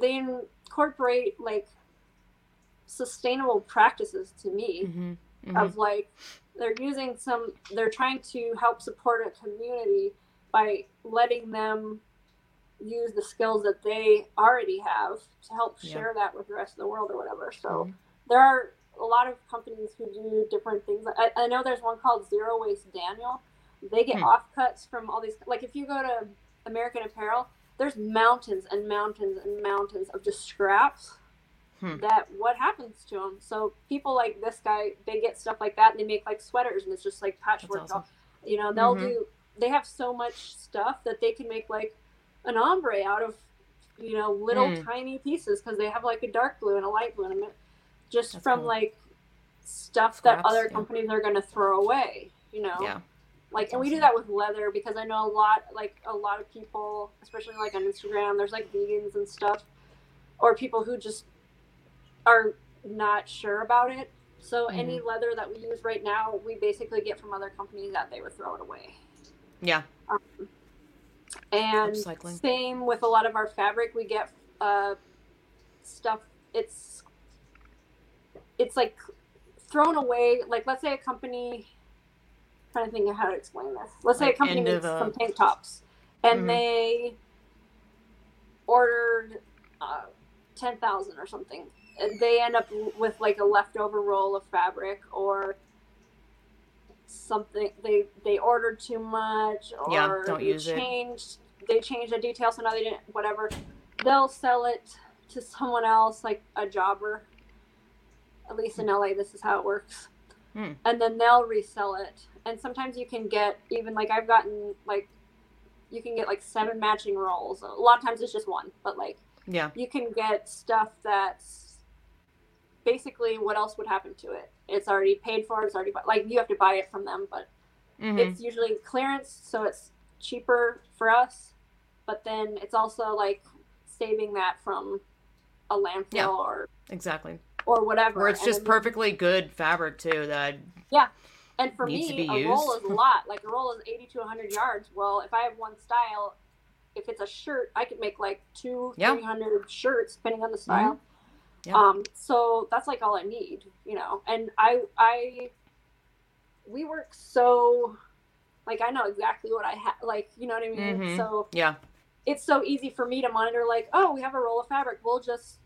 they incorporate like sustainable practices to me hmm of like they're using some they're trying to help support a community by letting them use the skills that they already have to help Yeah. share that with the rest of the world or whatever so Mhm. there are a lot of companies who do different things I, I know there's one called zero waste daniel they get Hmm. offcuts from all these like if you go to american apparel there's mountains and mountains and mountains of just scraps Hmm. that what happens to them so people like this guy they get stuff like that and they make like sweaters and it's just like patchwork awesome. you know they'll Mhm. do they have so much stuff that they can make like an ombre out of you know little Hmm. tiny pieces because they have like a dark blue and a light blue and a just That's from cool. like stuff that other yeah. companies are going to throw away you know Yeah. Like and we do that with leather because i know a lot like a lot of people especially like on instagram there's like vegans and stuff or people who just are not sure about it so any Mm-hmm. leather that we use right now we basically get from other companies that they would throw it away Yeah. and Upcycling. same with a lot of our fabric we get uh, stuff it's it's like thrown away like let's say a company trying to think of how to explain this. Let's say Like a company makes a- some tank tops. And Mhm. they ordered uh, 10000 or something. And they end up with like a leftover roll of fabric or something. They they ordered too much or Yeah, don't they use it. changed they changed the details so now they didn't whatever. They'll sell it to someone else like a jobber. At least in la this is how it works Hmm. and then they'll resell it and sometimes you can get even like i've gotten like you can get like seven matching rolls a lot of times it's just one but like Yeah. you can get stuff that's basically what else would happen to it it's already paid for it's already like you have to buy it from them but hmm it's usually clearance so it's cheaper for us, but then it's also like saving that from a landfill Yeah. or Exactly. Or whatever. Where it's just perfectly good fabric too. That Yeah. And for me, a roll is a lot. Like a roll is 80 to 100 yards. Well, if I have one style, if it's a shirt, I could make like two, Yeah. Mm-hmm. 300 shirts depending on the style. Yeah. Um, so that's like all I need, you know. And I, I, we work so, like I know exactly what I have, like you know what I mean. Mhm. So yeah. it's so easy for me to monitor like oh we have a roll of fabric we'll just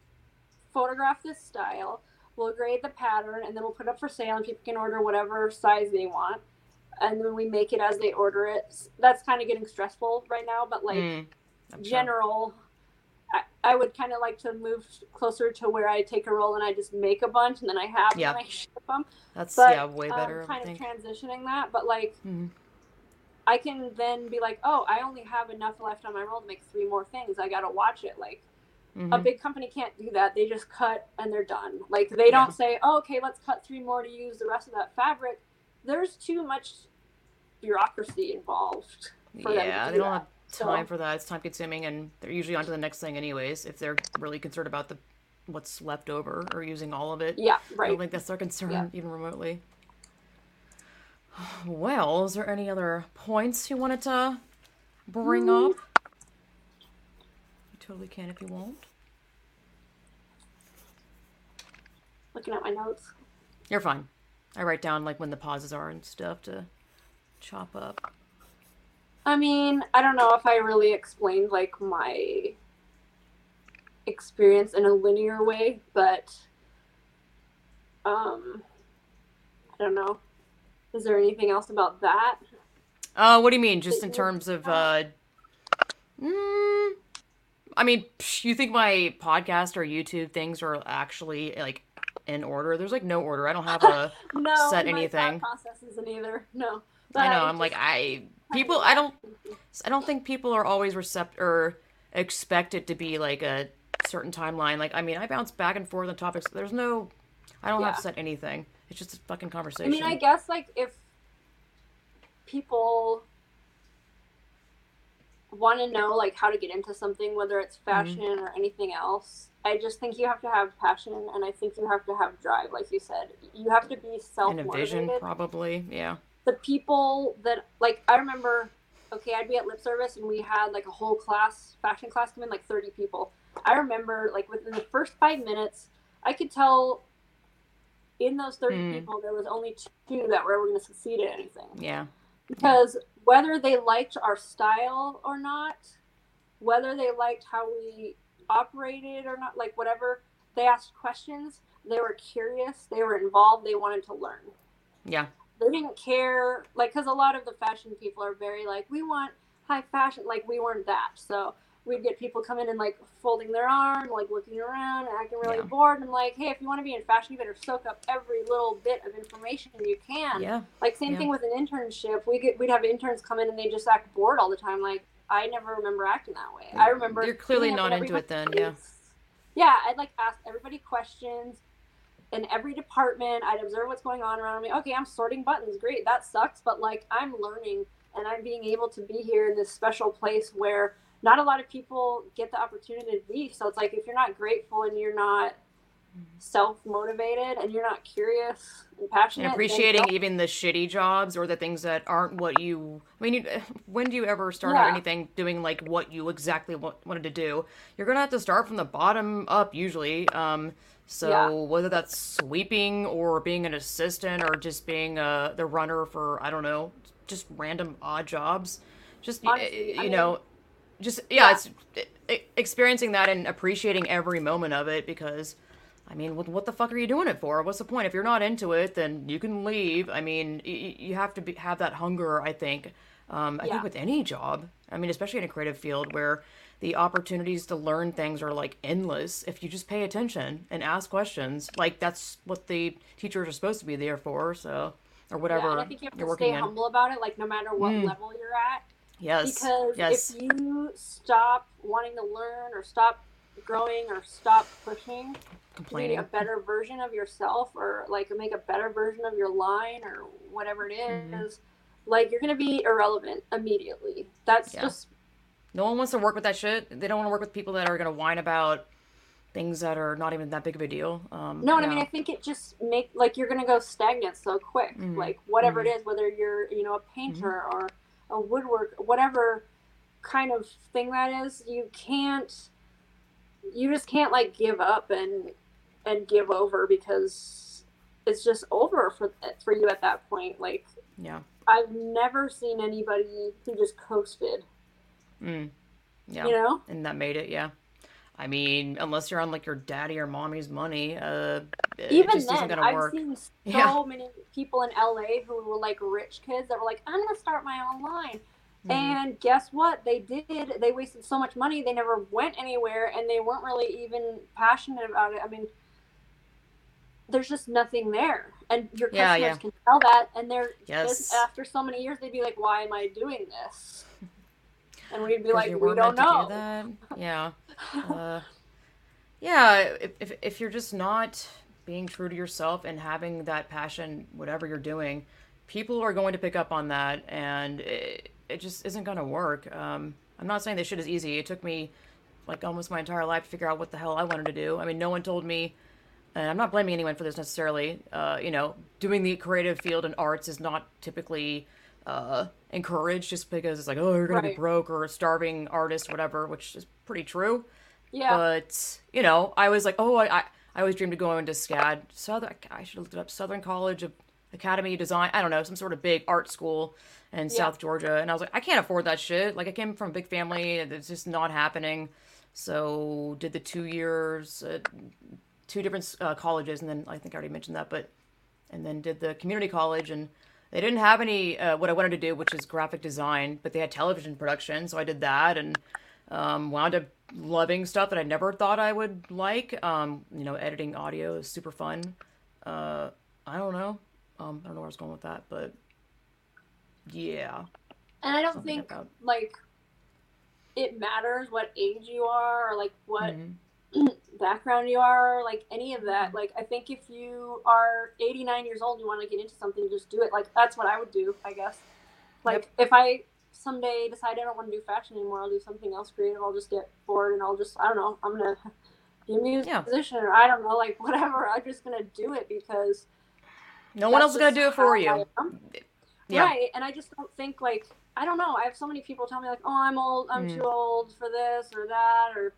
photograph this style we'll grade the pattern and then we'll put it up for sale and people can order whatever size they want and then we make it as they order it that's kind of getting stressful right now but like Mm, I'm sure. general I, I would kind of like to move closer to where I take a roll and I just make a bunch and then I have Yeah. them I ship them That's but yeah, way um, better. I kind of transitioning that but like Mhm. I can then be like, oh, I only have enough left on my roll to make three more things. I gotta watch it. Like a Mhm. big company can't do that. They just cut and they're done. Like they don't Yeah. say, oh, okay, let's cut three more to use the rest of that fabric. There's too much bureaucracy involved. for them to yeah, do they don't that. have time So- for that. It's time consuming, and they're usually on to the next thing anyways. If they're really concerned about the what's left over or using all of it. Yeah, right. I don't think that's their concern, Yeah. even remotely. Well, is there any other points you wanted to bring Mm. up? You totally can if you want. Looking at my notes. You're fine. I write down like when the pauses are and stuff to chop up. I mean, I don't know if I really explained like my experience in a linear way, but um I don't know. Is there anything else about that? Uh, what do you mean? Just in terms of, uh, mm, I mean, you think my podcast or YouTube things are actually like in order? There's like no order. I don't have a. No, Set anything. process isn't either. No, I know. I'm like I people. I don't. I don't think people are always recept or expect it to be like a certain timeline. Like I mean, I bounce back and forth on topics. There's no. I don't have Yeah. set anything. It's just a fucking conversation. I mean, I guess like if people want to know like how to get into something, whether it's Mm-hmm. fashion or anything else, I just think you have to have passion, and I think you have to have drive, like you said. You have to be self and a vision, probably. Yeah. the people that like I remember okay, I'd be at lip service and we had like a whole class, fashion class come in like 30 people. I remember like within the first 5 minutes, I could tell in those 30 Mm. people there was only two that were ever going to succeed at anything. Yeah. Because whether they liked our style or not, whether they liked how we operated or not, like whatever, they asked questions, they were curious, they were involved, they wanted to learn Yeah. they didn't care like because a lot of the fashion people are very like we want high fashion like we weren't that so we'd get people come in and like folding their arm like looking around and acting really Yeah. bored and I'm like hey if you want to be in fashion you better soak up every little bit of information you can Yeah. like same Yeah. thing with an internship we get we'd have interns come in and they just act bored all the time like i never remember acting that way. I remember You're clearly not into it then, yeah. yeah i'd like ask everybody questions in every department. I'd observe what's going on around me. Okay i'm sorting buttons. Great that sucks but like i'm learning and i'm being able to be here in this special place where not a lot of people get the opportunity to be. So it's like if you're not grateful and you're not self-motivated and you're not curious and passionate and appreciating even the shitty jobs or the things that aren't what you i mean you, when do you ever start out anything doing like what you exactly want, wanted to do you're gonna have to start from the bottom up usually um so Yeah. whether that's sweeping or being an assistant or just being uh the runner for i don't know just random odd jobs just Honestly, you I mean- know just yeah, Yeah. it's experiencing that and appreciating every moment of it because I mean, what, what the fuck are you doing it for? What's the point? If you're not into it, then you can leave. I mean, y- you have to be, have that hunger, I think. Um, I Yeah. think with any job, I mean, especially in a creative field where the opportunities to learn things are like endless if you just pay attention and ask questions. Like, that's what the teachers are supposed to be there for, so, or yeah, whatever and I think you have to stay in. humble about it like no matter what Mm. level you're at Yes. because yes. if you stop wanting to learn or stop growing or stop pushing Complaining. a better version of yourself or like make a better version of your line or whatever it is, Mm-hmm. like you're gonna be irrelevant immediately. That's Yeah. just No one wants to work with that shit. They don't want to work with people that are gonna whine about things that are not even that big of a deal. Um, no, and I mean I think it just make like you're gonna go stagnant so quick. Mhm. Like whatever it is, whether you're you know a painter Mm-hmm. or a woodwork, whatever kind of thing that is, you can't. You just can't like give up and and give over because it's just over for for you at that point. Like yeah. I've never seen anybody who just coasted. Mm. Yeah. You know? and that made it yeah i mean unless you're on like your daddy or mommy's money uh Even then, I've work seen so Yeah. many people in LA who were like rich kids that were like, I'm gonna start my own line. Mhm. And guess what? They did. They wasted so much money. They never went anywhere, and they weren't really even passionate about it. I mean, there's just nothing there, and your customers yeah. can tell that. And they're Yes. just- after so many years, they'd be like, "Why am I doing this?" And we'd be like, "We don't know." do that. Yeah. Uh, yeah. If, if if you're just not being true to yourself and having that passion, whatever you're doing, people are going to pick up on that, and it, it just isn't going to work. Um, I'm not saying this shit is easy. It took me like almost my entire life to figure out what the hell I wanted to do. I mean, no one told me. And I'm not blaming anyone for this necessarily. Uh, you know, doing the creative field and arts is not typically uh, encouraged just because it's like, oh, you're gonna be broke or a starving artist, whatever, which is pretty true. Yeah, But you know, I was like, oh, I, I, I always dreamed of going to SCAD, Southern. I should have looked it up. Southern College of Academy Design. I don't know, some sort of big art school in Yeah. South Georgia. And I was like, I can't afford that shit. Like, I came from a big family. It's just not happening. So did the two years, uh, two different uh, colleges, and then I think I already mentioned that, but and then did the community college and they didn't have any uh, what i wanted to do which is graphic design but they had television production so i did that and um, wound up loving stuff that i never thought i would like. Um, you know editing audio is super fun. Uh, i don't know. Um, i don't know where i was going with that but yeah. And I don't something think about- like it matters what age you are or like what Mhm. Background you are, like any of that. Like I think if you are 89 years old and you want to get into something, just do it. Like that's what I would do, I guess. Like if I someday decide I don't want to do fashion anymore, I'll do something else creative. I'll just get bored and I'll just I don't know. I'm gonna be a Yeah. musician or I don't know, like whatever. I'm just gonna do it because no one else is gonna do it for you yeah Right. And I just don't think like I don't know. I have so many people tell me like, "Oh, I'm old. I'm Mm. too old for this or that, or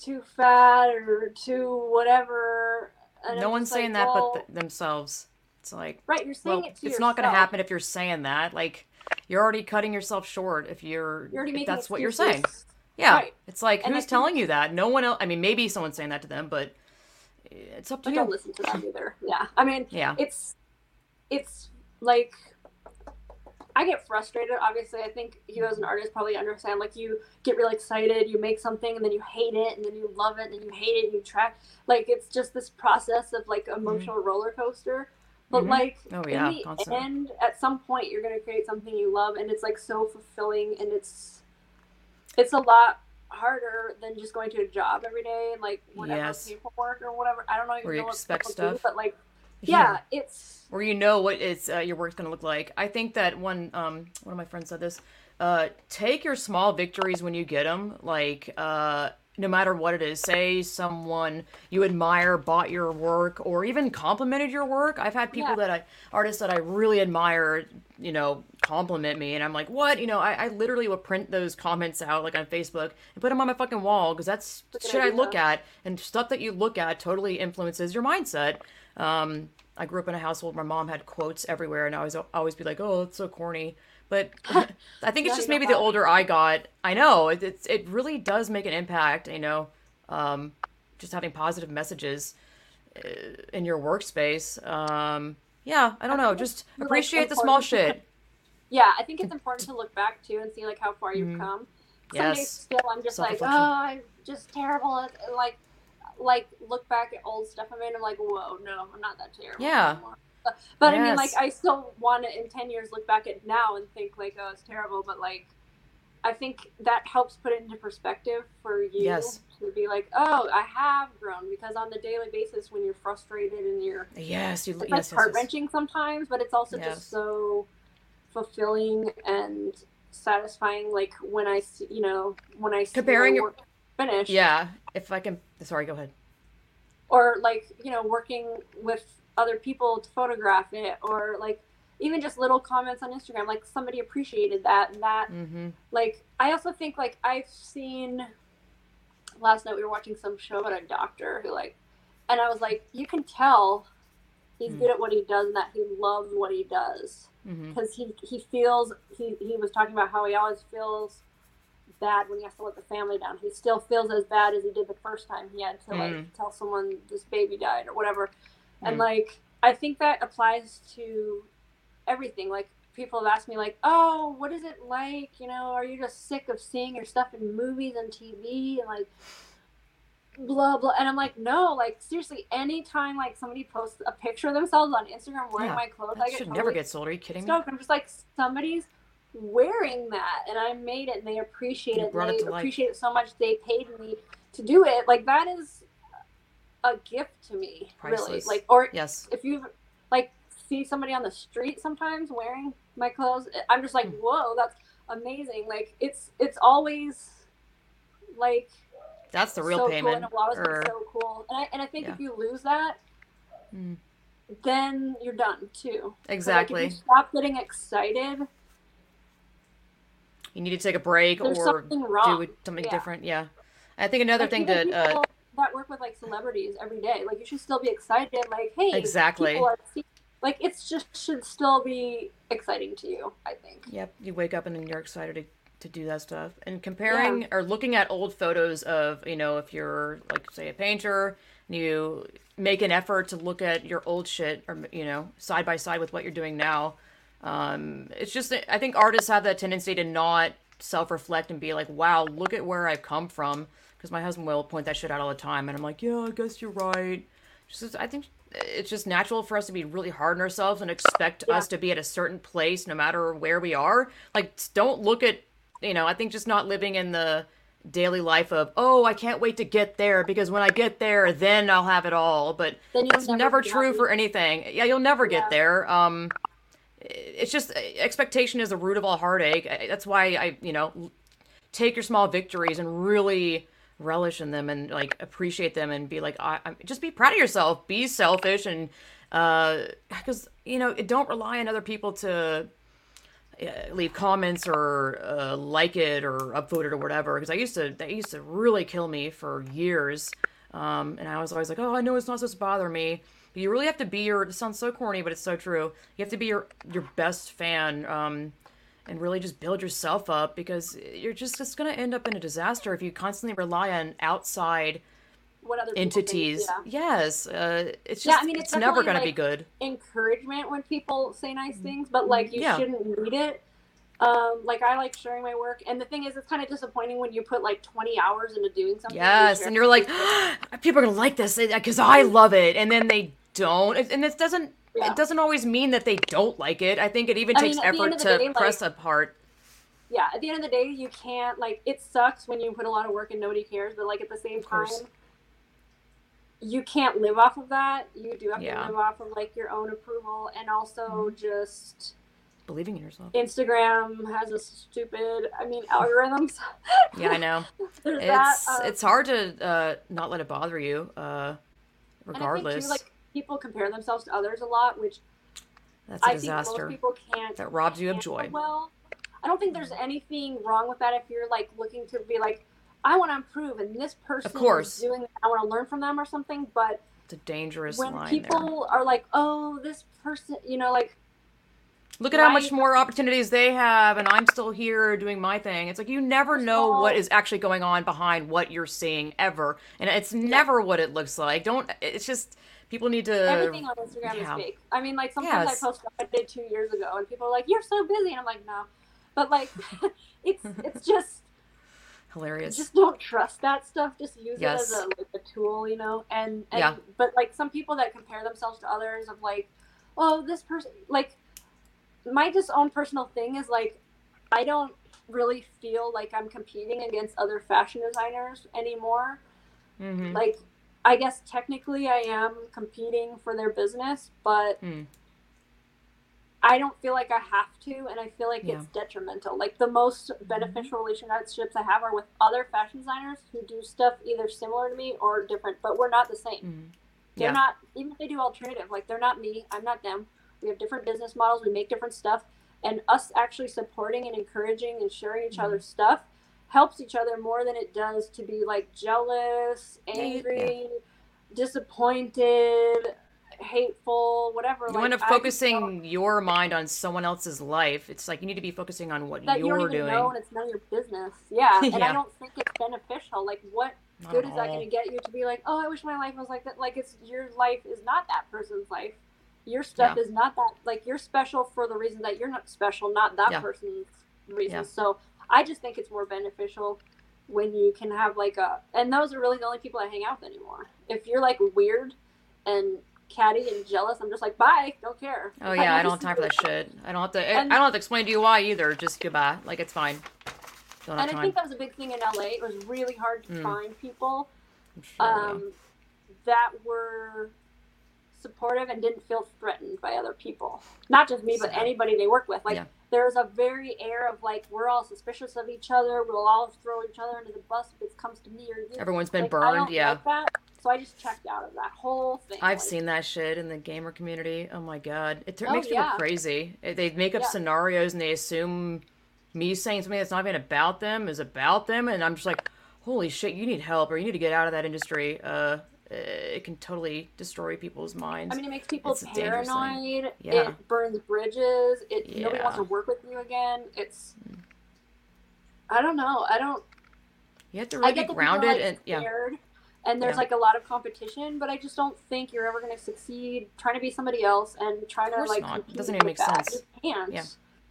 too fat or too whatever." No one's just like, saying that well, but th- themselves it's like right. You're saying well it to it's not gonna happen if you're saying that like you're already cutting yourself short if you're, You're if that's what you're saying. Yeah. Right. It's like, And who's think- telling you that? No one else. I mean, maybe someone's saying that to them, but it's up to But don't listen to that either. Yeah. I mean, Yeah. it's it's like I get frustrated. Obviously, I think you as an artist probably understand. Like you get really excited, you make something, and then you hate it, and then you love it, and then you hate it, and you try. Like it's just this process of like emotional roller coaster. But Mhm. like Oh, yeah, in the constantly. end, at some point, you're gonna create something you love, and it's like so fulfilling, and it's it's a lot harder than just going to a job every day and like whatever Yes. paperwork or whatever. I don't know even Where you know what expect people do, stuff. but like yeah, it's Where you know what it's uh, your work's gonna look like. I think that one um one of my friends said this. Uh, take your small victories when you get them. Like uh, no matter what it is. Say someone you admire bought your work or even complimented your work. I've had people Yeah. that I artists that I really admire, you know, compliment me, and I'm like, what? You know, I, I literally would print those comments out like on Facebook and put them on my fucking wall because that's good shit I look at, and stuff that you look at totally influences your mindset. Um, I grew up in a household where my mom had quotes everywhere, and I was always be like, "Oh, it's so corny." But I think it's just maybe the older I got. I know it it's, it really does make an impact. You know, um, just having positive messages uh, in your workspace. Um, yeah, I don't know. Just like, appreciate the small shit. yeah, I think it's important to look back too and see like how far you've Mhm. come. Some days Yes. still I'm just like, oh, I'm just terrible. at- Like, like look back at old stuff I made. I'm like, whoa, no, I'm not that terrible. Yeah. anymore. But, but I mean, like, I still want to in ten years look back at now and think like, oh, it's terrible. But like, I think that helps put it into perspective for you Yes. to be like, oh, I have grown because on the daily basis when you're frustrated and you're Yes, you. it's Yes, like yes, heart yes. wrenching sometimes, but it's also Yes. just so fulfilling and satisfying like when I see you know when I see Comparing your- work finished Yeah. If I can, sorry, go ahead. or like you know working with other people to photograph it or like even just little comments on Instagram like somebody appreciated that and that Mm-hmm. like I also think like I've seen last night we were watching some show about a doctor who like and I was like you can tell he's Mm. good at what he does and that he loves what he does Mm-hmm. because he he feels he he was talking about how he always feels bad when he has to let the family down he still feels as bad as he did the first time he had to like Mm. tell someone this baby died or whatever and Mm. like i think that applies to everything like people have asked me like oh what is it like you know are you just sick of seeing your stuff in movies and tv and like blah blah and i'm like no like seriously anytime like somebody posts a picture of themselves on instagram wearing Yeah, my clothes i get should totally never get sold. Are you kidding me? stoked. I'm just like somebody's wearing that, and I made it, and they appreciate it. And it they to life. appreciate it so much they paid me to do it. Like that is a gift to me, really. Like, or Yes. if you like see somebody on the street sometimes wearing my clothes, I'm just like, Hmm. whoa, that's amazing. Like it's it's always like That's the real so payment. Cool, and it will always or- so cool. And I and I think Yeah. if you lose that, Mm. then you're done too. 'Cause, like, Exactly. if you stop getting excited, You need to take a break there's or something do something Yeah. different. Yeah. I think another Like, thing to uh, that work with like celebrities every day, like you should still be excited. Like, hey, Exactly. people are see- like it's just should still be exciting to you. I think. Yep, you wake up and then you're excited to, to do that stuff. And comparing or looking at old photos of, you know, if you're like say a painter, and you make an effort to look at your old shit or you know, side by side with what you're doing now. Um, it's just I think artists have that tendency to not self-reflect and be like, "Wow, look at where I've come from." Because my husband will point that shit out all the time, and I'm like, "Yeah, I guess you're right." Just, I think it's just natural for us to be really hard on ourselves and expect Yeah. us to be at a certain place no matter where we are. Like, don't look at, you know, I think just not living in the daily life of, oh, I can't wait to get there because when I get there, then I'll have it all. But that's never never true happy. for anything. Yeah, you'll never get there. Um, it's just expectation is the root of all heartache. That's why I, you know, take your small victories and really relish in them and like appreciate them and be like, I, I'm just be proud of yourself. Be selfish and because you know don't rely on other people to uh, leave comments or uh, like it or upvote it or whatever because I used to that used to really kill me for years um, and I was always like oh I know it's not supposed to bother me you really have to be your it sounds so corny but it's so true you have to be your your best fan um, and really just build yourself up because you're just it's going to end up in a disaster if you constantly rely on outside What other people think, entities yeah. yes uh, it's just Yeah, I mean, it's it's, never going to be good encouragement when people say nice things, but like you. Yeah. shouldn't need it. Um, like I like sharing my work, and the thing is, it's kind of disappointing when you put like 20 hours into doing something. Yes, and you're like, people are gonna like this because I love it, and then they don't, and it doesn't. Yeah. It doesn't always mean that they don't like it. I think it even I takes mean, at the end effort to day, press a part. yeah, at the end of the day, you can't like. It sucks when you put a lot of work and nobody cares, but like at the same time, you can't live off of that. You do have Yeah. to live off of like your own approval, and also Mm-hmm. just Believing in yourself. Instagram has a stupid. I mean, algorithms. Yeah, I know. There's that. It's um, it's hard to uh, not let it bother you, uh, And I regardless. think too, like people compare themselves to others a lot, which That's a I think most people can't. That robs you of joy. Well, I don't think there's anything wrong with that if you're like looking to be like, I want to improve, and this person course. is doing. That. I want to learn from them or something. But It's a dangerous when line people there. are like, oh, this person, you know, like Look at how much more opportunities they have, and I'm still here doing my thing. It's like you never know what is actually going on behind what you're seeing ever, and it's never what it looks like. Don't. It's just people need to. everything on Instagram yeah. is fake. I mean, like sometimes Yes. I post stuff I did two years ago, and people are like, "You're so busy," and I'm like, "No," but like, it's it's just hilarious. just don't trust that stuff. Just use Yes. it as a like a tool, you know. And, and Yeah. but like some people that compare themselves to others of like, oh, this person like my just own personal thing is like I don't really feel like I'm competing against other fashion designers anymore. hmm Like I guess technically I am competing for their business, but Mm. I don't feel like I have to, and I feel like Yeah. it's detrimental. Like the most beneficial relationships I have are with other fashion designers who do stuff either similar to me or different, but we're not the same. Mhm. They're not even if they do alternative. Like they're not me. I'm not them. We have different business models. We make different stuff, and us actually supporting and encouraging and sharing each Mhm. other's stuff helps each other more than it does to be like jealous, Yeah, angry, disappointed, hateful, whatever. You like, end up focusing your mind on someone else's life. It's like you need to be focusing on what that you don't you're even doing. know, and it's none of your business. Yeah, and Yeah. I don't think it's beneficial. Like, what Not good is that going to get you to be like, oh, I wish my life was like that? Like, it's your life is not that person's life. Your stuff Yeah. is not that. Like, you're special for the reason that you're not special, not that Yeah. person's reason. Yeah. So I just think it's more beneficial when you can have like a, and those are really the only people I hang out with anymore. If you're like weird and catty and jealous, I'm just like, bye, don't care. Oh yeah, I I don't have time for that shit. I don't have to. And- I don't have to explain to you why either. Just goodbye. Like it's fine. Don't And I think that was a big thing in LA. It was really hard to Mm. find people sure, um, that were supportive and didn't feel threatened by other people. Not just me, but anybody they work with. Like Yeah. there's a very air of like we're all suspicious of each other. We'll all throw each other under the bus if it comes to me or you. Everyone's been Like, burned. Yeah. like. So I just checked out of that whole thing. I've Like, seen that shit in the gamer community. Oh my god, it, Oh, makes people yeah. crazy. They make up Yeah. scenarios and they assume me saying something that's not even about them is about them, and I'm just like, holy shit, you need help or you need to get out of that industry. Uh, Uh, it can totally destroy people's minds. I mean, it makes people It's a dangerous thing. paranoid. Yeah. It burns bridges. It nobody wants to work with you again. It's mm. I don't know. I don't you have to I get be grounded like, and yeah, and there's Yeah. like a lot of competition, but I just don't think you're ever going to succeed trying to be somebody else and trying to like not. compete Doesn't even make that. sense. You can't. Yeah.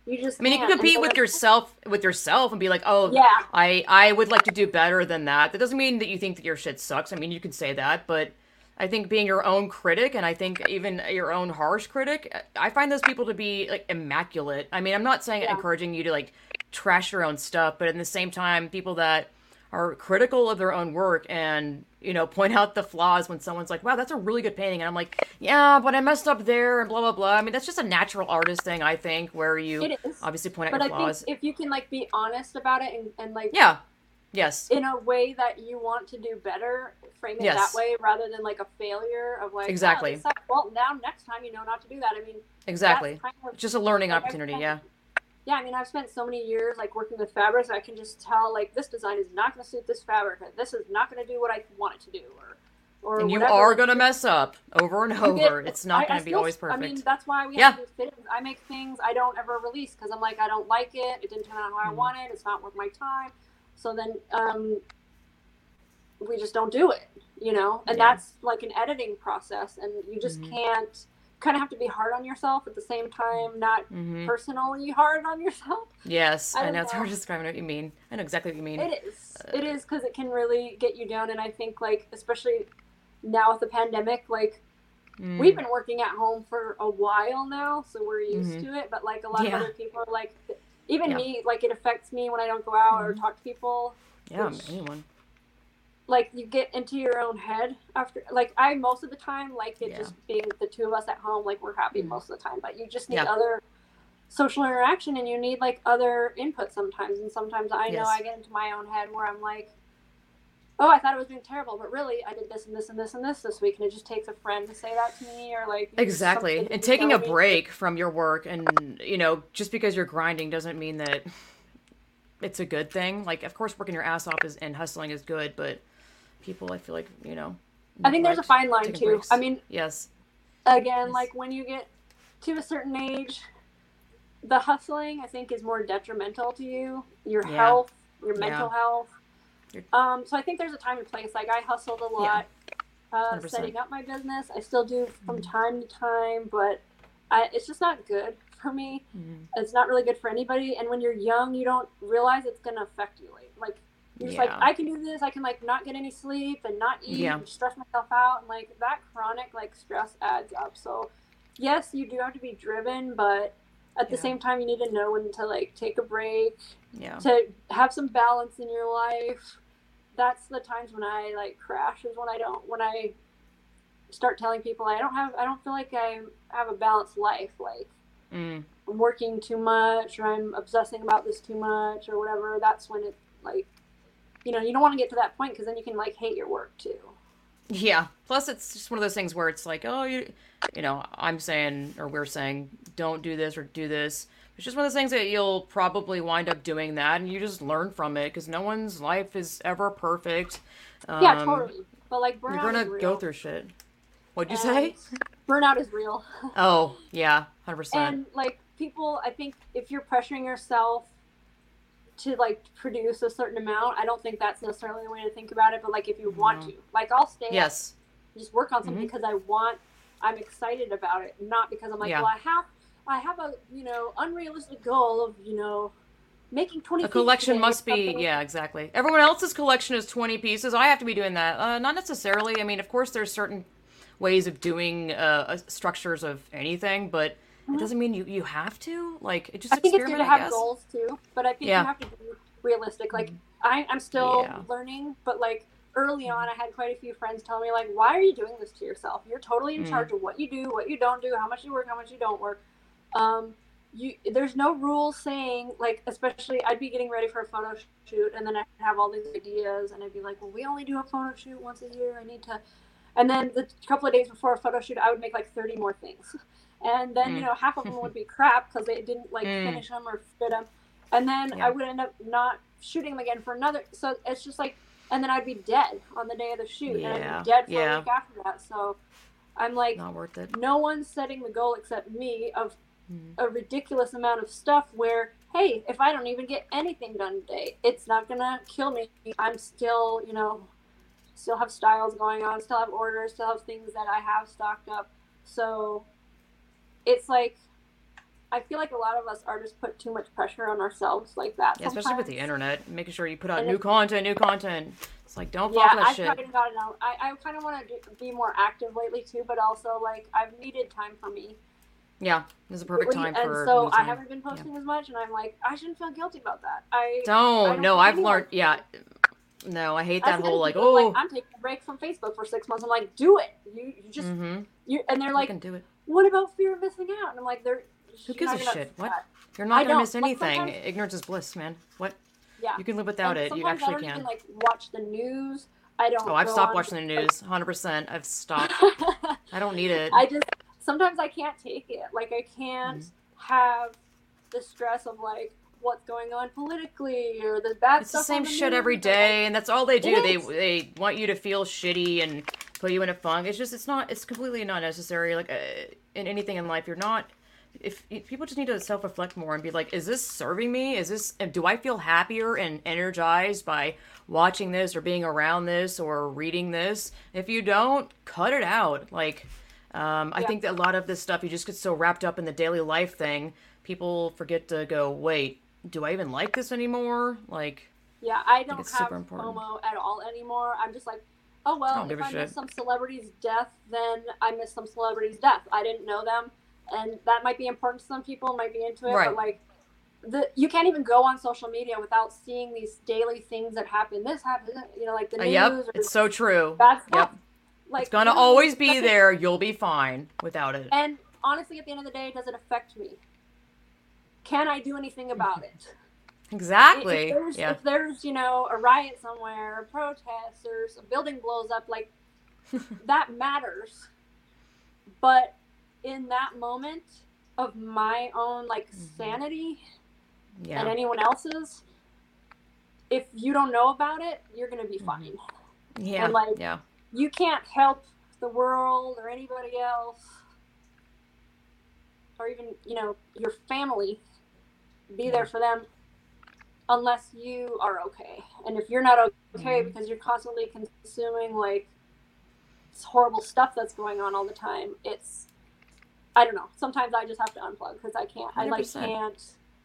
You just. I mean, you can compete with yourself with yourself and be like, oh, Yeah. I I would like to do better than that. That doesn't mean that you think that your shit sucks. I mean, you can say that, but I think being your own critic and I think even your own harsh critic, I find those people to be like immaculate. I mean, I'm not saying Yeah. encouraging you to like trash your own stuff, but at the same time, people that are critical of their own work and you know point out the flaws when someone's like wow that's a really good painting and i'm like yeah but i messed up there and blah blah blah i mean that's just a natural artist thing i think where you obviously point out But your I flaws think if you can like be honest about it and, and like yeah yes in a way that you want to do better, frame it Yes. that way rather than like a failure of like "Oh, Exactly. sucked." well, now next time you know not to do that. I mean, exactly kind of, just a learning Like, opportunity, yeah. Yeah, I mean, I've spent so many years like working with fabrics. I can just tell like this design is not going to suit this fabric. Or this is not going to do what I want it to do, or or And you whatever. are gonna mess up over and You get- over. It's not I gonna be always I mean, that's why we Yeah. have to do fittings. I make things I don't ever release because I'm like I don't like it. It didn't turn out how I Mhm. wanted. It's not worth my time. So then um, we just don't do it, you know. And Yeah. that's like an editing process, and you just Mhm. can't. Kind of have to be hard on yourself at the same time, not hmm personally hard on yourself. Yes, I I, don't know it's hard know. to describe what you mean. I know exactly what you mean. It is. It is because it can really get you down. And I think, like, especially now with the pandemic, like, Mm. we've been working at home for a while now, so we're used Mhm. to it. But, like, a lot Yeah. of other people are like, even Yeah. me, like, it affects me when I don't go out or Mhm. talk to people. yeah, which- anyone. Like, you get into your own head after, like, I most of the time like it Yeah. just being the two of us at home, like, we're happy Mhm. most of the time. But you just need other social interaction and you need, like, other input sometimes. And sometimes I know I get into my own head where I'm like, oh, I thought it was doing terrible, but really I did this and this and this and this this week, and it just takes a friend to say that to me, or like Exactly. And taking a me. break from your work and, you know, just because you're grinding doesn't mean that it's a good thing. Like, of course, working your ass off is, and hustling is good, but people, I feel like, you know. I think there's a fine line too. breaks. I mean, yes. again, Yes. like when you get to a certain age, the hustling I think is more detrimental to you, your Yeah. health, your mental health. You're- Um, so I think there's a time and place. Like I hustled a lot, uh, setting up my business. I still do from Mhm. time to time, but I, it's just not good for me. Mhm. it's not really good for anybody and when you're young you don't realize it's going to affect you like, you're just like i can do this. I can like not get any sleep and not eat Yeah. and stress myself out. And like that chronic like stress adds up. So yes you do have to be driven but at the Yeah. same time you need to know when to like take a break Yeah. to have some balance in your life. That's the times when i like crash is when i don't when i start telling people i don't have i don't feel like i have a balanced life like mm. I'm working too much or I'm obsessing about this too much or whatever, that's when it like, you know, you don't want to get to that point because then you can like hate your work too. Yeah. Plus, it's just one of those things where it's like, oh, you, you know, I'm saying or we're saying, don't do this or do this. It's just one of those things that you'll probably wind up doing that, and you just learn from it because no one's life is ever perfect. Um, yeah, totally. But like burnout You're gonna go through shit. What'd you And say? Burnout is real. Oh, yeah, hundred percent. and like people i think if you're pressuring yourself to like produce a certain amount i don't think that's necessarily the way to think about it but like if you want to like i'll stay Yes. just work on something Mhm. because i want i'm excited about it not because i'm like Yeah. well i have i have a you know unrealistic goal of you know making 20 A collection must be, like- yeah, exactly. Everyone else's collection is 20 pieces. I have to be doing that. Uh, not necessarily. I mean, of course, there's certain ways of doing uh, uh, structures of anything, but it doesn't mean you, you have to. Like, it just Mm-hmm. I think it's experiment, good to I have goals too, but I think Yeah. you have to be realistic. Like I, I'm still Yeah. learning, but like early on, I had quite a few friends tell me like, "Why are you doing this to yourself? You're totally in Mm. charge of what you do, what you don't do, how much you work, how much you don't work." Um, you there's no rule saying like, especially I'd be getting ready for a photo shoot, and then I'd have all these ideas, and I'd be like, "Well, we only do a photo shoot once a year. I need to." And then the couple of days before a photo shoot, I would make like 30 more things. And then, you Mm. know, half of them would be crap because they didn't like Mm. finish them or fit them. And then Yeah. I would end up not shooting them again for another. So it's just like, and then I'd be dead on the day of the shoot. And I'd be dead for yeah. a week after that. So I'm like, Not worth it. no one's setting the goal except me of Mhm. a ridiculous amount of stuff where hey if i don't even get anything done today it's not gonna kill me i'm still you know still have styles going on still have orders still have things that i have stocked up so it's like i feel like a lot of us artists put too much pressure on ourselves like that Yeah, especially with the internet, making sure you put out And new content, new content. It's like don't fall yeah that i've shit. of gotten out i, I kind of want to be more active lately too but also like i've needed time for me Yeah, this is a perfect time and for. so me I haven't been posting as much, and I'm like, I shouldn't feel guilty about that. I Don't. don't no, I've learned. Yeah. No, I hate that whole like, oh. I'm taking a break from Facebook for six months. I'm like, do it. You, you, and they're I like, can do it. what about fear of missing out? And I'm like, they're. Who gives a shit? What? that. You're I not gonna miss anything. sometimes- Ignorance is bliss, man. What? Yeah. You can live without And it. You sometimes I actually don't can. even like watch the news. I don't. Oh, I've stopped watching the news. 100%. I've stopped. I don't need it. I just sometimes I can't take it. Like I can't Mm-hmm. have the stress of like what's going on politically or the bad It's the same shit every like, and that's all they do. They they want you to feel shitty and put you in a funk. It's just it's not. It's completely not necessary. Like uh, in anything in life, you're not. If, if people just need to self reflect more and be like, is this serving me? Is this do I feel happier and energized by watching this or being around this or reading this? If you don't, cut it out. Like, um, I Yeah. think that a lot of this stuff you just get so wrapped up in the daily life thing, people forget to go, wait, do I even like this anymore? Like, Yeah, I don't have. FOMO at all anymore. I'm just like, oh well, don't if I miss some celebrity's death, then I miss some celebrity's death. I didn't know them, and that might be important to some people, might be into it, Right. but like. The, you can't even go on social media without seeing these daily things that happen. This happened, you know, like the Uh, news yep, it's so true. stuff. Yep, Like it's gonna always be doesn't- there. You'll be fine without it. And honestly, at the end of the day, does it affect me? Can I do anything about it? Exactly. If there's, Yeah. if there's, you know, a riot somewhere, a protest, or a building blows up, like that matters. But in that moment of my own like sanity and anyone else's, if you don't know about it, you're gonna Mm-hmm. be fine. Yeah. and, like, yeah. You can't help the world or anybody else, or even you know your family, be there for them unless you are okay. And if you're not okay Mhm. because you're constantly consuming like horrible stuff that's going on all the time, it's I don't know. Sometimes I just have to unplug because I can't. I like can't.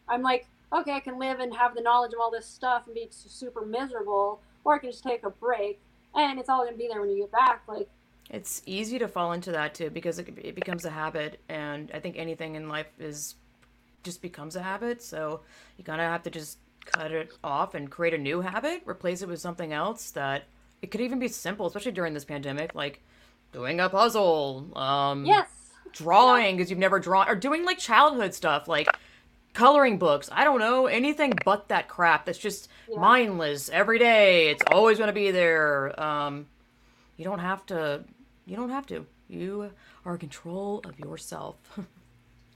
I'm like okay, I can live and have the knowledge of all this stuff and be super miserable, or I can just take a break and it's all gonna be there when you get back. Like It's easy to fall into that too because it, it becomes a habit, and I think anything in life is just becomes a habit. So you kind of have to just cut it off and create a new habit, replace it with something else that it could even be simple, especially during this pandemic, like doing a puzzle. Um, yes, drawing because you've never drawn or doing like childhood stuff like coloring books. I don't know anything but that crap. That's just Yeah. mindless every day. It's always going to be there. Um, you don't have to. You don't have to. You are in control of yourself.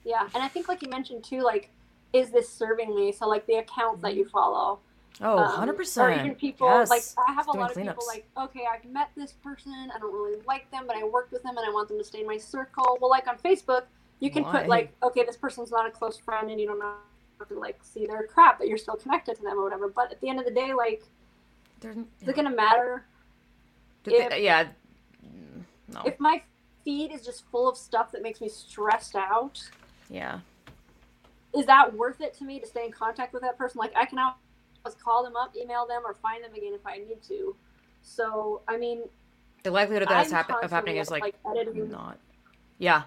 Yeah, and I think like you mentioned too, like, is this serving me? So like the accounts that you follow. oh, um, 100 Or even people yes. like I have a lot of cleanups. people like, okay, I've met this person, I don't really like them, but I worked with them and I want them to stay in my circle. Well, like on Facebook, you can Why? put like, okay, this person's not a close friend, and you don't have to like see their crap, but you're still connected to them or whatever. But at the end of the day, like, There's- is it gonna matter Did they- yeah. Mm, No. if my feed is just full of stuff that makes me stressed out? yeah. Is that worth it to me to stay in contact with that person? Like I can always call them up, email them, or find them again if I need to. So I mean, The likelihood of that's I'm happen- of happening is constantly, like editing. not. Yeah.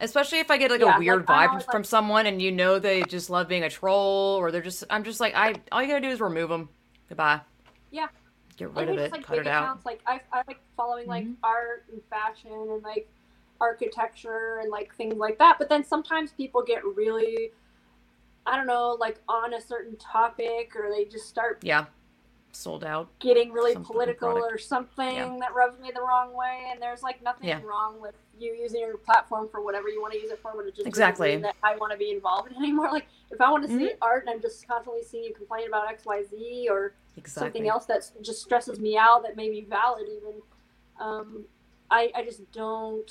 Especially if I get like Yeah, a weird like, vibe always, from like- someone and you know they just love being a troll or they're just I'm just like I all you gotta do is remove them. Goodbye. Yeah. Get And rid of even it. just, like Cut big it out. accounts, like I, I like following like Mhm. art and fashion and like architecture and like things like that. But then sometimes people get really, I don't know, like on a certain topic, or they just start Yeah. Sold out. getting really political product. or something Yeah. that rubs me the wrong way and there's like nothing Yeah. wrong with you using your platform for whatever you want to use it for but it just Exactly. that i want to be involved in anymore like if i want to see Mhm. art and i'm just constantly seeing you complain about xyz or Exactly. something else that just stresses me out that may be valid even um, I, I just don't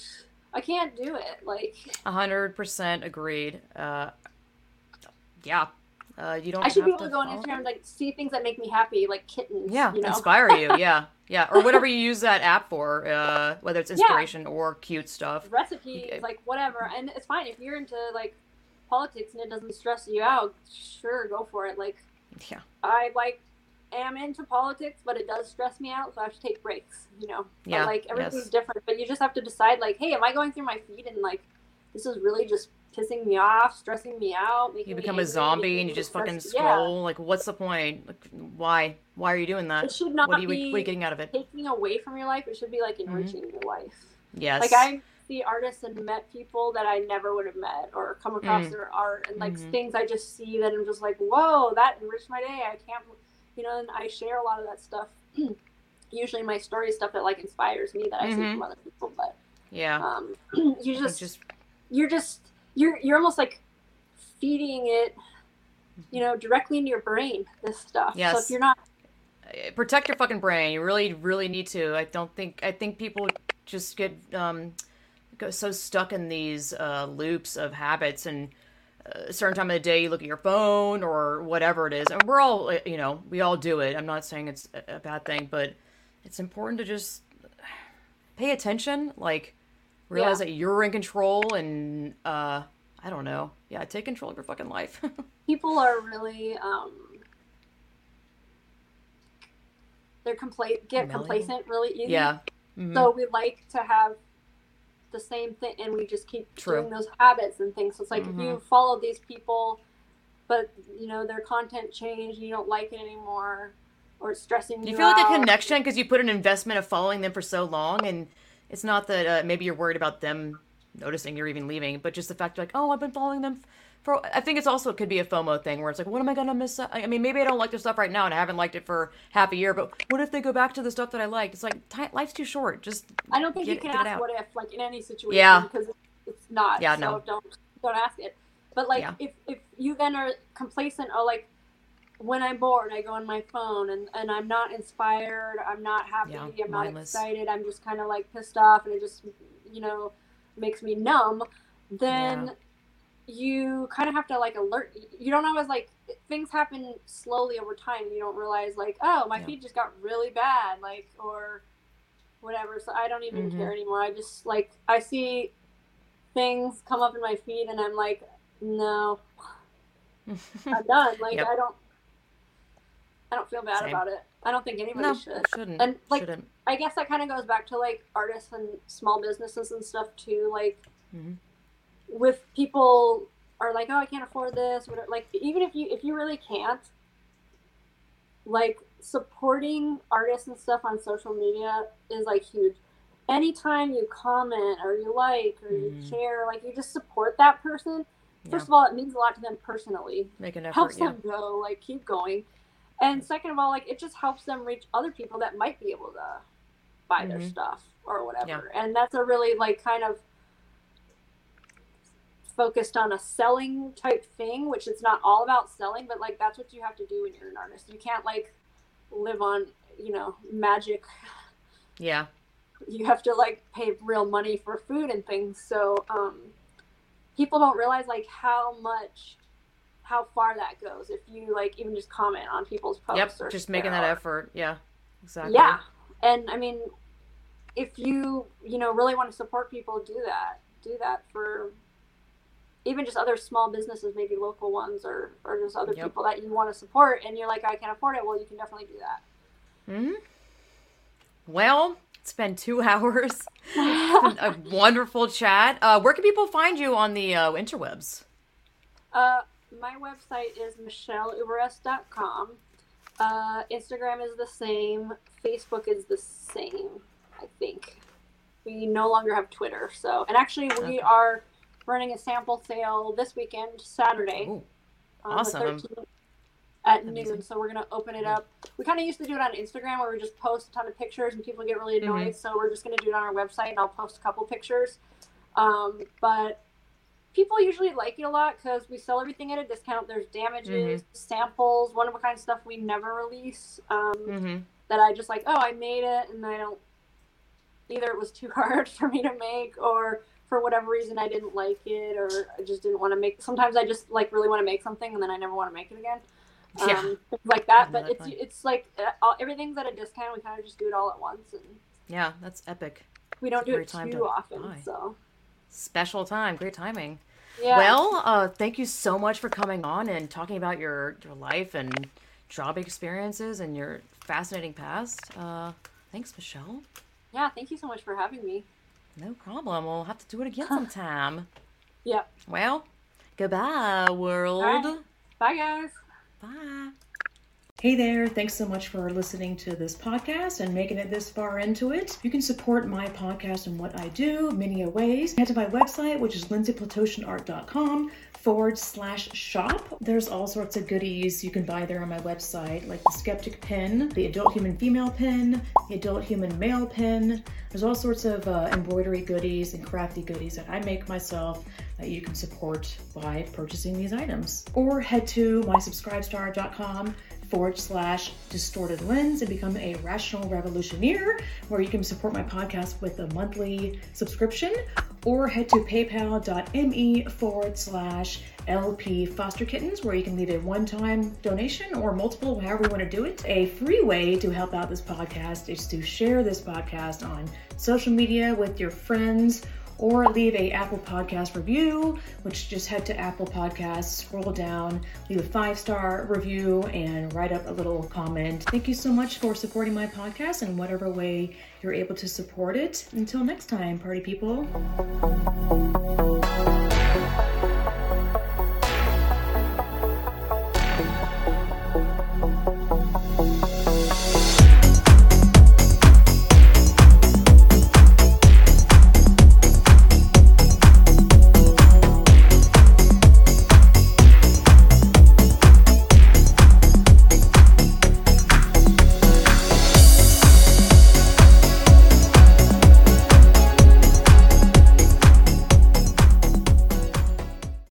i can't do it like A hundred percent agreed. Uh yeah. Uh you don't i should have be able to go on instagram and like see things that make me happy like kittens Yeah, you know inspire you. Yeah, yeah, or whatever you use that app for, uh, whether it's inspiration or cute stuff. recipes, Okay. like whatever. And it's fine if you're into like politics and it doesn't stress you out. Sure, go for it. Like Yeah, I like am into politics, but it does stress me out, so I have to take breaks. You know, But, Yeah, like everything's yes. different, but you just have to decide. Like, hey, am I going through my feed and like this is really just pissing me off, stressing me out, making you me become a zombie and you just fucking stressed- Yeah. scroll. Like, what's the point? Like, why? Why are you doing that? It should not What are you be What are you getting out of it? taking away from your life. It should be like Mm-hmm. enriching your life. Yes. Like I see artists and met people that I never would have met or come across Mm. their art and like Mhm. things I just see that I'm just like, whoa, that enriched my day. I can't, you know, and I share a lot of that stuff. Usually my story is stuff that like inspires me that I see Mhm. from other people, but yeah. um, you just, just you're just you're you're almost like feeding it, you know, directly into your brain. This stuff. Yes. So if you're not, uh, protect your fucking brain. You really, really need to. I don't think. I think people just get um, go so stuck in these uh, loops of habits and. uh, A certain time of the day, you look at your phone or whatever it is, and we're all, uh, you know, we all do it. I'm not saying it's a a bad thing, but it's important to just pay attention. Like, realize Yeah. that you're in control, and uh, I don't know, yeah, take control of your fucking life. people are really um they're compla- get Malleable? complacent really easy. yeah. Mhm. So we like to have the same thing, and we just keep True. doing those habits and things. So it's like Mhm. if you follow these people, but you know their content changed, and you don't like it anymore, or it's stressing you. You feel like a connection because you put an investment of following them for so long, and it's not that uh, maybe you're worried about them noticing you're even leaving, but just the fact like, oh, I've been following them for. I think it's also it could be a FOMO thing where it's like, what am I gonna miss? I mean, maybe I don't like their stuff right now, and I haven't liked it for half a year, but what if they go back to the stuff that I liked? It's like ti life's too short. Just I don't think get- you can ask what if like in any situation Yeah. because it's not. Yeah, so no. don't don't ask it. But like Yeah. if if you then are complacent or like when I'm bored I go on my phone and, and I'm not inspired, I'm not happy, Yeah, I'm not mindless. excited, I'm just kinda like pissed off and it just you know makes me numb, then Yeah. you kind of have to like alert you don't always like things happen slowly over time you don't realize like oh my Yeah. feed just got really bad like or whatever so i don't even Mhm. care anymore i just like i see things come up in my feed and i'm like no i'm done like Yep. i don't i don't feel bad Same. about it i don't think anybody no, should shouldn't. And, like, shouldn't. I guess that kind of goes back to like artists and small businesses and stuff too. Like, Mhm. with people are like, oh, I can't afford this. Whatever. Like, even if you if you really can't, like supporting artists and stuff on social media is like huge. anytime you comment or you like or you Mhm. share, like you just support that person. First Yeah. of all, it means a lot to them personally. Make an effort. helps yeah. them go, like keep going. And second of all, like it just helps them reach other people that might be able to buy their Mhm. stuff or whatever. And that's a really like kind of focused on a selling type thing, which it's not all about selling, but like that's what you have to do when you're an artist. You can't like live on, you know, magic. Yeah. You have to like pay real money for food and things. So um people don't realize like how much how far that goes if you like even just comment on people's posts Yep. or Just making that art. effort. Yeah. Exactly. Yeah. And I mean, if you, you know, really want to support people, do that. Do that for even just other small businesses, maybe local ones or, or just other Yep. people that you want to support and you're like, I can't afford it. Well, you can definitely do that. hmm Well, it's been two hours. Been a wonderful chat. Uh, where can people find you on the uh, interwebs? Uh, my website is michelleUberreste.com. Uh, Instagram is the same. Facebook is the same, I think. We no longer have Twitter. So, and actually, we Okay. are running a sample sale this weekend, Saturday, Ooh, on awesome. the 13th at Amazing. noon. So we're gonna open it up. We kind of used to do it on Instagram where we just post a ton of pictures and people get really Mm-hmm. annoyed. So we're just gonna do it on our website and I'll post a couple pictures. Um, but people usually like it a lot because we sell everything at a discount. There's damages, Mm-hmm. samples, one of a kind stuff we never release. Um, hmm that I just like, oh, I made it, and I don't. Either it was too hard for me to make, or for whatever reason I didn't like it, or I just didn't want to make. Sometimes I just like really want to make something, and then I never want to make it again. Yeah. Um, like that. But that it's feeling. it's like uh, all, everything's at a discount. We kind of just do it all at once, and Yeah, that's epic. we don't It's do it too to often. So Special time. Great timing. yeah. Well, uh, thank you so much for coming on and talking about your, your life and job experiences and your fascinating past. Uh, thanks, Michelle. yeah. Thank you so much for having me. No problem. We'll have to do it again sometime. Yep. Well, goodbye, world. Right. Bye, guys. Bye. Hey there, thanks so much for listening to this podcast and making it this far into it. You can support my podcast and what I do many ways. Head to my website, which is lindsayplatoshinart.com forward slash shop. There's all sorts of goodies you can buy there on my website, like the Skeptic Pin, the Adult Human Female Pin, the Adult Human Male Pin. There's all sorts of uh, embroidery goodies and crafty goodies that I make myself that you can support by purchasing these items. Or head to mysubscribestar.com forward slash distorted lens and become a rational revolutioneer where you can support my podcast with a monthly subscription or head to paypal.me forward slash lp foster kittens where you can leave a one-time donation or multiple however you want to do it. A free way to help out this podcast is to share this podcast on social media with your friends or leave a Apple Podcast review, which just head to Apple Podcasts, scroll down, leave a five star review, and write up a little comment. Thank you so much for supporting my podcast in whatever way you're able to support it. Until next time, party people.